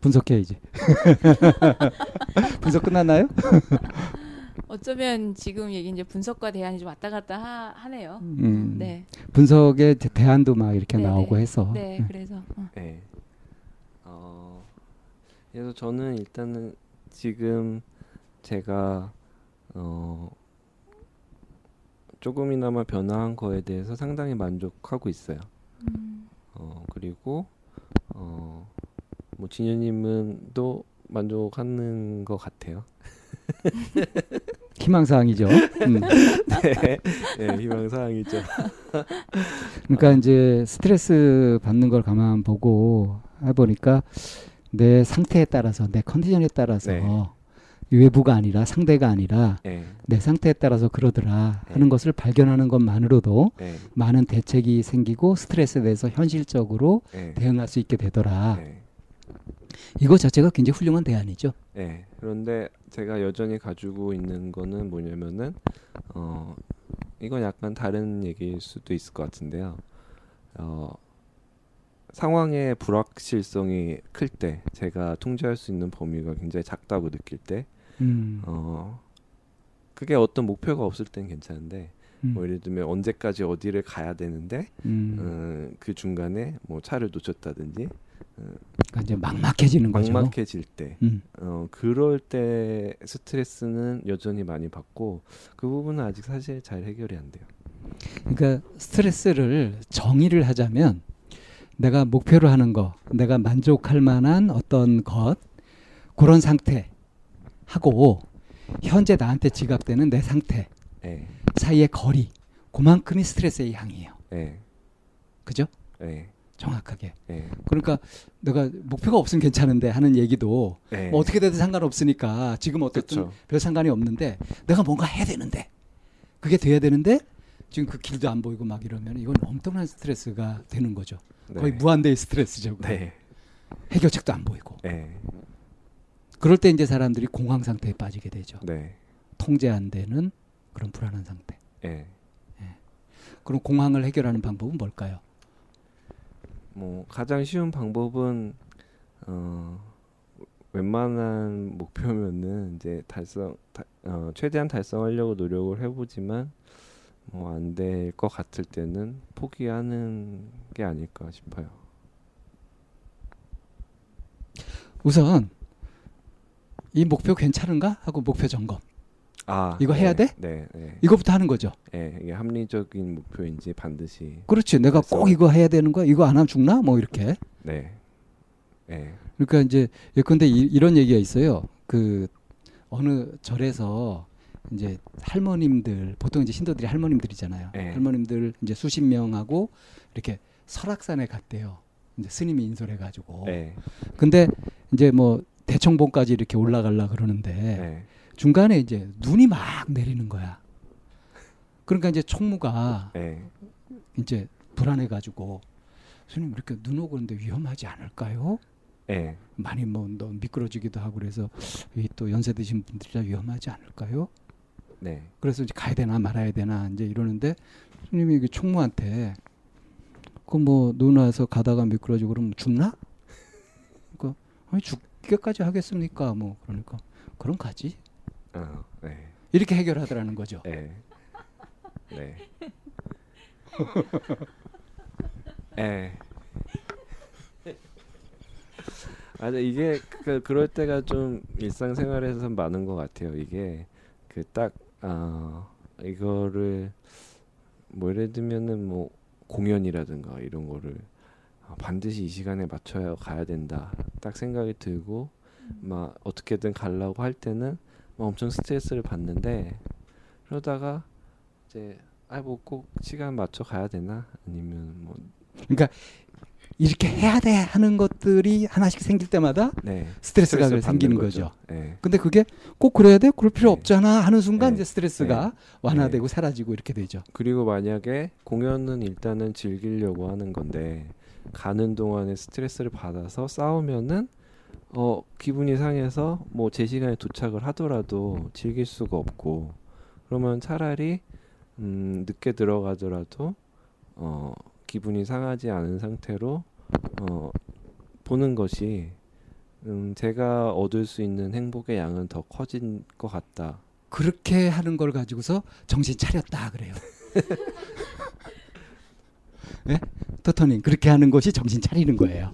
Speaker 1: 분석해 이제. 분석 끝났나요?
Speaker 2: 어쩌면 지금 얘기 이제 분석과 대안이 좀 왔다 갔다 하, 네요 음,
Speaker 1: 네. 분석의 대안도 막 이렇게 네네. 나오고 해서.
Speaker 2: 네, 네. 그래서. 어. 네.
Speaker 4: 어, 그래서 저는 일단은 지금 제가 어 조금이나마 변화한 거에 대해서 상당히 만족하고 있어요. 음. 어 그리고 어뭐 진현님은 또 만족하는 것 같아요.
Speaker 1: 희망사항이죠. 음.
Speaker 4: 네, 네, 희망사항이죠.
Speaker 1: 그러니까 이제 스트레스 받는 걸 가만 보고 해보니까 내 상태에 따라서 내 컨디션에 따라서 네. 외부가 아니라 상대가 아니라 네. 내 상태에 따라서 그러더라 네. 하는 것을 발견하는 것만으로도 네. 많은 대책이 생기고 스트레스에 대해서 현실적으로 네. 대응할 수 있게 되더라. 네. 이거 자체가 굉장히 훌륭한 대안이죠.
Speaker 4: 네. 그런데 제가 여전히 가지고 있는 거는 뭐냐면은 어 이건 약간 다른 얘기일 수도 있을 것 같은데요. 어 상황의 불확실성이 클 때, 제가 통제할 수 있는 범위가 굉장히 작다고 느낄 때, 음. 어 그게 어떤 목표가 없을 땐 괜찮은데 음. 뭐 예를 들면 언제까지 어디를 가야 되는데 음. 어, 그 중간에 뭐 차를 놓쳤다든지
Speaker 1: 그러니까 이제 막막해지는
Speaker 4: 거죠. 막막해질 때, 음. 어, 그럴 때 스트레스는 여전히 많이 받고 그 부분은 아직 사실 잘 해결이 안 돼요.
Speaker 1: 그러니까 스트레스를 정의를 하자면 내가 목표로 하는 거, 내가 만족할 만한 어떤 것 그런 상태 하고 현재 나한테 지각되는 내 상태 네. 사이의 거리 그만큼이 스트레스의 양이에요. 네. 그죠? 네. 정확하게. 네. 그러니까 내가 목표가 없으면 괜찮은데 하는 얘기도 네. 뭐 어떻게 돼도 상관없으니까 지금 어쨌든 그쵸. 별 상관이 없는데 내가 뭔가 해야 되는데 그게 돼야 되는데 지금 그 길도 안 보이고 막 이러면 이건 엄청난 스트레스가 되는 거죠. 네. 거의 무한대의 스트레스죠. 네. 해결책도 안 보이고. 네. 그럴 때 이제 사람들이 공황 상태에 빠지게 되죠. 네. 통제 안 되는 그런 불안한 상태. 네. 그럼 공황을 해결하는 방법은 뭘까요?
Speaker 4: 뭐 가장 쉬운 방법은 어 웬만한 목표면은 이제 달성 다, 어, 최대한 달성하려고 노력을 해보지만 뭐 안 될 것 같을 때는 포기하는 게 아닐까 싶어요.
Speaker 1: 우선 이 목표 괜찮은가 하고 목표 점검.
Speaker 4: 아
Speaker 1: 이거
Speaker 4: 네,
Speaker 1: 해야 돼?
Speaker 4: 네, 네.
Speaker 1: 이거부터 하는 거죠.
Speaker 4: 네, 이게 합리적인 목표인지 반드시.
Speaker 1: 그렇지. 내가 꼭 이거 해야 되는 거야. 이거 안 하면 죽나? 뭐 이렇게.
Speaker 4: 네. 네.
Speaker 1: 그러니까 이제 예컨대 이, 런 얘기가 있어요. 그 어느 절에서 이제 할머님들 보통 이제 신도들이 할머님들이잖아요.
Speaker 4: 네.
Speaker 1: 할머님들 이제 수십 명하고 이렇게 설악산에 갔대요. 이제 스님이 인솔해 가지고.
Speaker 4: 네.
Speaker 1: 근데 이제 뭐 대청봉까지 이렇게 올라갈라 그러는데
Speaker 4: 네.
Speaker 1: 중간에 이제 눈이 막 내리는 거야. 그러니까 이제 총무가
Speaker 4: 네.
Speaker 1: 이제 불안해 가지고 스님 이렇게 눈 오고 그러는데 위험하지 않을까요?
Speaker 4: 네.
Speaker 1: 많이 뭐너 미끄러지기도 하고 그래서 이또 연세 드신 분들이라 위험하지 않을까요?
Speaker 4: 네.
Speaker 1: 그래서 이제 가야 되나 말아야 되나 이제 이러는데 스님이 그 총무한테 그 뭐 눈 와서 가다가 미끄러지고 그러면 죽나? 그 아니 죽 기까지 하겠습니까? 뭐 그러니까 그럼 가지.
Speaker 4: 어, 네.
Speaker 1: 이렇게 해결하더라는 거죠.
Speaker 4: 네. 네. 네. 아, 이게 그 그럴 때가 좀 일상생활에서 많은 것 같아요. 이게 그딱 아, 이거를 뭐 예를 들면은 뭐 공연이라든가 이런 거를 아, 반드시 이 시간에 맞춰야 가야 된다. 딱 생각이 들고 막 어떻게든 가려고 할 때는 막 엄청 스트레스를 받는데 그러다가 이제 아뭐 꼭 시간 맞춰 가야 되나 아니면 뭐
Speaker 1: 그러니까 이렇게 해야 돼 하는 것들이 하나씩 생길 때마다
Speaker 4: 네.
Speaker 1: 스트레스가 생기는
Speaker 4: 받는
Speaker 1: 거죠.
Speaker 4: 네.
Speaker 1: 근데 그게 꼭 그래야 돼? 그럴 필요
Speaker 4: 네.
Speaker 1: 없잖아 하는 순간
Speaker 4: 네.
Speaker 1: 이제 스트레스가
Speaker 4: 네.
Speaker 1: 완화되고 사라지고 이렇게 되죠.
Speaker 4: 그리고 만약에 공연은 일단은 즐기려고 하는 건데 가는 동안에 스트레스를 받아서 싸우면은 어 기분이 상해서 뭐 제 시간에 도착을 하더라도 즐길 수가 없고 그러면 차라리 음 늦게 들어가더라도 어 기분이 상하지 않은 상태로 어 보는 것이 음 제가 얻을 수 있는 행복의 양은 더 커진 것 같다.
Speaker 1: 그렇게 하는 걸 가지고서 정신 차렸다 그래요. 네? 토토님 그렇게 하는 것이 정신 차리는 거예요.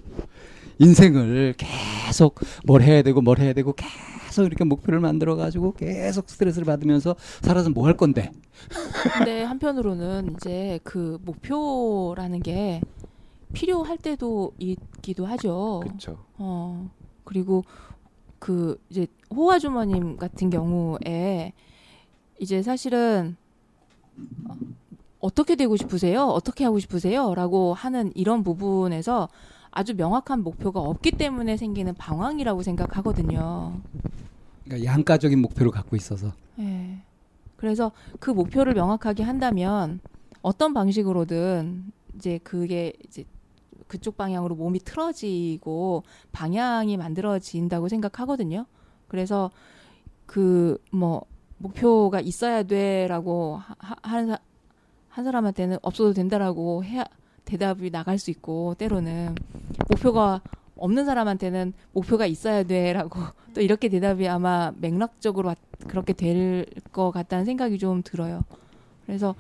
Speaker 1: 인생을 계속 뭘 해야 되고 뭘 해야 되고 계속 이렇게 목표를 만들어 가지고 계속 스트레스를 받으면서 살아서 뭐 할 건데.
Speaker 2: 근데 한편으로는 이제 그 목표라는 게 필요할 때도 있기도 하죠.
Speaker 4: 그렇죠.
Speaker 2: 어 그리고 그 이제 호화 주머님 같은 경우에 이제 사실은 어, 어떻게 되고 싶으세요? 어떻게 하고 싶으세요? 라고 하는 이런 부분에서 아주 명확한 목표가 없기 때문에 생기는 방황이라고 생각하거든요.
Speaker 1: 그러니까 양가적인 목표를 갖고 있어서.
Speaker 2: 예. 그래서 그 목표를 명확하게 한다면 어떤 방식으로든 이제 그게 이제 그쪽 방향으로 몸이 틀어지고 방향이 만들어진다고 생각하거든요. 그래서 그 뭐 목표가 있어야 돼라고 하- 하는 사, 한 사람한테는 없어도 된다라고 해야 대답이 나갈 수 있고 때로는 목표가 없는 사람한테는 목표가 있어야 돼라고 또 이렇게 대답이 아마 맥락적으로 왔- 그렇게 될 것 같다는 생각이 좀 들어요. 그래서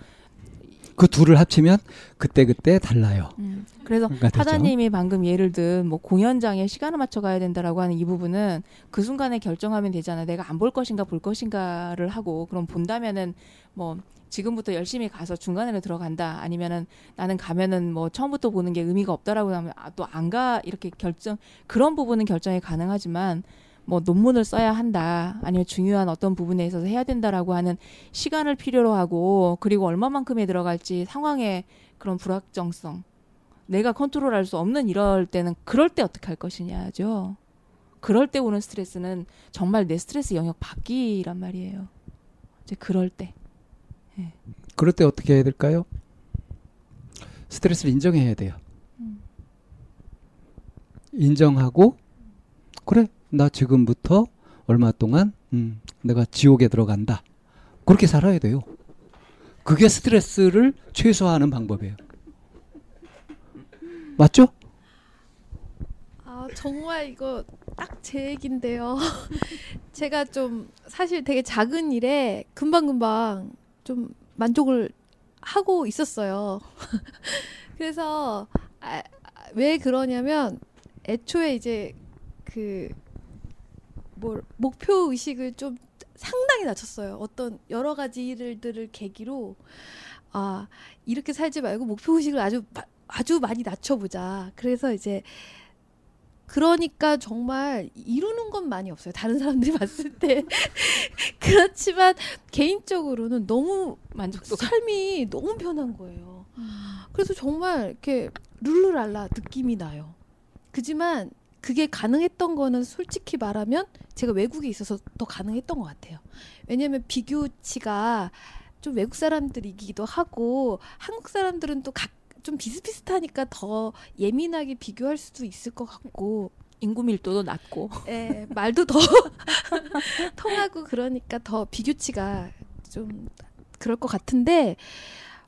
Speaker 1: 그 둘을 합치면 그때 그때 달라요.
Speaker 2: 음, 그래서. 하다님이 방금 예를 든 뭐 공연장에 시간을 맞춰 가야 된다라고 하는 이 부분은 그 순간에 결정하면 되잖아요. 내가 안 볼 것인가 볼 것인가를 하고 그럼 본다면은 뭐 지금부터 열심히 가서 중간에로 들어간다 아니면은 나는 가면은 뭐 처음부터 보는 게 의미가 없다라고 하면 아, 또 안 가 이렇게 결정 그런 부분은 결정이 가능하지만 뭐 논문을 써야 한다 아니면 중요한 어떤 부분에 있어서 해야 된다라고 하는 시간을 필요로 하고 그리고 얼마만큼에 들어갈지 상황의 그런 불확정성 내가 컨트롤할 수 없는 이럴 때는 그럴 때 어떻게 할 것이냐죠. 그럴 때 오는 스트레스는 정말 내 스트레스 영역 밖이란 말이에요. 이제 그럴 때.
Speaker 1: 그럴 때 어떻게 해야 될까요? 스트레스를 인정해야 돼요.
Speaker 2: 음.
Speaker 1: 인정하고 그래 나 지금부터 얼마 동안 음, 내가 지옥에 들어간다. 그렇게 살아야 돼요. 그게 스트레스를 최소화하는 방법이에요. 맞죠?
Speaker 6: 아 정말 이거 딱 제 얘긴데요. 제가 좀 사실 되게 작은 일에 금방 금방 좀 만족을 하고 있었어요. 그래서 아, 왜 그러냐면 애초에 이제 그뭐 목표 의식을 좀 상당히 낮췄어요. 어떤 여러 가지 일들을 계기로 아 이렇게 살지 말고 목표 의식을 아주 아주 많이 낮춰보자. 그래서 이제 그러니까 정말 이루는 건 많이 없어요. 다른 사람들이 봤을 때. 그렇지만 개인적으로는 너무 만족도 삶이 너무 편한 거예요. 음. 그래서 정말 이렇게 룰루랄라 느낌이 나요. 그지만 그게 가능했던 거는 솔직히 말하면 제가 외국에 있어서 더 가능했던 것 같아요. 왜냐하면 비교치가 좀 외국 사람들이기도 하고 한국 사람들은 또 각 좀 비슷비슷하니까 더 예민하게 비교할 수도 있을 것 같고
Speaker 2: 인구 밀도도 낮고
Speaker 6: 예, 말도 더 통하고 그러니까 더 비교치가 좀 그럴 것 같은데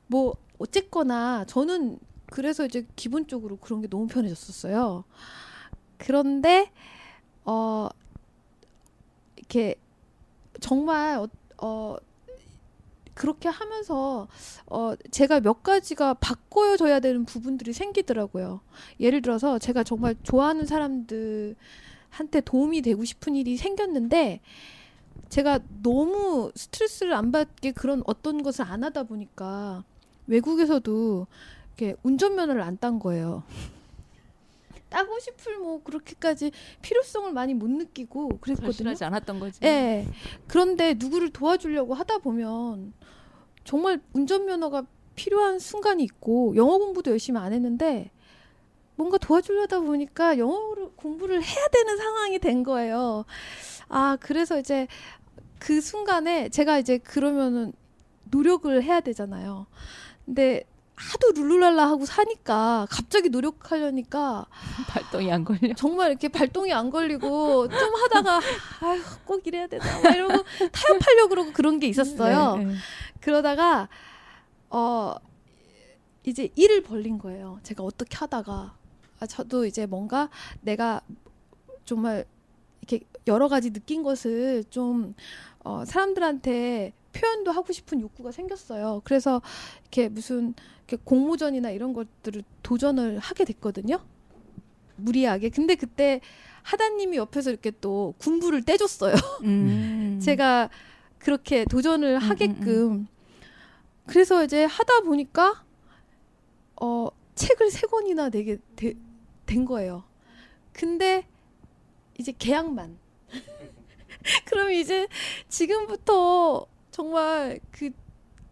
Speaker 6: 뭐 어쨌거나 저는 그래서 이제 기본적으로 그런 게 너무 편해졌었어요. 그런데 어 이렇게 정말 어, 어 그렇게 하면서 어 제가 몇 가지가 바꿔줘야 되는 부분들이 생기더라고요. 예를 들어서 제가 정말 좋아하는 사람들한테 도움이 되고 싶은 일이 생겼는데 제가 너무 스트레스를 안 받게 그런 어떤 것을 안 하다 보니까 외국에서도 이렇게 운전면허를 안 딴 거예요. 따고 싶을 뭐 그렇게까지 필요성을 많이 못 느끼고 그랬거든요.
Speaker 2: 하지 않았던 거지.
Speaker 6: 예. 네. 그런데 누구를 도와주려고 하다 보면 정말 운전면허가 필요한 순간이 있고 영어 공부도 열심히 안 했는데 뭔가 도와주려다 보니까 영어를 공부를 해야 되는 상황이 된 거예요. 아, 그래서 이제 그 순간에 제가 이제 그러면은 노력을 해야 되잖아요. 근데 하도 룰루랄라 하고 사니까 갑자기 노력하려니까
Speaker 2: 발동이 안 걸려.
Speaker 6: 정말 이렇게 발동이 안 걸리고 좀 하다가 아휴 꼭 이래야 되나 이러고 타협하려고 그러고 그런 게 있었어요. 네, 네. 그러다가 어 이제 일을 벌린 거예요. 제가 어떻게 하다가 아, 저도 이제 뭔가 내가 정말 이렇게 여러 가지 느낀 것을 좀 어, 사람들한테 표현도 하고 싶은 욕구가 생겼어요. 그래서 이렇게 무슨 이렇게 공모전이나 이런 것들을 도전을 하게 됐거든요. 무리하게. 근데 그때 하다님이 옆에서 이렇게 또 군부를 떼줬어요. 음. 제가 그렇게 도전을 음, 음, 하게끔. 음, 그래서 이제 하다 보니까 어 책을 세 권이나 내게 되, 된 거예요. 근데 이제 계약만. 그럼 이제 지금부터 정말 그,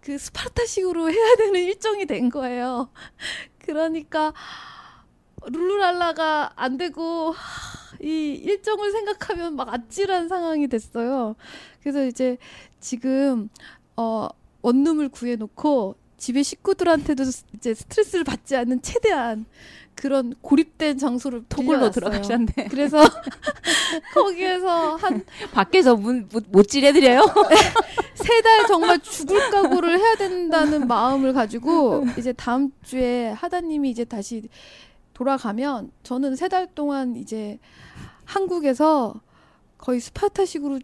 Speaker 6: 그 스파르타식으로 해야 되는 일정이 된 거예요. 그러니까 룰루랄라가 안 되고 이 일정을 생각하면 막 아찔한 상황이 됐어요. 그래서 이제 지금 어 원룸을 구해놓고 집에 식구들한테도 이제 스트레스를 받지 않는 최대한 그런 고립된 장소를
Speaker 2: 토굴로 들어가셨네.
Speaker 6: 그래서 거기에서 한
Speaker 2: 밖에서 문못 찌려드려요.
Speaker 6: 세 달 정말 죽을 각오를 해야 된다는 마음을 가지고 이제 다음 주에 하다님이 이제 다시 돌아가면 저는 세 달 동안 이제 한국에서 거의 스파타식으로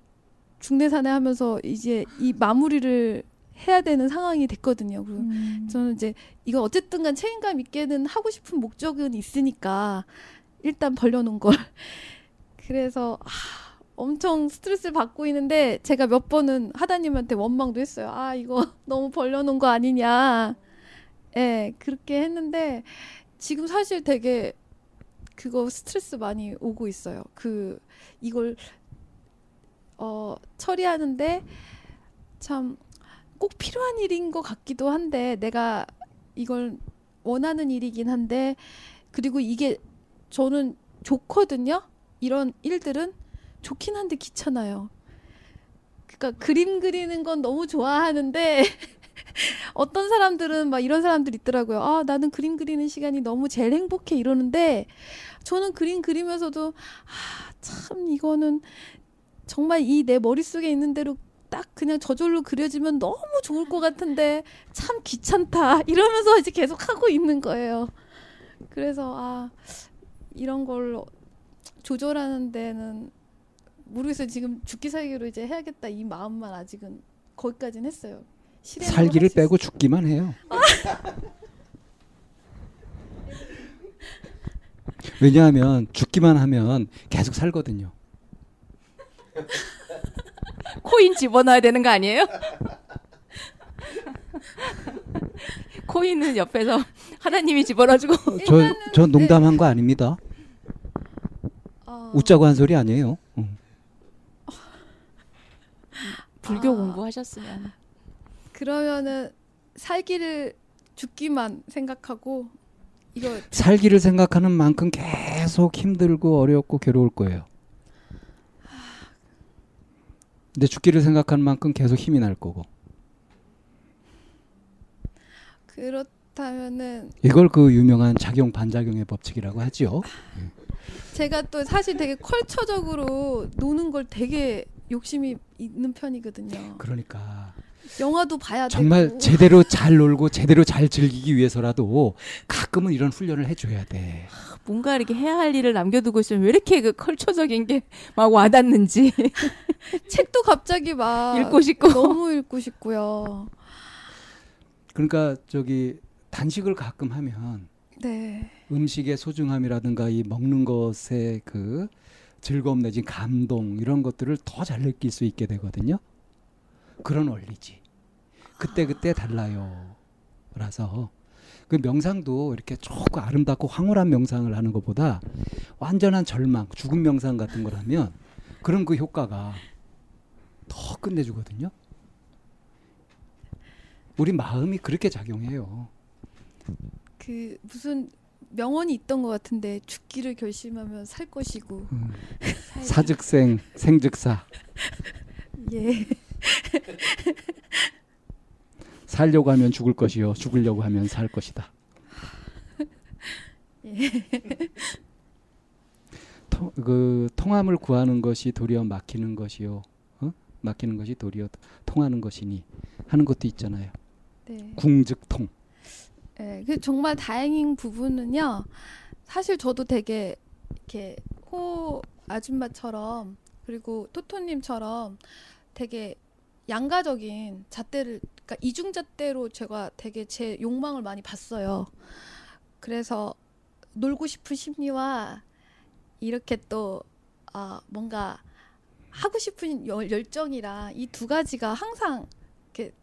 Speaker 6: 중내산에 하면서 이제 이 마무리를 해야 되는 상황이 됐거든요. 그리고 음. 저는 이제 이거 어쨌든 간 책임감 있게는 하고 싶은 목적은 있으니까 일단 벌려놓은 걸. 그래서 아, 엄청 스트레스를 받고 있는데 제가 몇 번은 하다님한테 원망도 했어요. 아 이거 너무 벌려놓은 거 아니냐. 예, 네, 그렇게 했는데 지금 사실 되게 그거 스트레스 많이 오고 있어요. 그 이걸 어 처리하는데 참 꼭 필요한 일인 것 같기도 한데 내가 이걸 원하는 일이긴 한데 그리고 이게 저는 좋거든요. 이런 일들은 좋긴 한데 귀찮아요. 그러니까 그림 그리는 건 너무 좋아하는데 어떤 사람들은 막 이런 사람들 있더라고요. 아, 나는 그림 그리는 시간이 너무 제일 행복해 이러는데 저는 그림 그리면서도 아, 참 이거는 정말 이 내 머릿속에 있는 대로 딱 그냥 저절로 그려지면 너무 좋을 것 같은데 참 귀찮다 이러면서 이제 계속 하고 있는 거예요. 그래서 아 이런 걸 조절하는 데는 모르겠어요. 지금 죽기 살기로 이제 해야겠다 이 마음만 아직은 거기까지는 했어요.
Speaker 1: 살기를 빼고 죽기만 해요. 왜냐하면 죽기만 하면 계속 살거든요.
Speaker 2: 코인 집어넣어야 되는 거 아니에요? 코인은 옆에서 하나님이 집어넣어주고
Speaker 1: 저, 저 농담한 거 아닙니다. 어... 웃자고 한 소리 아니에요. 응.
Speaker 2: 불교 아... 공부하셨으면
Speaker 6: 그러면은 살기를 죽기만 생각하고 이거
Speaker 1: 살기를 생각하는 만큼 계속 힘들고 어렵고 괴로울 거예요. 근데 죽기를 생각하는 만큼 계속 힘이 날 거고.
Speaker 6: 그렇다면은
Speaker 1: 이걸 그 유명한 작용 반작용의 법칙이라고 하죠.
Speaker 6: 제가 또 사실 되게 컬처적으로 노는 걸 되게 욕심이 있는 편이거든요.
Speaker 1: 그러니까
Speaker 6: 영화도 봐야
Speaker 1: 정말
Speaker 6: 되고.
Speaker 1: 제대로 잘 놀고 제대로 잘 즐기기 위해서라도 가끔은 이런 훈련을 해줘야 돼.
Speaker 2: 뭔가 이렇게 해야 할 일을 남겨두고 있으면 왜 이렇게 그 컬처적인 게 막 와닿는지.
Speaker 6: 책도 갑자기 막
Speaker 2: 읽고 싶고
Speaker 6: 너무 읽고 싶고요.
Speaker 1: 그러니까 저기 단식을 가끔 하면
Speaker 6: 네.
Speaker 1: 음식의 소중함이라든가 이 먹는 것의 그 즐거움 내지 감동 이런 것들을 더 잘 느낄 수 있게 되거든요. 그런 원리지. 그때 그때 달라요. 라서 그 명상도 이렇게 조금 아름답고 황홀한 명상을 하는 것보다 완전한 절망, 죽음 명상 같은 걸 하면 그런 그 효과가 더 끝내주거든요. 우리 마음이 그렇게 작용해요.
Speaker 6: 그 무슨 명언이 있던 것 같은데 죽기를 결심하면 살 것이고 음.
Speaker 1: 사즉생 생즉사.
Speaker 6: 예.
Speaker 1: 살려고 하면 죽을 것이요 죽으려고 하면 살 것이다. 예. 통, 그 통함을 구하는 것이 도리어 막히는 것이요 어? 막히는 것이 도리어 통하는 것이니 하는 것도 있잖아요. 네. 궁즉통.
Speaker 6: 네, 그 정말 다행인 부분은요. 사실 저도 되게 이렇게 호 아줌마처럼 그리고 토토님처럼 되게 양가적인 잣대를 그러니까 이중잣대로 제가 되게 제 욕망을 많이 봤어요. 그래서 놀고 싶은 심리와 이렇게 또 아, 뭔가 하고 싶은 열, 열정이랑 이 두 가지가 항상 이렇게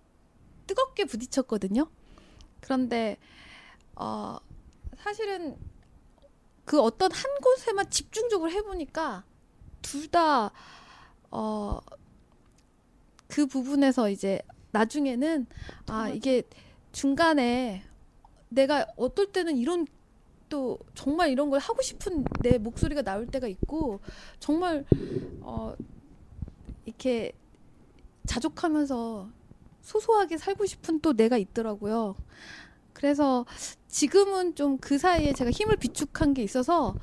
Speaker 6: 뜨겁게 부딪혔거든요. 그런데 어, 사실은 그 어떤 한 곳에만 집중적으로 해보니까 둘 다 어, 그 부분에서 이제 나중에는 아 이게 중간에 내가 어떨 때는 이런 또 정말 이런 걸 하고 싶은 내 목소리가 나올 때가 있고 정말 어 이렇게 자족하면서 소소하게 살고 싶은 또 내가 있더라고요. 그래서 지금은 좀 그 사이에 제가 힘을 비축한 게 있어서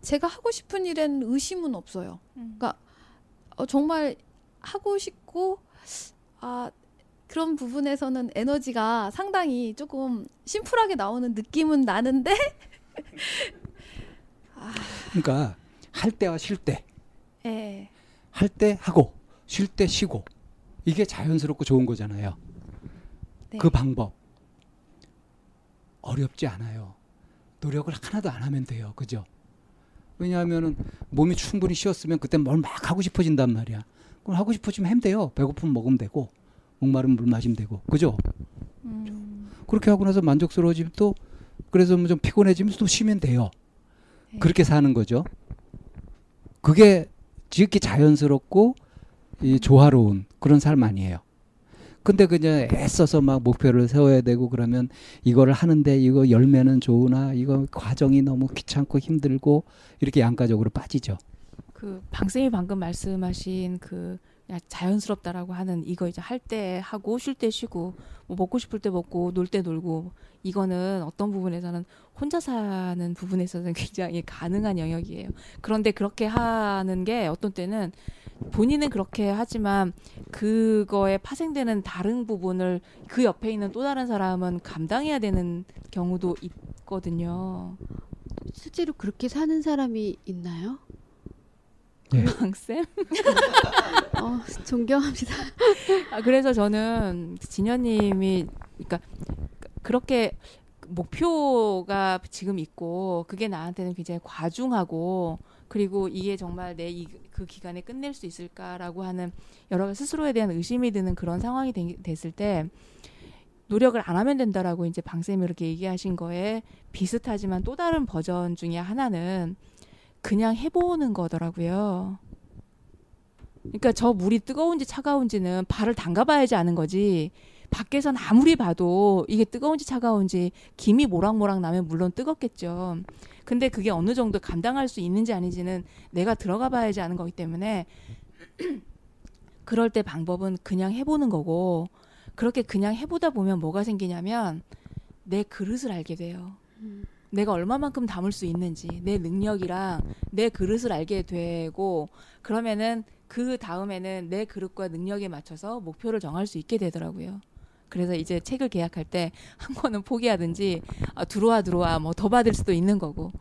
Speaker 6: 제가 하고 싶은 일엔 의심은 없어요. 음. 그러니까 어, 정말 하고 싶고 아 그런 부분에서는 에너지가 상당히 조금 심플하게 나오는 느낌은 나는데
Speaker 1: 아... 그러니까 할 때와 쉴 때.
Speaker 6: 네.
Speaker 1: 할때 하고 쉴 때 쉬고 이게 자연스럽고 좋은 거잖아요. 네. 그 방법 어렵지 않아요. 노력을 하나도 안 하면 돼요. 그죠? 왜냐하면은 몸이 충분히 쉬었으면 그때 뭘 막 하고 싶어진단 말이야. 그럼 하고 싶어지면 햄 돼요. 배고프면 먹으면 되고 목마르면 물 마시면 되고 그죠? 음. 그렇게 하고 나서 만족스러워지면 또 그래서 뭐좀 피곤해지면 또 쉬면 돼요. 네. 그렇게 사는 거죠. 그게 지극히 자연스럽고 이 조화로운 그런 삶 아니에요. 근데 그냥 애써서 막 목표를 세워야 되고 그러면 이거를 하는데 이거 열매는 좋으나 이거 과정이 너무 귀찮고 힘들고 이렇게 양가적으로 빠지죠.
Speaker 2: 그 방쌤이 방금 말씀하신 그 자연스럽다라고 하는 이거 이제 할 때 하고 쉴 때 쉬고 뭐 먹고 싶을 때 먹고 놀 때 놀고 이거는 어떤 부분에서는 혼자 사는 부분에서는 굉장히 가능한 영역이에요. 그런데 그렇게 하는 게 어떤 때는 본인은 그렇게 하지만 그거에 파생되는 다른 부분을 그 옆에 있는 또 다른 사람은 감당해야 되는 경우도 있거든요.
Speaker 5: 실제로 그렇게 사는 사람이 있나요?
Speaker 2: 네. 쌤?
Speaker 5: 어, 존경합니다.
Speaker 2: 아, 그래서 저는 진현님이 그러니까 그렇게 목표가 지금 있고 그게 나한테는 굉장히 과중하고 그리고 이게 정말 내 그 기간에 끝낼 수 있을까라고 하는 여러 가지 스스로에 대한 의심이 드는 그런 상황이 되, 됐을 때 노력을 안 하면 된다라고 이제 방쌤이 이렇게 얘기하신 거에 비슷하지만 또 다른 버전 중에 하나는 그냥 해보는 거더라고요. 그러니까 저 물이 뜨거운지 차가운지는 발을 담가봐야지 아는 거지. 밖에선 아무리 봐도 이게 뜨거운지 차가운지 김이 모락모락 나면 물론 뜨겁겠죠. 근데 그게 어느 정도 감당할 수 있는지 아닌지는 내가 들어가 봐야지 아는 거기 때문에 그럴 때 방법은 그냥 해보는 거고 그렇게 그냥 해보다 보면 뭐가 생기냐면 내 그릇을 알게 돼요. 음. 내가 얼마만큼 담을 수 있는지 내 능력이랑 내 그릇을 알게 되고 그러면은 그 다음에는 내 그릇과 능력에 맞춰서 목표를 정할 수 있게 되더라고요. 그래서 이제 책을 계약할 때 한 권은 포기하든지 아, 들어와 들어와 뭐 더 받을 수도 있는 거고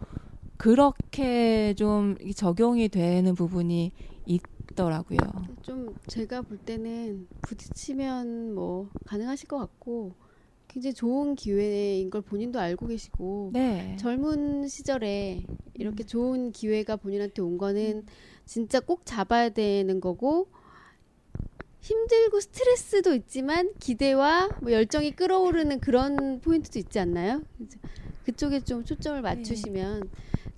Speaker 2: 그렇게 좀 적용이 되는 부분이 있더라고요.
Speaker 5: 좀 제가 볼 때는 부딪히면 뭐 가능하실 것 같고 굉장히 좋은 기회인 걸 본인도 알고 계시고 네. 젊은 시절에 이렇게 좋은 기회가 본인한테 온 거는 진짜 꼭 잡아야 되는 거고 힘들고 스트레스도 있지만 기대와 뭐 열정이 끌어오르는 그런 포인트도 있지 않나요? 그쪽에 좀 초점을 네. 맞추시면 네.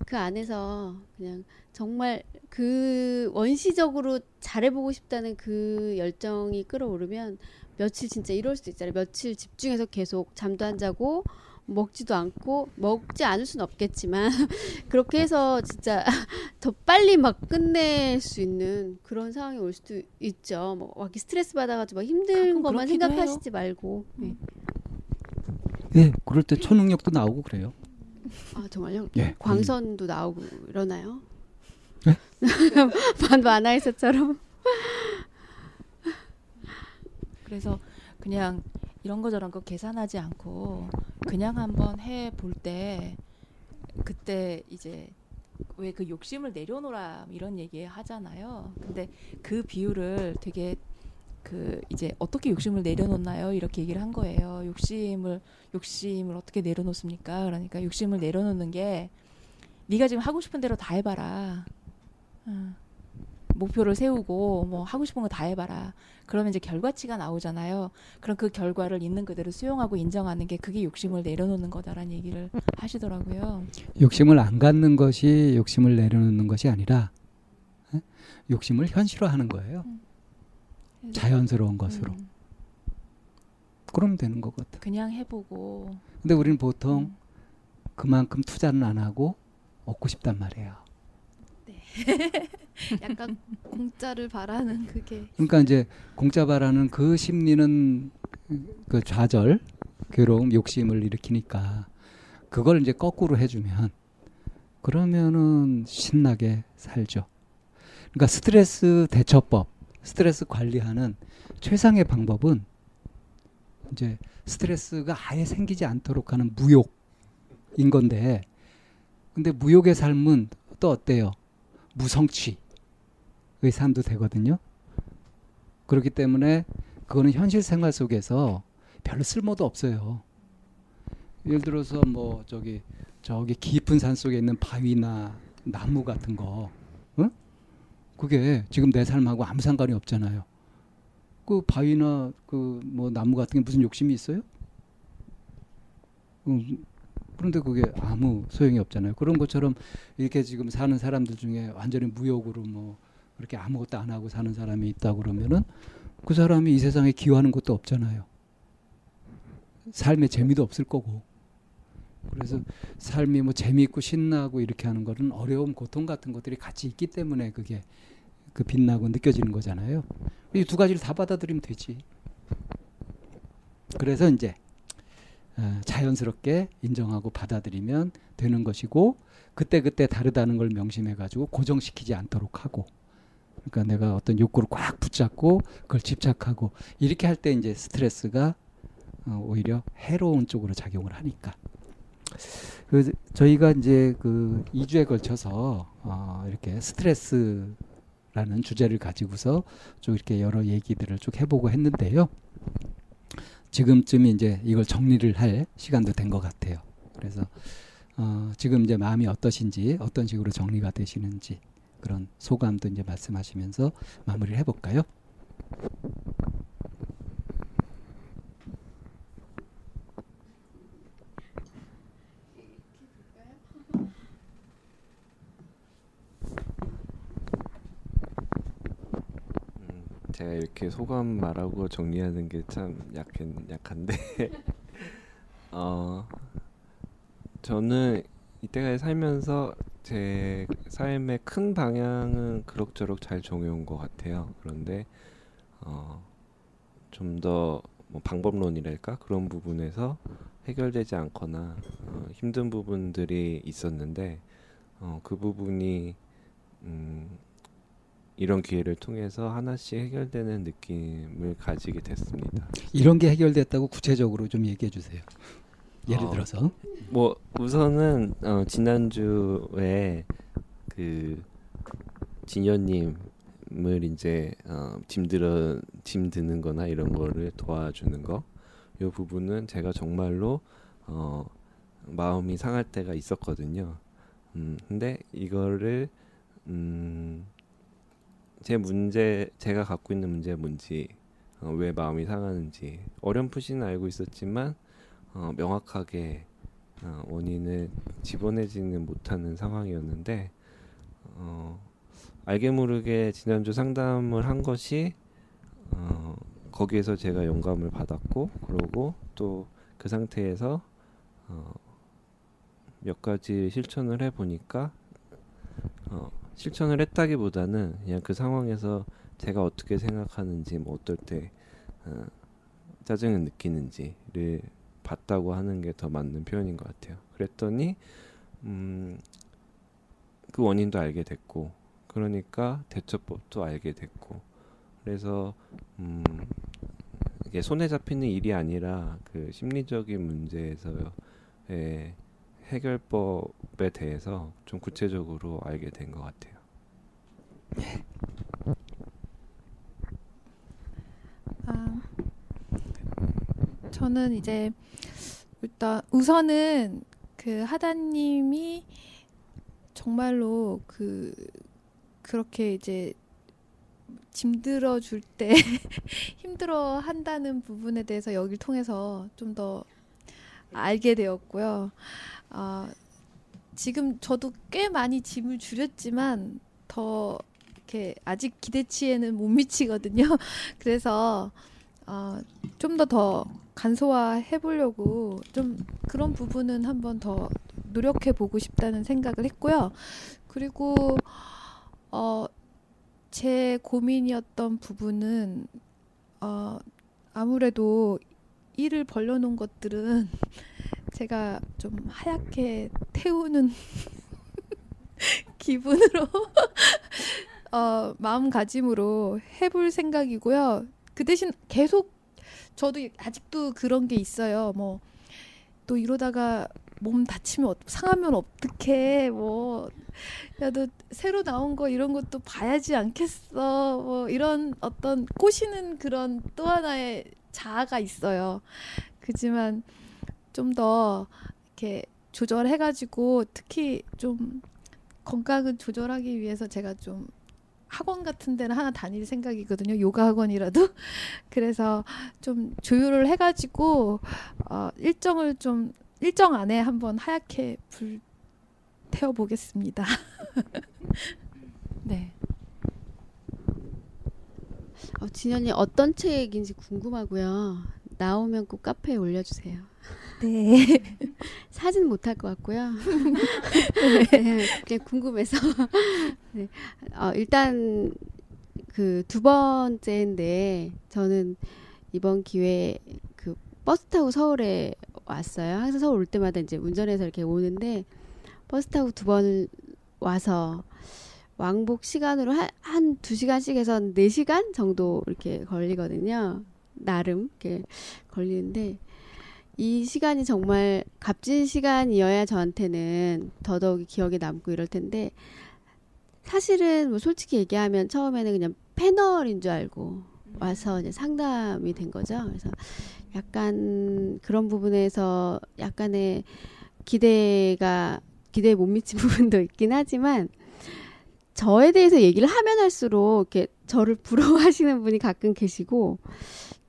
Speaker 5: 그 안에서 그냥 정말 그 원시적으로 잘해보고 싶다는 그 열정이 끌어오르면 며칠 진짜 이럴 수도 있잖아요. 며칠 집중해서 계속 잠도 안 자고 먹지도 않고 먹지 않을 수는 없겠지만 그렇게 해서 진짜 더 빨리 막 끝낼 수 있는 그런 상황이 올 수도 있죠. 뭐 막 스트레스 받아가지고 막 힘든 것만 생각하시지 해요. 말고. 네.
Speaker 1: 네, 그럴 때 초능력도 나오고 그래요.
Speaker 5: 아 정말요? 예. 광선도 나오고 이러나요? 네? 반 만화에서처럼.
Speaker 2: 그래서 그냥 이런 거 저런 거 계산하지 않고 그냥 한번 해 볼 때 그때 이제 왜 그 욕심을 내려놓으라 이런 얘기 하잖아요. 근데 그 비율을 되게 그 이제 어떻게 욕심을 내려놓나요? 이렇게 얘기를 한 거예요. 욕심을 욕심을 어떻게 내려놓습니까? 그러니까 욕심을 내려놓는 게 네가 지금 하고 싶은 대로 다 해봐라. 어. 목표를 세우고 뭐 하고 싶은 거 다 해봐라. 그러면 이제 결과치가 나오잖아요. 그럼 그 결과를 있는 그대로 수용하고 인정하는 게 그게 욕심을 내려놓는 거다라는 얘기를 하시더라고요.
Speaker 1: 욕심을 안 갖는 것이 욕심을 내려놓는 것이 아니라 에? 욕심을 현실화하는 거예요. 음. 자연스러운 것으로. 음. 그러면 되는 거거든.
Speaker 2: 그냥 해보고.
Speaker 1: 근데 우리는 보통 음. 그만큼 투자는 안 하고 얻고 싶단 말이에요. 네.
Speaker 6: 약간 공짜를 바라는 그게.
Speaker 1: 그러니까 이제 공짜 바라는 그 심리는 그 좌절, 괴로움, 욕심을 일으키니까 그걸 이제 거꾸로 해주면 그러면은 신나게 살죠. 그러니까 스트레스 대처법, 스트레스 관리하는 최상의 방법은 이제 스트레스가 아예 생기지 않도록 하는 무욕인 건데, 근데 무욕의 삶은 또 어때요? 무성취. 의 삶도 되거든요. 그렇기 때문에 그거는 현실 생활 속에서 별로 쓸모도 없어요. 예를 들어서 뭐 저기 저기 깊은 산 속에 있는 바위나 나무 같은 거, 응? 그게 지금 내 삶하고 아무 상관이 없잖아요. 그 바위나 그 뭐 나무 같은 게 무슨 욕심이 있어요? 음, 그런데 그게 아무 소용이 없잖아요. 그런 것처럼 이렇게 지금 사는 사람들 중에 완전히 무욕으로 뭐 그렇게 아무것도 안 하고 사는 사람이 있다 그러면은 그 사람이 이 세상에 기여하는 것도 없잖아요. 삶에 재미도 없을 거고. 그래서 삶이 뭐 재미있고 신나고 이렇게 하는 거는 어려움, 고통 같은 것들이 같이 있기 때문에 그게 그 빛나고 느껴지는 거잖아요. 이 두 가지를 다 받아들이면 되지. 그래서 이제 어, 자연스럽게 인정하고 받아들이면 되는 것이고 그때 그때 다르다는 걸 명심해 가지고 고정시키지 않도록 하고 그러니까 내가 어떤 욕구를 꽉 붙잡고 그걸 집착하고 이렇게 할 때 이제 스트레스가 어, 오히려 해로운 쪽으로 작용을 하니까 그 저희가 이제 그 2주에 걸쳐서 어, 이렇게 스트레스라는 주제를 가지고서 좀 이렇게 여러 얘기들을 쭉 해보고 했는데요. 지금쯤 이제 이걸 정리를 할 시간도 된 것 같아요. 그래서 어, 지금 이제 마음이 어떠신지 어떤 식으로 정리가 되시는지 그런 소감도 이제 말씀하시면서 마무리를 해볼까요?
Speaker 4: 음, 제가 이렇게 소감 말하고 정리하는 게 참 약한 약한데 어 저는 이때까지 살면서 제 삶의 큰 방향은 그럭저럭 잘 정해온 것 같아요. 그런데 어, 좀 더 뭐 방법론이랄까 그런 부분에서 해결되지 않거나 어, 힘든 부분들이 있었는데 어, 그 부분이 음, 이런 기회를 통해서 하나씩 해결되는 느낌을 가지게 됐습니다.
Speaker 1: 이런 게 해결됐다고 구체적으로 좀 얘기해 주세요. 예를
Speaker 4: 어,
Speaker 1: 들어서
Speaker 4: 뭐 우선은 어, 지난주에 그 진현님을 이제 어, 짐 들어 짐 드는 거나 이런 거를 도와주는 거. 요 부분은 제가 정말로 어, 마음이 상할 때가 있었거든요. 음, 근데 이거를 음, 제 문제 제가 갖고 있는 문제가 뭔지 어, 왜 마음이 상하는지 어렴풋이는 알고 있었지만 어, 명확하게 어, 원인을 집어내지는 못하는 상황이었는데 어, 알게 모르게 지난주 상담을 한 것이 어, 거기에서 제가 영감을 받았고 그러고 또 그 상태에서 어, 몇 가지 실천을 해 보니까 어, 실천을 했다기보다는 그냥 그 상황에서 제가 어떻게 생각하는지 뭐 어떨 때 어, 짜증을 느끼는지를 봤다고 하는 게 더 맞는 표현인 것 같아요. 그랬더니 음, 그 원인도 알게 됐고 그러니까 대처법도 알게 됐고 그래서 음, 이게 손에 잡히는 일이 아니라 그 심리적인 문제에서의 해결법에 대해서 좀 구체적으로 알게 된 것 같아요.
Speaker 6: 아, 저는 이제 일단 우선은 그 하다님이 정말로 그 그렇게 이제 짐들어 줄 때 힘들어 한다는 부분에 대해서 여기를 통해서 좀 더 알게 되었고요. 아, 지금 저도 꽤 많이 짐을 줄였지만 더 이렇게 아직 기대치에는 못 미치거든요. 그래서 어, 좀더 더 간소화해 보려고 좀 그런 부분은 한번 더 노력해 보고 싶다는 생각을 했고요. 그리고 어, 제 고민이었던 부분은 어, 아무래도 일을 벌려놓은 것들은 제가 좀 하얗게 태우는 기분으로 어, 마음가짐으로 해볼 생각이고요. 그 대신 계속 저도 아직도 그런 게 있어요. 뭐 또 이러다가 몸 다치면 어, 상하면 어떡해 뭐 야 너 새로 나온 거 이런 것도 봐야지 않겠어 뭐 이런 어떤 꼬시는 그런 또 하나의 자아가 있어요 그지만 좀 더 이렇게 조절해가지고 특히 좀 건강을 조절하기 위해서 제가 좀 학원 같은 데는 하나 다닐 생각이거든요. 요가 학원이라도. 그래서 좀 조율을 해가지고 어, 일정을 좀 일정 안에 한번 하얗게 불 태워 보겠습니다.
Speaker 2: 네.
Speaker 5: 어, 진현이 어떤 책인지 궁금하고요. 나오면 꼭 카페에 올려주세요.
Speaker 6: 네.
Speaker 5: 사진 못 할 것 같고요. 네, 그냥 궁금해서. 네. 어, 일단 그 두 번째인데 저는 이번 기회에 그 버스 타고 서울에 왔어요. 항상 서울 올 때마다 이제 운전해서 이렇게 오는데 버스 타고 두 번 와서 왕복 시간으로 한, 한 2시간씩 해서 4시간 정도 이렇게 걸리거든요. 나름 이렇게 걸리는데 이 시간이 정말 값진 시간이어야 저한테는 더더욱 기억에 남고 이럴 텐데 사실은 뭐 솔직히 얘기하면 처음에는 그냥 패널인 줄 알고 와서 이제 상담이 된 거죠. 그래서 약간 그런 부분에서 약간의 기대가 기대에 못 미친 부분도 있긴 하지만 저에 대해서 얘기를 하면 할수록 이렇게 저를 부러워하시는 분이 가끔 계시고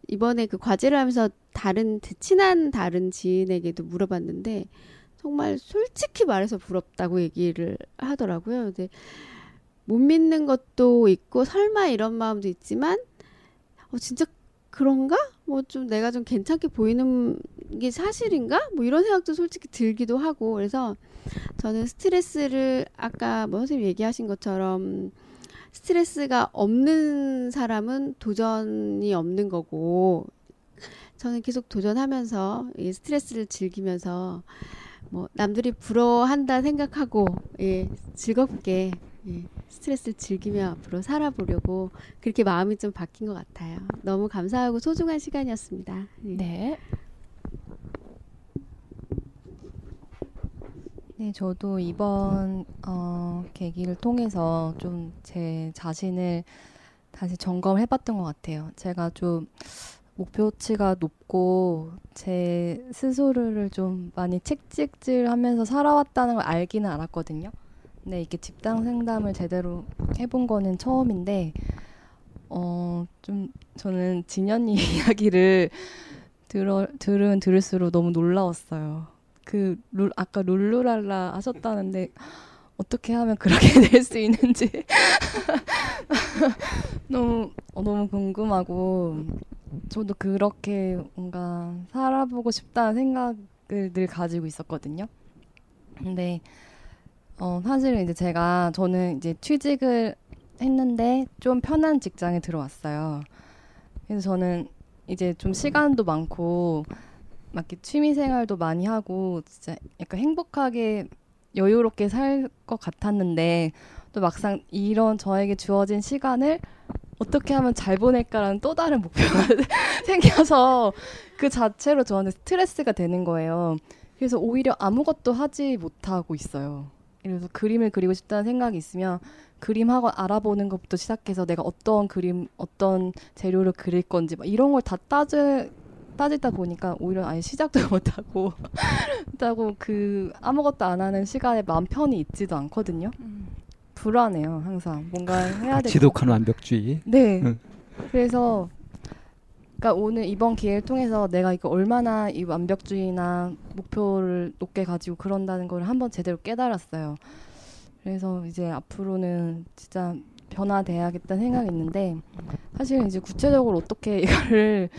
Speaker 5: 이번에 그 과제를 하면서 다른 친한 다른 지인에게도 물어봤는데 정말 솔직히 말해서 부럽다고 얘기를 하더라고요. 근데 못 믿는 것도 있고 설마 이런 마음도 있지만 어 진짜 그런가? 뭐 좀 내가 좀 괜찮게 보이는 게 사실인가? 뭐 이런 생각도 솔직히 들기도 하고 그래서 저는 스트레스를 아까 뭐 선생님 얘기하신 것처럼 스트레스가 없는 사람은 도전이 없는 거고 저는 계속 도전하면서 이 스트레스를 즐기면서 뭐 남들이 부러워한다 생각하고 예, 즐겁게 예, 스트레스를 즐기며 앞으로 살아보려고 그렇게 마음이 좀 바뀐 것 같아요. 너무 감사하고 소중한 시간이었습니다.
Speaker 2: 예. 네.
Speaker 3: 네, 저도 이번 어, 계기를 통해서 좀 제 자신을 다시 점검을 해봤던 것 같아요. 제가 좀 목표치가 높고 제 스스로를 좀 많이 책찍질하면서 살아왔다는 걸 알기는 알았거든요. 근데 이게 집단 상담을 제대로 해본 거는 처음인데 어 좀 저는 진현이 이야기를 들어 들은 들을수록 너무 놀라웠어요. 그 룰 아까 룰루랄라 하셨다는데 어떻게 하면 그렇게 될 수 있는지 너무 어, 너무 궁금하고 저도 그렇게 뭔가 살아보고 싶다는 생각을 늘 가지고 있었거든요. 근데 어 사실은 이제 제가 저는 이제 취직을 했는데 좀 편한 직장에 들어왔어요. 그래서 저는 이제 좀 시간도 많고 막 취미 생활도 많이 하고 진짜 약간 행복하게 여유롭게 살 것 같았는데 또 막상 이런 저에게 주어진 시간을 어떻게 하면 잘 보낼까라는 또 다른 목표가 생겨서 그 자체로 저한테 스트레스가 되는 거예요. 그래서 오히려 아무것도 하지 못하고 있어요. 그래서 그림을 그리고 싶다는 생각이 있으면 그림 학원 알아보는 것부터 시작해서 내가 어떤 그림, 어떤 재료를 그릴 건지 막 이런 걸 다 따져 따지다 보니까 오히려 아예 시작도 못하고 하고 그 아무것도 안 하는 시간에 마음 편히 있지도 않거든요. 음. 불안해요 항상 뭔가 해야 될
Speaker 1: 지독한 완벽주의.
Speaker 3: 네. 응. 그래서 그러니까 오늘 이번 기회를 통해서 내가 이거 얼마나 이 완벽주의나 목표를 높게 가지고 그런다는 걸 한번 제대로 깨달았어요. 그래서 이제 앞으로는 진짜 변화돼야겠다는 생각이 있는데 사실 이제 구체적으로 어떻게 이거를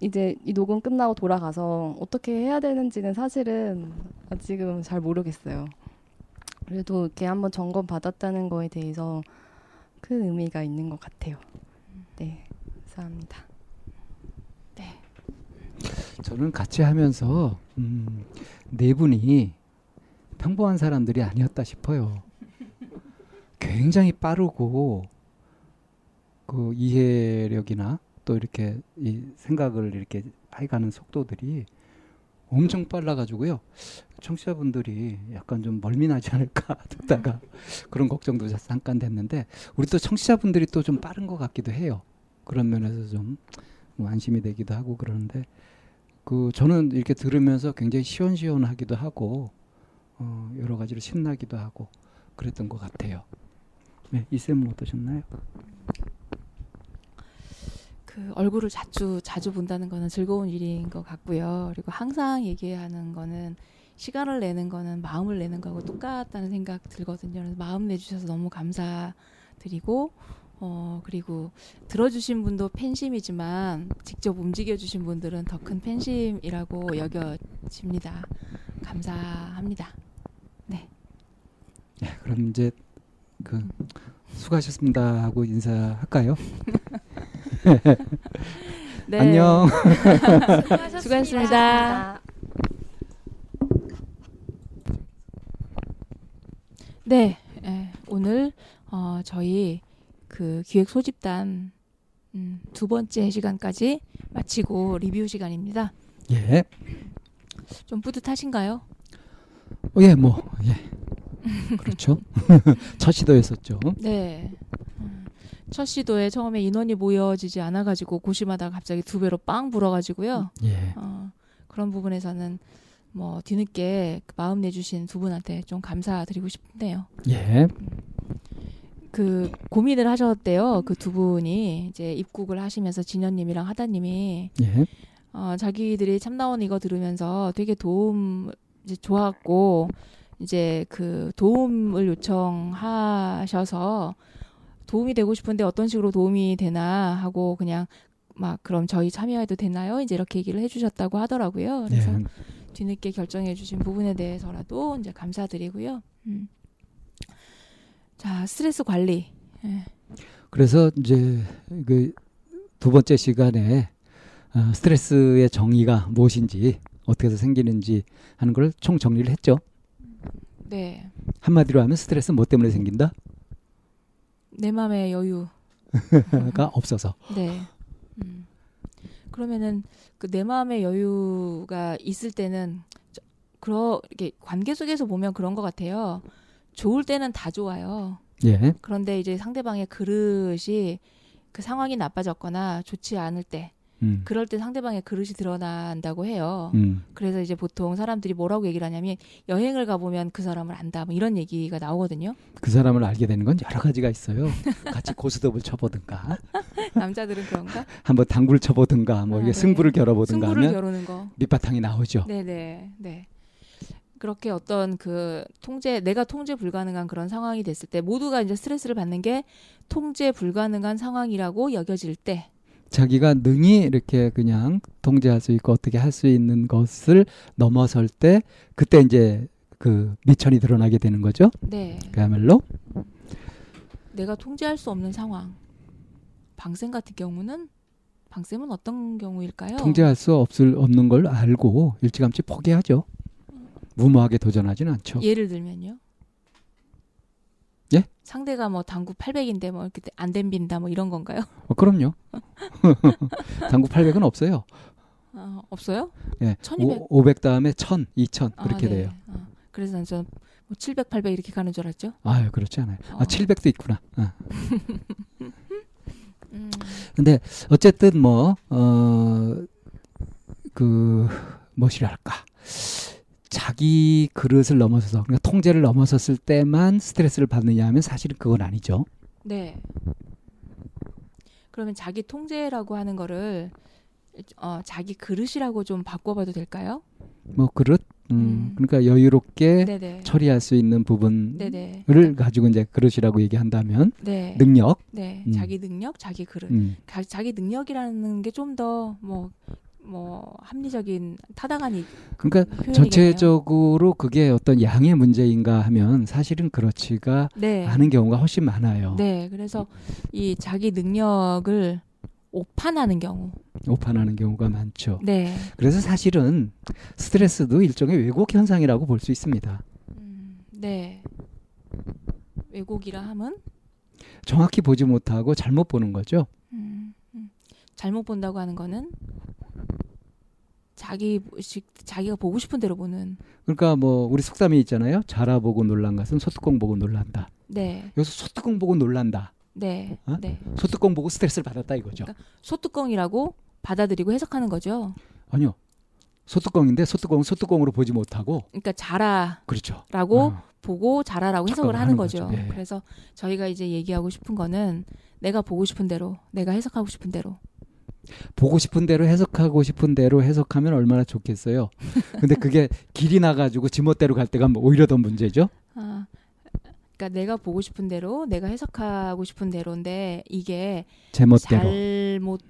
Speaker 3: 이제 이 녹음 끝나고 돌아가서 어떻게 해야 되는지는 사실은 아직은 잘 모르겠어요. 그래도 이렇게 한번 점검 받았다는 거에 대해서 큰 의미가 있는 것 같아요. 네, 감사합니다.
Speaker 1: 네. 저는 같이 하면서 음, 네 분이 평범한 사람들이 아니었다 싶어요. 굉장히 빠르고 그 이해력이나 또 이렇게 이 생각을 이렇게 해가는 속도들이 엄청 빨라가지고요. 청취자분들이 약간 좀 멀미나지 않을까 듣다가 그런 걱정도 잠깐 됐는데 우리 또 청취자분들이 또 좀 빠른 것 같기도 해요. 그런 면에서 좀 뭐 안심이 되기도 하고 그러는데 그 저는 이렇게 들으면서 굉장히 시원시원하기도 하고 어 여러 가지로 신나기도 하고 그랬던 것 같아요. 네, 이쌤은 어떠셨나요?
Speaker 2: 그 얼굴을 자주 자주 본다는 거는 즐거운 일인 것 같고요. 그리고 항상 얘기하는 거는 시간을 내는 거는 마음을 내는 거하고 똑같다는 생각 들거든요. 그래서 마음 내주셔서 너무 감사드리고 어 그리고 들어주신 분도 팬심이지만 직접 움직여주신 분들은 더 큰 팬심이라고 여겨집니다. 감사합니다. 네.
Speaker 1: 네, 그럼 이제 그 수고하셨습니다 하고 인사할까요?
Speaker 2: 네.
Speaker 1: 안녕.
Speaker 2: 수고하셨습니다. 수고하셨습니다. 네, 예, 오늘 어, 저희 그 기획 소집단 음, 두 번째 시간까지 마치고 리뷰 시간입니다.
Speaker 1: 예.
Speaker 2: 좀 뿌듯하신가요?
Speaker 1: 어, 예, 뭐, 예. 그렇죠. 첫 시도였었죠.
Speaker 2: 네. 음, 첫 시도에 처음에 인원이 모여지지 않아가지고 고심하다가 갑자기 두 배로 빵 불어가지고요.
Speaker 1: 예.
Speaker 2: 어, 그런 부분에서는 뭐 뒤늦게 그 마음 내주신 두 분한테 좀 감사드리고 싶네요.
Speaker 1: 예.
Speaker 2: 그 고민을 하셨대요. 그 두 분이 이제 입국을 하시면서 진현님이랑 하다님이
Speaker 1: 예.
Speaker 2: 어, 자기들이 참나원 이거 들으면서 되게 도움 이제 좋았고 이제 그 도움을 요청하셔서 도움이 되고 싶은데 어떤 식으로 도움이 되나 하고 그냥 막 그럼 저희 참여해도 되나요? 이제 이렇게 얘기를 해주셨다고 하더라고요. 그래서
Speaker 1: 예.
Speaker 2: 뒤늦게 결정해주신 부분에 대해서라도 이제 감사드리고요. 음. 자 스트레스 관리. 예.
Speaker 1: 그래서 이제 그 두 번째 시간에 어, 스트레스의 정의가 무엇인지 어떻게 해서 생기는지 하는 걸 총 정리를 했죠.
Speaker 2: 네.
Speaker 1: 한마디로 하면 스트레스 뭐 때문에 생긴다?
Speaker 2: 내 마음의 여유.
Speaker 1: 가 없어서.
Speaker 2: 네. 음. 그러면은 그 내 마음의 여유가 있을 때는 이렇게 관계 속에서 보면 그런 것 같아요. 좋을 때는 다 좋아요.
Speaker 1: 예.
Speaker 2: 그런데 이제 상대방의 그릇이 그 상황이 나빠졌거나 좋지 않을 때
Speaker 1: 음.
Speaker 2: 그럴 때 상대방의 그릇이 드러난다고 해요.
Speaker 1: 음.
Speaker 2: 그래서 이제 보통 사람들이 뭐라고 얘기를 하냐면 여행을 가보면 그 사람을 안다 뭐 이런 얘기가 나오거든요.
Speaker 1: 그 사람을 알게 되는 건 여러 가지가 있어요. 같이 고스톱을 쳐보든가,
Speaker 2: 남자들은 그런가?
Speaker 1: 한번 당구를 쳐보든가, 뭐
Speaker 2: 아,
Speaker 1: 이게
Speaker 2: 네.
Speaker 1: 승부를 겨뤄보든가
Speaker 2: 승부를
Speaker 1: 하면
Speaker 2: 겨루는 거.
Speaker 1: 밑바탕이 나오죠.
Speaker 2: 네네 네. 그렇게 어떤 그 통제 내가 통제 불가능한 그런 상황이 됐을 때 모두가 이제 스트레스를 받는 게 통제 불가능한 상황이라고 여겨질 때
Speaker 1: 자기가 능히 이렇게 그냥 통제할 수 있고 어떻게 할 수 있는 것을 넘어설 때 그때 이제 그 미천이 드러나게 되는 거죠.
Speaker 2: 네.
Speaker 1: 그야말로
Speaker 2: 내가 통제할 수 없는 상황. 방쌤 같은 경우는 방쌤은 어떤 경우일까요?
Speaker 1: 통제할 수 없을 없는 걸 알고 일찌감치 포기하죠. 무모하게 도전하지는 않죠.
Speaker 2: 예를 들면요.
Speaker 1: 예?
Speaker 2: 상대가 뭐 당구 800인데 뭐 이렇게 안 댐빈다 뭐 이런 건가요?
Speaker 1: 어, 그럼요. 당구 800은 없어요.
Speaker 2: 어, 없어요?
Speaker 1: 예.
Speaker 2: 1200.
Speaker 1: 5, 500 다음에 1000, 2000
Speaker 2: 아,
Speaker 1: 그렇게
Speaker 2: 네.
Speaker 1: 돼요.
Speaker 2: 어, 그래서 저는 뭐 700, 800 이렇게 가는 줄 알았죠.
Speaker 1: 아유, 그렇지 않아요.
Speaker 2: 어.
Speaker 1: 아, 700도 있구나. 어.
Speaker 2: 음,
Speaker 1: 근데 어쨌든 뭐 어, 그 무엇이랄까 자기 그릇을 넘어서서 그러니까 통제를 넘어섰을 때만 스트레스를 받느냐 하면 사실은 그건 아니죠.
Speaker 2: 네. 그러면 자기 통제라고 하는 거를 어, 자기 그릇이라고 좀 바꿔봐도 될까요?
Speaker 1: 뭐 그릇 음,
Speaker 2: 음.
Speaker 1: 그러니까 여유롭게
Speaker 2: 네네.
Speaker 1: 처리할 수 있는 부분을
Speaker 2: 네네.
Speaker 1: 가지고 이제 그릇이라고 얘기한다면
Speaker 2: 네.
Speaker 1: 능력
Speaker 2: 네.
Speaker 1: 음.
Speaker 2: 자기 능력, 자기 그릇.
Speaker 1: 음,
Speaker 2: 가- 자기 능력이라는 게 좀 더 뭐 뭐 합리적인 타당한 이-
Speaker 1: 그러니까
Speaker 2: 표현이겠네요.
Speaker 1: 전체적으로 그게 어떤 양의 문제인가 하면 사실은 그렇지가
Speaker 2: 네.
Speaker 1: 않은 경우가 훨씬 많아요.
Speaker 2: 네. 그래서 이 자기 능력을 오판하는 경우.
Speaker 1: 오판하는 경우가 많죠.
Speaker 2: 네.
Speaker 1: 그래서 사실은 스트레스도 일종의 왜곡 현상이라고 볼 수 있습니다.
Speaker 2: 음, 네. 왜곡이라 함은
Speaker 1: 정확히 보지 못하고 잘못 보는 거죠.
Speaker 2: 음, 음. 잘못 본다고 하는 거는 자기 자기가 보고 싶은 대로 보는.
Speaker 1: 그러니까 뭐 우리 속담이 있잖아요. 자라 보고 놀란 것은 소뚜껑 보고 놀란다.
Speaker 2: 네.
Speaker 1: 여기서 소뚜껑 보고 놀란다.
Speaker 2: 네.
Speaker 1: 어?
Speaker 2: 네.
Speaker 1: 소뚜껑 보고 스트레스를 받았다 이거죠.
Speaker 2: 그러니까 소뚜껑이라고 받아들이고 해석하는 거죠.
Speaker 1: 아니요. 소뚜껑인데 소뚜껑 소뚜껑으로 보지 못하고
Speaker 2: 그러니까 자라라고
Speaker 1: 그렇죠. 어.
Speaker 2: 보고 자라라고 해석을 하는
Speaker 1: 하는
Speaker 2: 거죠.
Speaker 1: 거죠. 예.
Speaker 2: 그래서 저희가 이제 얘기하고 싶은 거는 내가 보고 싶은 대로, 내가 해석하고 싶은 대로.
Speaker 1: 보고 싶은 대로 해석하고 싶은 대로 해석하면 얼마나 좋겠어요. 근데 그게 길이 나가지고 지멋대로 갈 때가 뭐 오히려 더 문제죠.
Speaker 2: 아, 그러니까 내가 보고 싶은 대로, 내가 해석하고 싶은 대로인데 이게
Speaker 1: 제멋대로.
Speaker 2: 잘못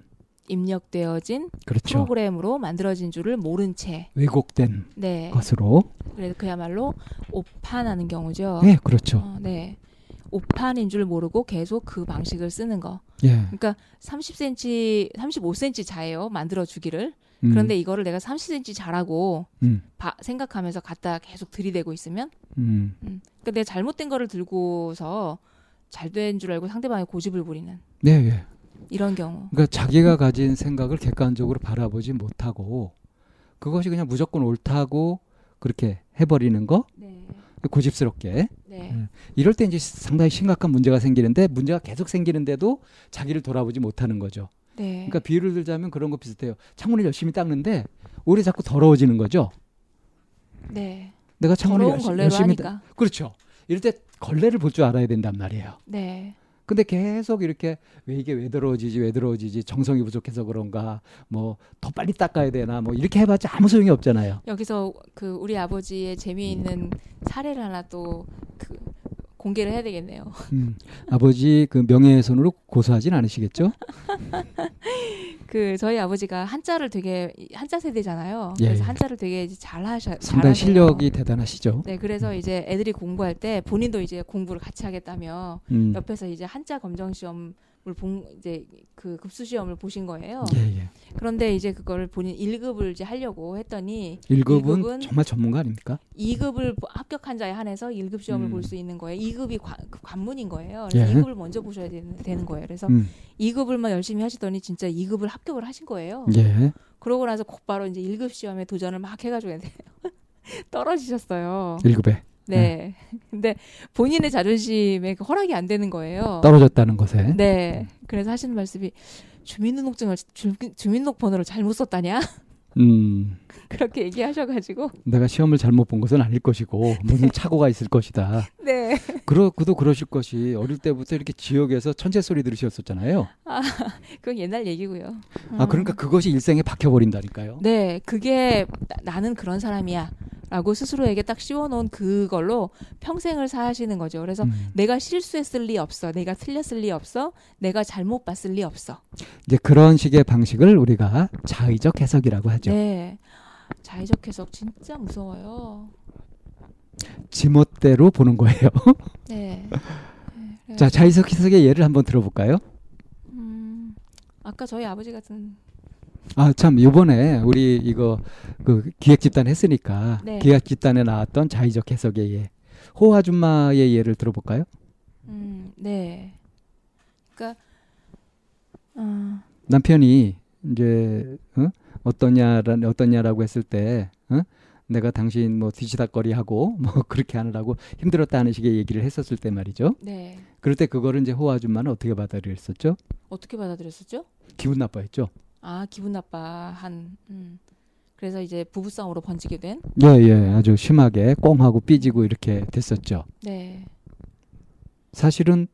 Speaker 2: 입력되어진
Speaker 1: 그렇죠.
Speaker 2: 프로그램으로 만들어진 줄을 모른 채.
Speaker 1: 왜곡된
Speaker 2: 네.
Speaker 1: 것으로.
Speaker 2: 그래서 그야말로 오판하는 경우죠.
Speaker 1: 네, 그렇죠.
Speaker 2: 어, 네. 오판인 줄 모르고 계속 그 방식을 쓰는 거.
Speaker 1: 예.
Speaker 2: 그러니까 30cm, 35cm 자예요. 만들어 주기를. 음. 그런데 이거를 내가 30cm 자라고 음. 바, 생각하면서 갖다 계속 들이대고 있으면 음. 음. 그러니까 내가 잘못된 거를 들고서 잘 된 줄 알고 상대방의 고집을 부리는.
Speaker 1: 네, 예.
Speaker 2: 이런 경우.
Speaker 1: 그러니까 자기가 가진 생각을 객관적으로 바라보지 못하고 그것이 그냥 무조건 옳다고 그렇게 해버리는 거. 네. 고집스럽게. 네. 음. 이럴 때 이제 상당히 심각한 문제가 생기는데 문제가 계속 생기는데도 자기를 돌아보지 못하는 거죠. 네. 그러니까 비유를 들자면 그런 거 비슷해요. 창문을 열심히 닦는데 오히려 자꾸 더러워지는 거죠.
Speaker 2: 네.
Speaker 1: 내가 창문을 열심히, 열심히 닦... 그렇죠. 이럴 때 걸레를 볼 줄 알아야 된단 말이에요.
Speaker 2: 네.
Speaker 1: 근데 계속 이렇게 왜 이게 왜 더러워지지 왜 더러워지지 정성이 부족해서 그런가 뭐 더 빨리 닦아야 되나 뭐 이렇게 해봤자 아무 소용이 없잖아요.
Speaker 2: 여기서 그 우리 아버지의 재미있는 사례를 하나 또그 공개를 해야 되겠네요.
Speaker 1: 음, 아버지 그 명예훼손으로 고소하진 않으시겠죠?
Speaker 2: 그 저희 아버지가 한자를 되게 한자 세대잖아요. 예, 그래서 예. 한자를 되게 잘 하셔.
Speaker 1: 상당히 실력이 대단하시죠.
Speaker 2: 네, 그래서 이제 애들이 공부할 때 본인도 이제 공부를 같이 하겠다며 음. 옆에서 이제 한자 검정 시험 본 이제 그 급수 시험을 보신 거예요. 예, 예. 그런데 이제 그거를 본인 1급을 이제 하려고 했더니
Speaker 1: 1급은, 1급은 정말 전문가 아닙니까?
Speaker 2: 2급을 합격한 자에 한해서 1급 시험을 음. 볼수 있는 거예요. 2급이 관, 그 관문인 거예요. 그래서 예. 2급을 먼저 보셔야 되는, 되는 거예요. 그래서 음. 2급을만 열심히 하시더니 진짜 2급을 합격을 하신 거예요. 예. 그러고 나서 곧바로 이제 1급 시험에 도전을 막 해가지고 떨어지셨어요.
Speaker 1: 1급에.
Speaker 2: 네. 근데 본인의 자존심에 그 허락이 안 되는 거예요.
Speaker 1: 떨어졌다는 것에.
Speaker 2: 네. 그래서 하시는 말씀이 주민등록증을 주, 주민등록 번호를 잘못 썼다냐?
Speaker 1: 음.
Speaker 2: 그렇게 얘기하셔가지고
Speaker 1: 내가 시험을 잘못 본 것은 아닐 것이고 무슨 착오가 있을 것이다.
Speaker 2: 네.
Speaker 1: 그러 그도 그러실 것이 어릴 때부터 이렇게 지역에서 천재 소리 들으셨었잖아요.
Speaker 2: 아, 그건 옛날 얘기고요.
Speaker 1: 아 그러니까 그것이 일생에 박혀 버린다니까요.
Speaker 2: 네, 그게 나, 나는 그런 사람이야. 라고 스스로에게 딱 씌워놓은 그걸로 평생을 사시는 거죠. 그래서 음. 내가 실수했을 리 없어. 내가 틀렸을 리 없어. 내가 잘못 봤을 리 없어.
Speaker 1: 이제 그런 식의 방식을 우리가 자의적 해석이라고 하죠.
Speaker 2: 네. 자의적 해석 진짜 무서워요.
Speaker 1: 지멋대로 보는 거예요.
Speaker 2: 네.
Speaker 1: 네 자, 자의적 해석의 예를 한번 들어볼까요?
Speaker 2: 음, 아까 저희 아버지 같은
Speaker 1: 아, 참, 요번에 우리 이거 그 기획 집단 했으니까 네. 기획 집단에 나왔던 자의적 해석의 예. 호 아줌마의 예를 들어볼까요?
Speaker 2: 음, 네. 그러니까 어.
Speaker 1: 남편이 이제 어? 어떠냐라 어떠냐라고 했을 때 어? 내가 당신 뭐 뒤치다거리하고 뭐 그렇게 하느라고 힘들었다는 식의 얘기를 했었을 때 말이죠.
Speaker 2: 네.
Speaker 1: 그럴 때 그거를 이제 호 아줌마는 어떻게 받아들였었죠?
Speaker 2: 어떻게 받아들였었죠?
Speaker 1: 기분 나빠했죠.
Speaker 2: 아 기분 나빠한. 음. 그래서 이제 부부싸움으로 번지게 된.
Speaker 1: 예, 예, 아주 심하게 꽁하고 삐지고 이렇게 됐었죠.
Speaker 2: 네.
Speaker 1: 사실은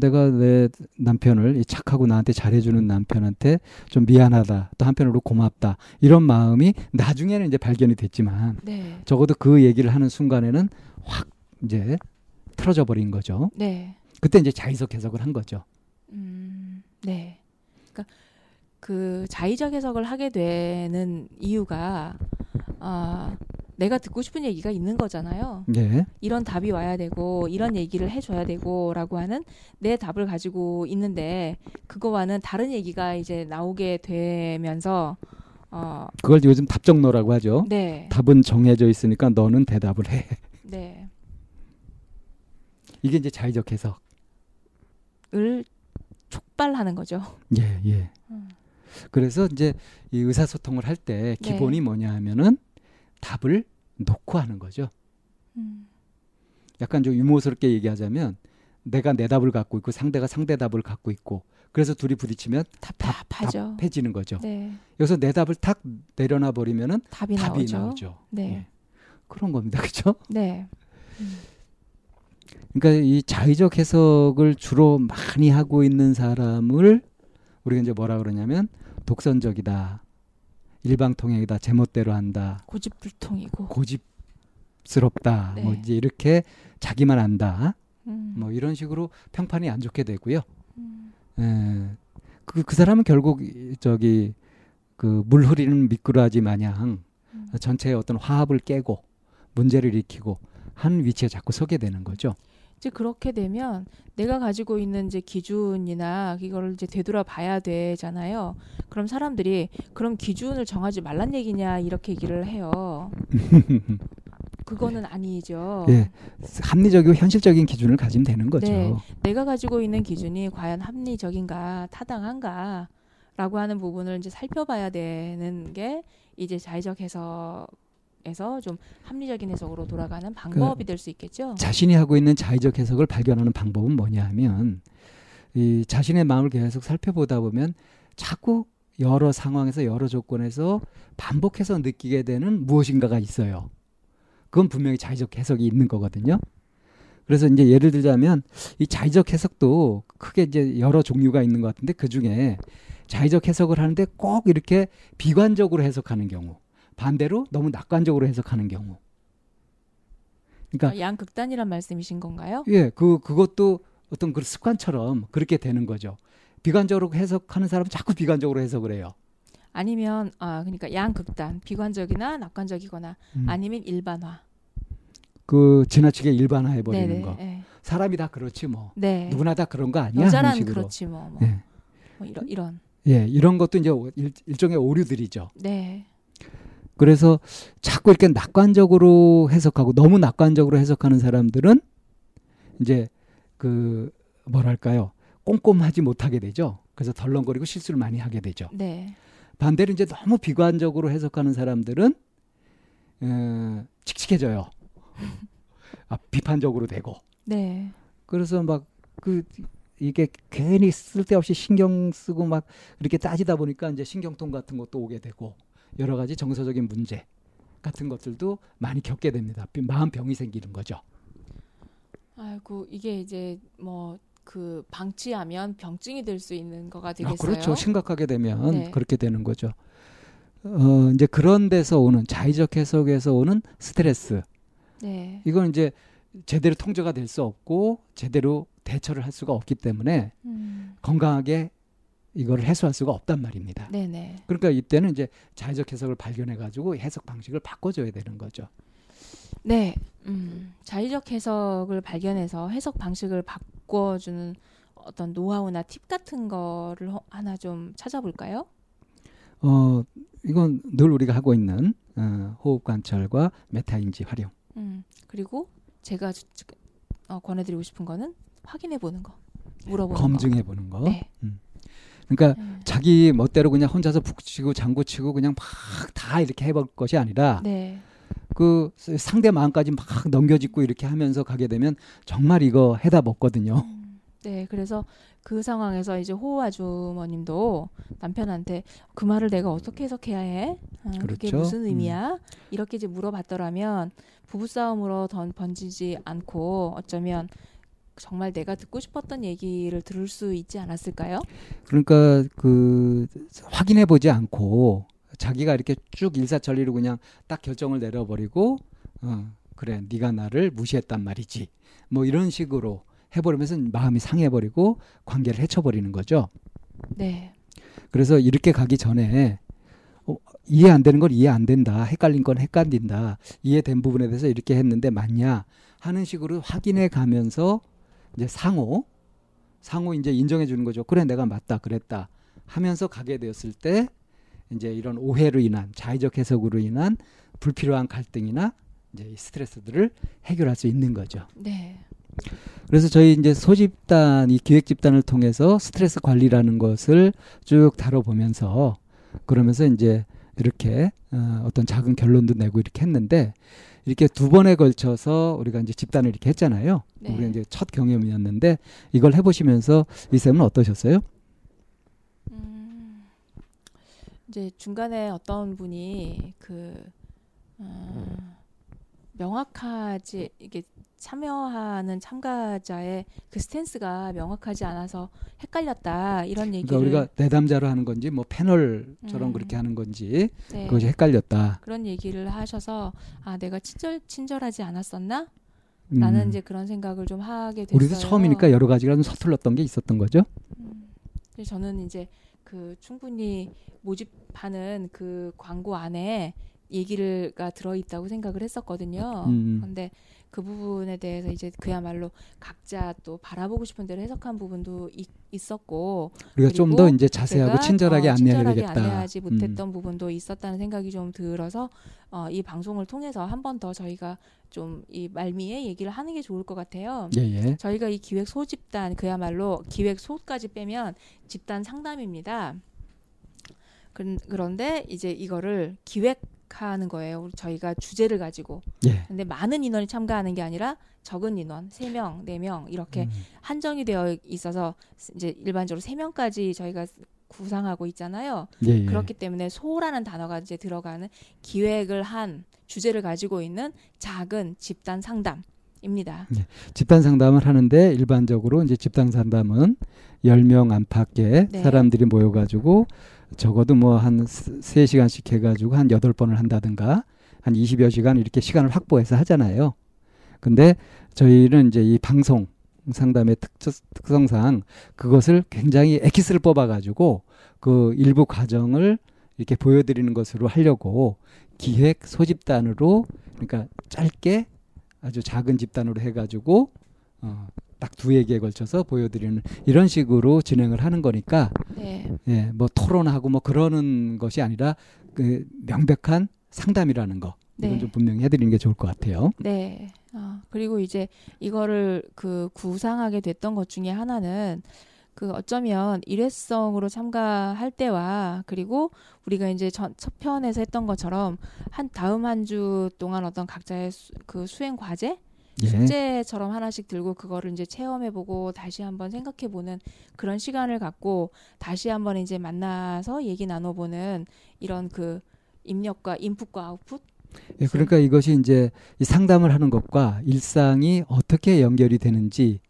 Speaker 1: 내가 내 남편을 착하고 나한테 잘해주는 남편한테 좀 미안하다 또 한편으로 고맙다 이런 마음이 나중에는 이제 발견이 됐지만
Speaker 2: 네.
Speaker 1: 적어도 그 얘기를 하는 순간에는 확 이제 틀어져 버린 거죠.
Speaker 2: 네.
Speaker 1: 그때 이제 자의적 해석을 한 거죠.
Speaker 2: 음, 네. 그러니까 그 자의적 해석을 하게 되는 이유가 아 내가 듣고 싶은 얘기가 있는 거잖아요.
Speaker 1: 네.
Speaker 2: 이런 답이 와야 되고 이런 얘기를 해줘야 되고라고 하는 내 답을 가지고 있는데 그거와는 다른 얘기가 이제 나오게 되면서 어
Speaker 1: 그걸 요즘 답정너라고 하죠.
Speaker 2: 네.
Speaker 1: 답은 정해져 있으니까 너는 대답을 해.
Speaker 2: 네.
Speaker 1: 이게 이제 자의적
Speaker 2: 해석을 촉발하는 거죠.
Speaker 1: 예, 예. 음. 그래서 이제 이 의사소통을 할 때 기본이 네. 뭐냐 하면은 답을 놓고 하는 거죠.
Speaker 2: 음.
Speaker 1: 약간 좀 유머스럽게 얘기하자면 내가 내 답을 갖고 있고 상대가 상대 답을 갖고 있고 그래서 둘이 부딪히면
Speaker 2: 답답하죠.
Speaker 1: 답해지는 거죠.
Speaker 2: 네.
Speaker 1: 여기서 내 답을 탁 내려놔 버리면은
Speaker 2: 답이,
Speaker 1: 답이
Speaker 2: 나오죠.
Speaker 1: 나오죠.
Speaker 2: 네.
Speaker 1: 예. 그런 겁니다. 그렇죠?
Speaker 2: 네. 음.
Speaker 1: 그러니까 이 자의적 해석을 주로 많이 하고 있는 사람을 우리가 이제 뭐라 그러냐면 독선적이다. 일방통행이다. 제멋대로 한다.
Speaker 2: 고집불통이고.
Speaker 1: 고집스럽다. 네. 뭐 이제 이렇게 자기만 안다.
Speaker 2: 음.
Speaker 1: 뭐 이런 식으로 평판이 안 좋게 되고요.
Speaker 2: 음.
Speaker 1: 에, 그, 그 사람은 결국 저기 그 물 흐리는 미꾸라지 마냥 음. 전체의 어떤 화합을 깨고 문제를 일으키고 한 위치에 자꾸 서게 되는 거죠.
Speaker 2: 이제 그렇게 되면 내가 가지고 있는 이제 기준이나 이거를 이제 되돌아 봐야 되잖아요. 그럼 사람들이 그럼 기준을 정하지 말란 얘기냐 이렇게 얘기를 해요. 그거는 아니죠.
Speaker 1: 예, 합리적이고 현실적인 기준을 가지면 되는 거죠.
Speaker 2: 네, 내가 가지고 있는 기준이 과연 합리적인가, 타당한가라고 하는 부분을 이제 살펴봐야 되는 게 이제 자의적 해석 에서 좀 합리적인 해석으로 돌아가는 방법이 그, 될수 있겠죠.
Speaker 1: 자신이 하고 있는 자의적 해석을 발견하는 방법은 뭐냐 하면 이 자신의 마음을 계속 살펴보다 보면 자꾸 여러 상황에서 여러 조건에서 반복해서 느끼게 되는 무엇인가가 있어요. 그건 분명히 자의적 해석이 있는 거거든요. 그래서 이제 예를 들자면 이 자의적 해석도 크게 이제 여러 종류가 있는 것 같은데 그 중에 자의적 해석을 하는데 꼭 이렇게 비관적으로 해석하는 경우 반대로 너무 낙관적으로 해석하는 경우.
Speaker 2: 그러니까 어, 양극단이란 말씀이신 건가요?
Speaker 1: 예, 그 그것도 어떤 그 습관처럼 그렇게 되는 거죠. 비관적으로 해석하는 사람은 자꾸 비관적으로 해석을 해요.
Speaker 2: 아니면 아 그러니까 양극단, 비관적이나 낙관적이거나 음. 아니면 일반화.
Speaker 1: 그 지나치게 일반화해 버리는 거. 네. 사람이 다 그렇지 뭐. 네. 누구나 다 그런 거 아니야?
Speaker 2: 여자란 그렇지 뭐. 뭐. 네. 뭐 이런 이런.
Speaker 1: 예, 이런 것도 이제 일, 일종의 오류들이죠.
Speaker 2: 네.
Speaker 1: 그래서 자꾸 이렇게 낙관적으로 해석하고 너무 낙관적으로 해석하는 사람들은 이제 그 뭐랄까요 꼼꼼하지 못하게 되죠. 그래서 덜렁거리고 실수를 많이 하게 되죠.
Speaker 2: 네.
Speaker 1: 반대로 이제 너무 비관적으로 해석하는 사람들은 어, 칙칙해져요. 아, 비판적으로 되고.
Speaker 2: 네.
Speaker 1: 그래서 막 그 이게 괜히 쓸데없이 신경 쓰고 막 이렇게 따지다 보니까 이제 신경통 같은 것도 오게 되고 여러 가지 정서적인 문제 같은 것들도 많이 겪게 됩니다. 마음 병이 생기는 거죠.
Speaker 2: 아이고 이게 이제 뭐 그 방치하면 병증이 될 수 있는 거가 되겠어요.
Speaker 1: 아, 그렇죠. 심각하게 되면 네. 그렇게 되는 거죠. 어, 이제 그런 데서 오는 자의적 해석에서 오는 스트레스.
Speaker 2: 네.
Speaker 1: 이건 이제 제대로 통제가 될 수 없고 제대로 대처를 할 수가 없기 때문에 음. 건강하게 이거를 해소할 수가 없단 말입니다.
Speaker 2: 네네.
Speaker 1: 그러니까 이때는 이제 자의적 해석을 발견해 가지고 해석 방식을 바꿔줘야 되는 거죠.
Speaker 2: 네, 음, 자의적 해석을 발견해서 해석 방식을 바꿔주는 어떤 노하우나 팁 같은 거를 하나 좀 찾아볼까요?
Speaker 1: 어, 이건 늘 우리가 하고 있는 어, 호흡 관찰과 메타인지 활용.
Speaker 2: 음, 그리고 제가 어, 권해드리고 싶은 거는 확인해 보는 거, 물어보는
Speaker 1: 검증해 보는 거. 네. 음. 그러니까 네. 자기 멋대로 그냥 혼자서 북치고 장구치고 그냥 막 다 이렇게 해볼 것이 아니라
Speaker 2: 네.
Speaker 1: 그 상대 마음까지 막 넘겨짓고 이렇게 하면서 가게 되면 정말 이거 해답 없거든요. 음,
Speaker 2: 네, 그래서 그 상황에서 이제 호우 아주머님도 남편한테 그 말을 내가 어떻게 해석해야 해? 아, 그렇죠. 그게 무슨 의미야? 음. 이렇게 이제 물어봤더라면 부부싸움으로 던 번지지 않고 어쩌면 정말 내가 듣고 싶었던 얘기를 들을 수 있지 않았을까요?
Speaker 1: 그러니까 그 확인해 보지 않고 자기가 이렇게 쭉 일사천리로 그냥 딱 결정을 내려버리고 어 그래 네가 나를 무시했단 말이지 뭐 이런 식으로 해버리면서 마음이 상해버리고 관계를 해쳐버리는 거죠.
Speaker 2: 네.
Speaker 1: 그래서 이렇게 가기 전에 어, 이해 안 되는 건 이해 안 된다. 헷갈린 건 헷갈린다. 이해된 부분에 대해서 이렇게 했는데 맞냐 하는 식으로 확인해 가면서 이제 상호 상호 이제 인정해 주는 거죠. 그래 내가 맞다 그랬다 하면서 가게 되었을 때 이제 이런 오해로 인한 자의적 해석으로 인한 불필요한 갈등이나 이제 스트레스들을 해결할 수 있는 거죠.
Speaker 2: 네.
Speaker 1: 그래서 저희 이제 소집단 이 기획 집단을 통해서 스트레스 관리라는 것을 쭉 다뤄보면서 그러면서 이제 이렇게 어, 어떤 작은 결론도 내고 이렇게 했는데 이렇게 두 번에 걸쳐서 우리가 이제 집단을 이렇게 했잖아요. 네. 우리가 이제 첫 경험이었는데 이걸 해보시면서 이 쌤은 어떠셨어요?
Speaker 2: 음, 이제 중간에 어떤 분이 그 어, 명확하지 이게 참여하는 참가자의 그 스탠스가 명확하지 않아서 헷갈렸다 이런 그러니까 얘기를
Speaker 1: 그러니까 우리가 내담자로 하는 건지 뭐 패널처럼 음. 그렇게 하는 건지 네. 그것이 헷갈렸다
Speaker 2: 그런 얘기를 하셔서 아 내가 친절 친절하지 않았었나 음. 이제 그런 생각을 좀 하게 됐어요.
Speaker 1: 우리도 처음이니까 여러 가지가 좀 서툴렀던 게 있었던 거죠.
Speaker 2: 음. 저는 이제 그 충분히 모집하는 그 광고 안에 얘기가 들어 있다고 생각을 했었거든요. 음. 그런데 그 부분에 대해서 이제 그야말로 각자 또 바라보고 싶은 대로 해석한 부분도 있, 있었고
Speaker 1: 우리가 좀 더 이제 자세하고 친절하게
Speaker 2: 어,
Speaker 1: 안내해야
Speaker 2: 친절하게
Speaker 1: 되겠다.
Speaker 2: 안내하지 못했던
Speaker 1: 음.
Speaker 2: 부분도 있었다는 생각이 좀 들어서 어, 이 방송을 통해서 한 번 더 저희가 좀 이 말미에 얘기를 하는 게 좋을 것 같아요.
Speaker 1: 예, 예.
Speaker 2: 저희가 이 기획 소집단 그야말로 기획 소까지 빼면 집단 상담입니다. 그, 그런데 이제 이거를 기획 하는 거예요. 저희가 주제를 가지고.
Speaker 1: 예.
Speaker 2: 근데 많은 인원이 참가하는 게 아니라 적은 인원, 세 명, 네 명 이렇게
Speaker 1: 음.
Speaker 2: 한정이 되어 있어서 이제 일반적으로 세 명까지 저희가 구상하고 있잖아요.
Speaker 1: 예, 예.
Speaker 2: 그렇기 때문에 소라는 단어가 이제 들어가는 기획을 한 주제를 가지고 있는 작은 집단 상담 입니다.
Speaker 1: 집단 상담을 하는데 일반적으로 이제 집단 상담은 10명 안팎의
Speaker 2: 네.
Speaker 1: 사람들이 모여 가지고 적어도 뭐 한 세시간씩 해 가지고 한 여덟 번을 한다든가 한 20여 시간 이렇게 시간을 확보해서 하잖아요. 근데 저희는 이제 이 방송 상담의 특, 특성상 그것을 굉장히 엑기스를 뽑아 가지고 그 일부 과정을 이렇게 보여드리는 것으로 하려고 기획 소집단으로 그러니까 짧게 아주 작은 집단으로 해가지고 어, 딱 두에게 걸쳐서 보여드리는 이런 식으로 진행을 하는 거니까
Speaker 2: 네.
Speaker 1: 예, 뭐 토론하고 뭐 그러는 것이 아니라 그 명백한 상담이라는 거 이건
Speaker 2: 네.
Speaker 1: 좀 분명히 해드리는 게 좋을 것 같아요.
Speaker 2: 네. 어, 그리고 이제 이거를 그 구상하게 됐던 것 중에 하나는 그 어쩌면 일회성으로 참가할 때와 그리고 우리가 이제 전, 첫 편에서 했던 것처럼 한 다음 한 주 동안 어떤 각자의 수, 그 수행 과제
Speaker 1: 예,
Speaker 2: 숙제처럼 하나씩 들고 그거를 이제 체험해보고 다시 한번 생각해보는 그런 시간을 갖고 다시 한번 이제 만나서 얘기 나눠보는 이런 그 입력과 인풋과 아웃풋
Speaker 1: 예, 그러니까 이것이 이제 이 상담을 하는 것과 일상이 어떻게 연결이 되는지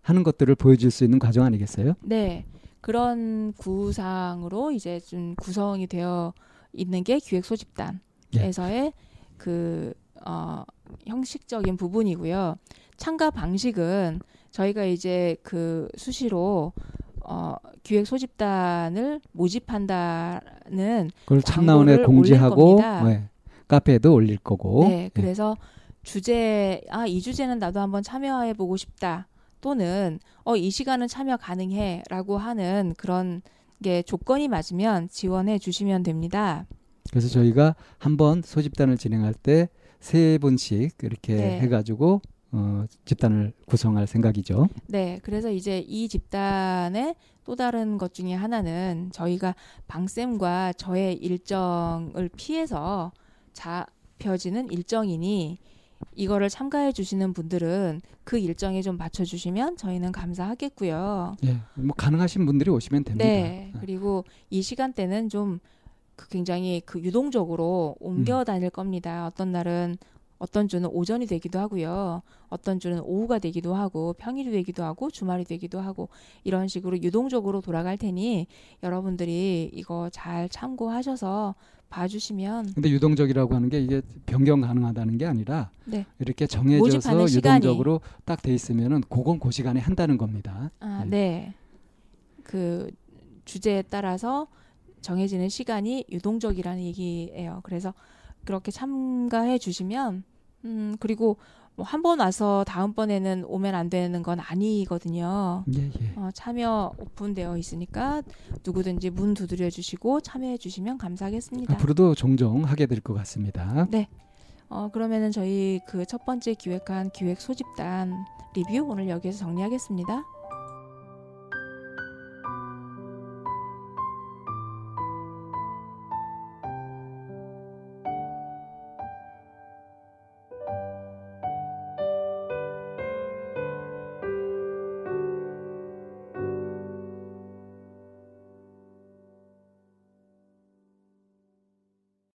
Speaker 1: 하는 것들을 보여줄 수 있는 과정 아니겠어요?
Speaker 2: 네. 그런 구상으로 이제 좀 구성이 되어 있는 게 기획 소집단에서의 그 어, 형식적인 부분이고요. 참가 방식은 저희가 이제 그 수시로 어, 기획 소집단을 모집한다는
Speaker 1: 그걸 참나원에 공지하고. 예, 카페에도 올릴 거고
Speaker 2: 네,
Speaker 1: 예.
Speaker 2: 그래서 주제 아 이 주제는 나도 한번 참여해 보고 싶다 또는 어 이 시간은 참여 가능해라고 하는 그런 게 조건이 맞으면 지원해 주시면 됩니다.
Speaker 1: 그래서 저희가 한번 소집단을 진행할 때 세 분씩 이렇게
Speaker 2: 네.
Speaker 1: 해가지고 어, 집단을 구성할 생각이죠.
Speaker 2: 네, 그래서 이제 이 집단의 또 다른 것 중에 하나는 저희가 방쌤과 저의 일정을 피해서 잡혀지는 일정이니 이거를 참가해 주시는 분들은 그 일정에 좀 맞춰 주시면 저희는 감사하겠고요.
Speaker 1: 예, 뭐 가능하신 분들이 오시면 됩니다.
Speaker 2: 네. 그리고 이 시간대는 좀 그 굉장히 그 유동적으로 옮겨 다닐 겁니다. 어떤 날은 어떤 주는 오전이 되기도 하고요. 어떤 주는 오후가 되기도 하고 평일이 되기도 하고 주말이 되기도 하고 이런 식으로 유동적으로 돌아갈 테니 여러분들이 이거 잘 참고하셔서 봐주시면
Speaker 1: 근데 유동적이라고 하는 게 이게 변경 가능하다는 게 아니라
Speaker 2: 네.
Speaker 1: 이렇게 정해져서. 유동적으로 딱 돼 있으면은 그건 그 시간에 한다는 겁니다.
Speaker 2: 아,
Speaker 1: 네.
Speaker 2: 네. 그 주제에 따라서 정해지는 시간이 유동적이라는 얘기예요. 그래서 그렇게 참가해 주시면 음 그리고 뭐 한 번 와서 다음번에는 오면 안 되는 건 아니거든요.
Speaker 1: 예, 예.
Speaker 2: 어, 참여 오픈되어 있으니까 누구든지 문 두드려 주시고 참여해 주시면 감사하겠습니다.
Speaker 1: 앞으로도 종종 하게 될 것 같습니다.
Speaker 2: 어, 그러면은 저희 그 첫 번째 기획한 기획 소집단 리뷰 오늘 여기에서 정리하겠습니다.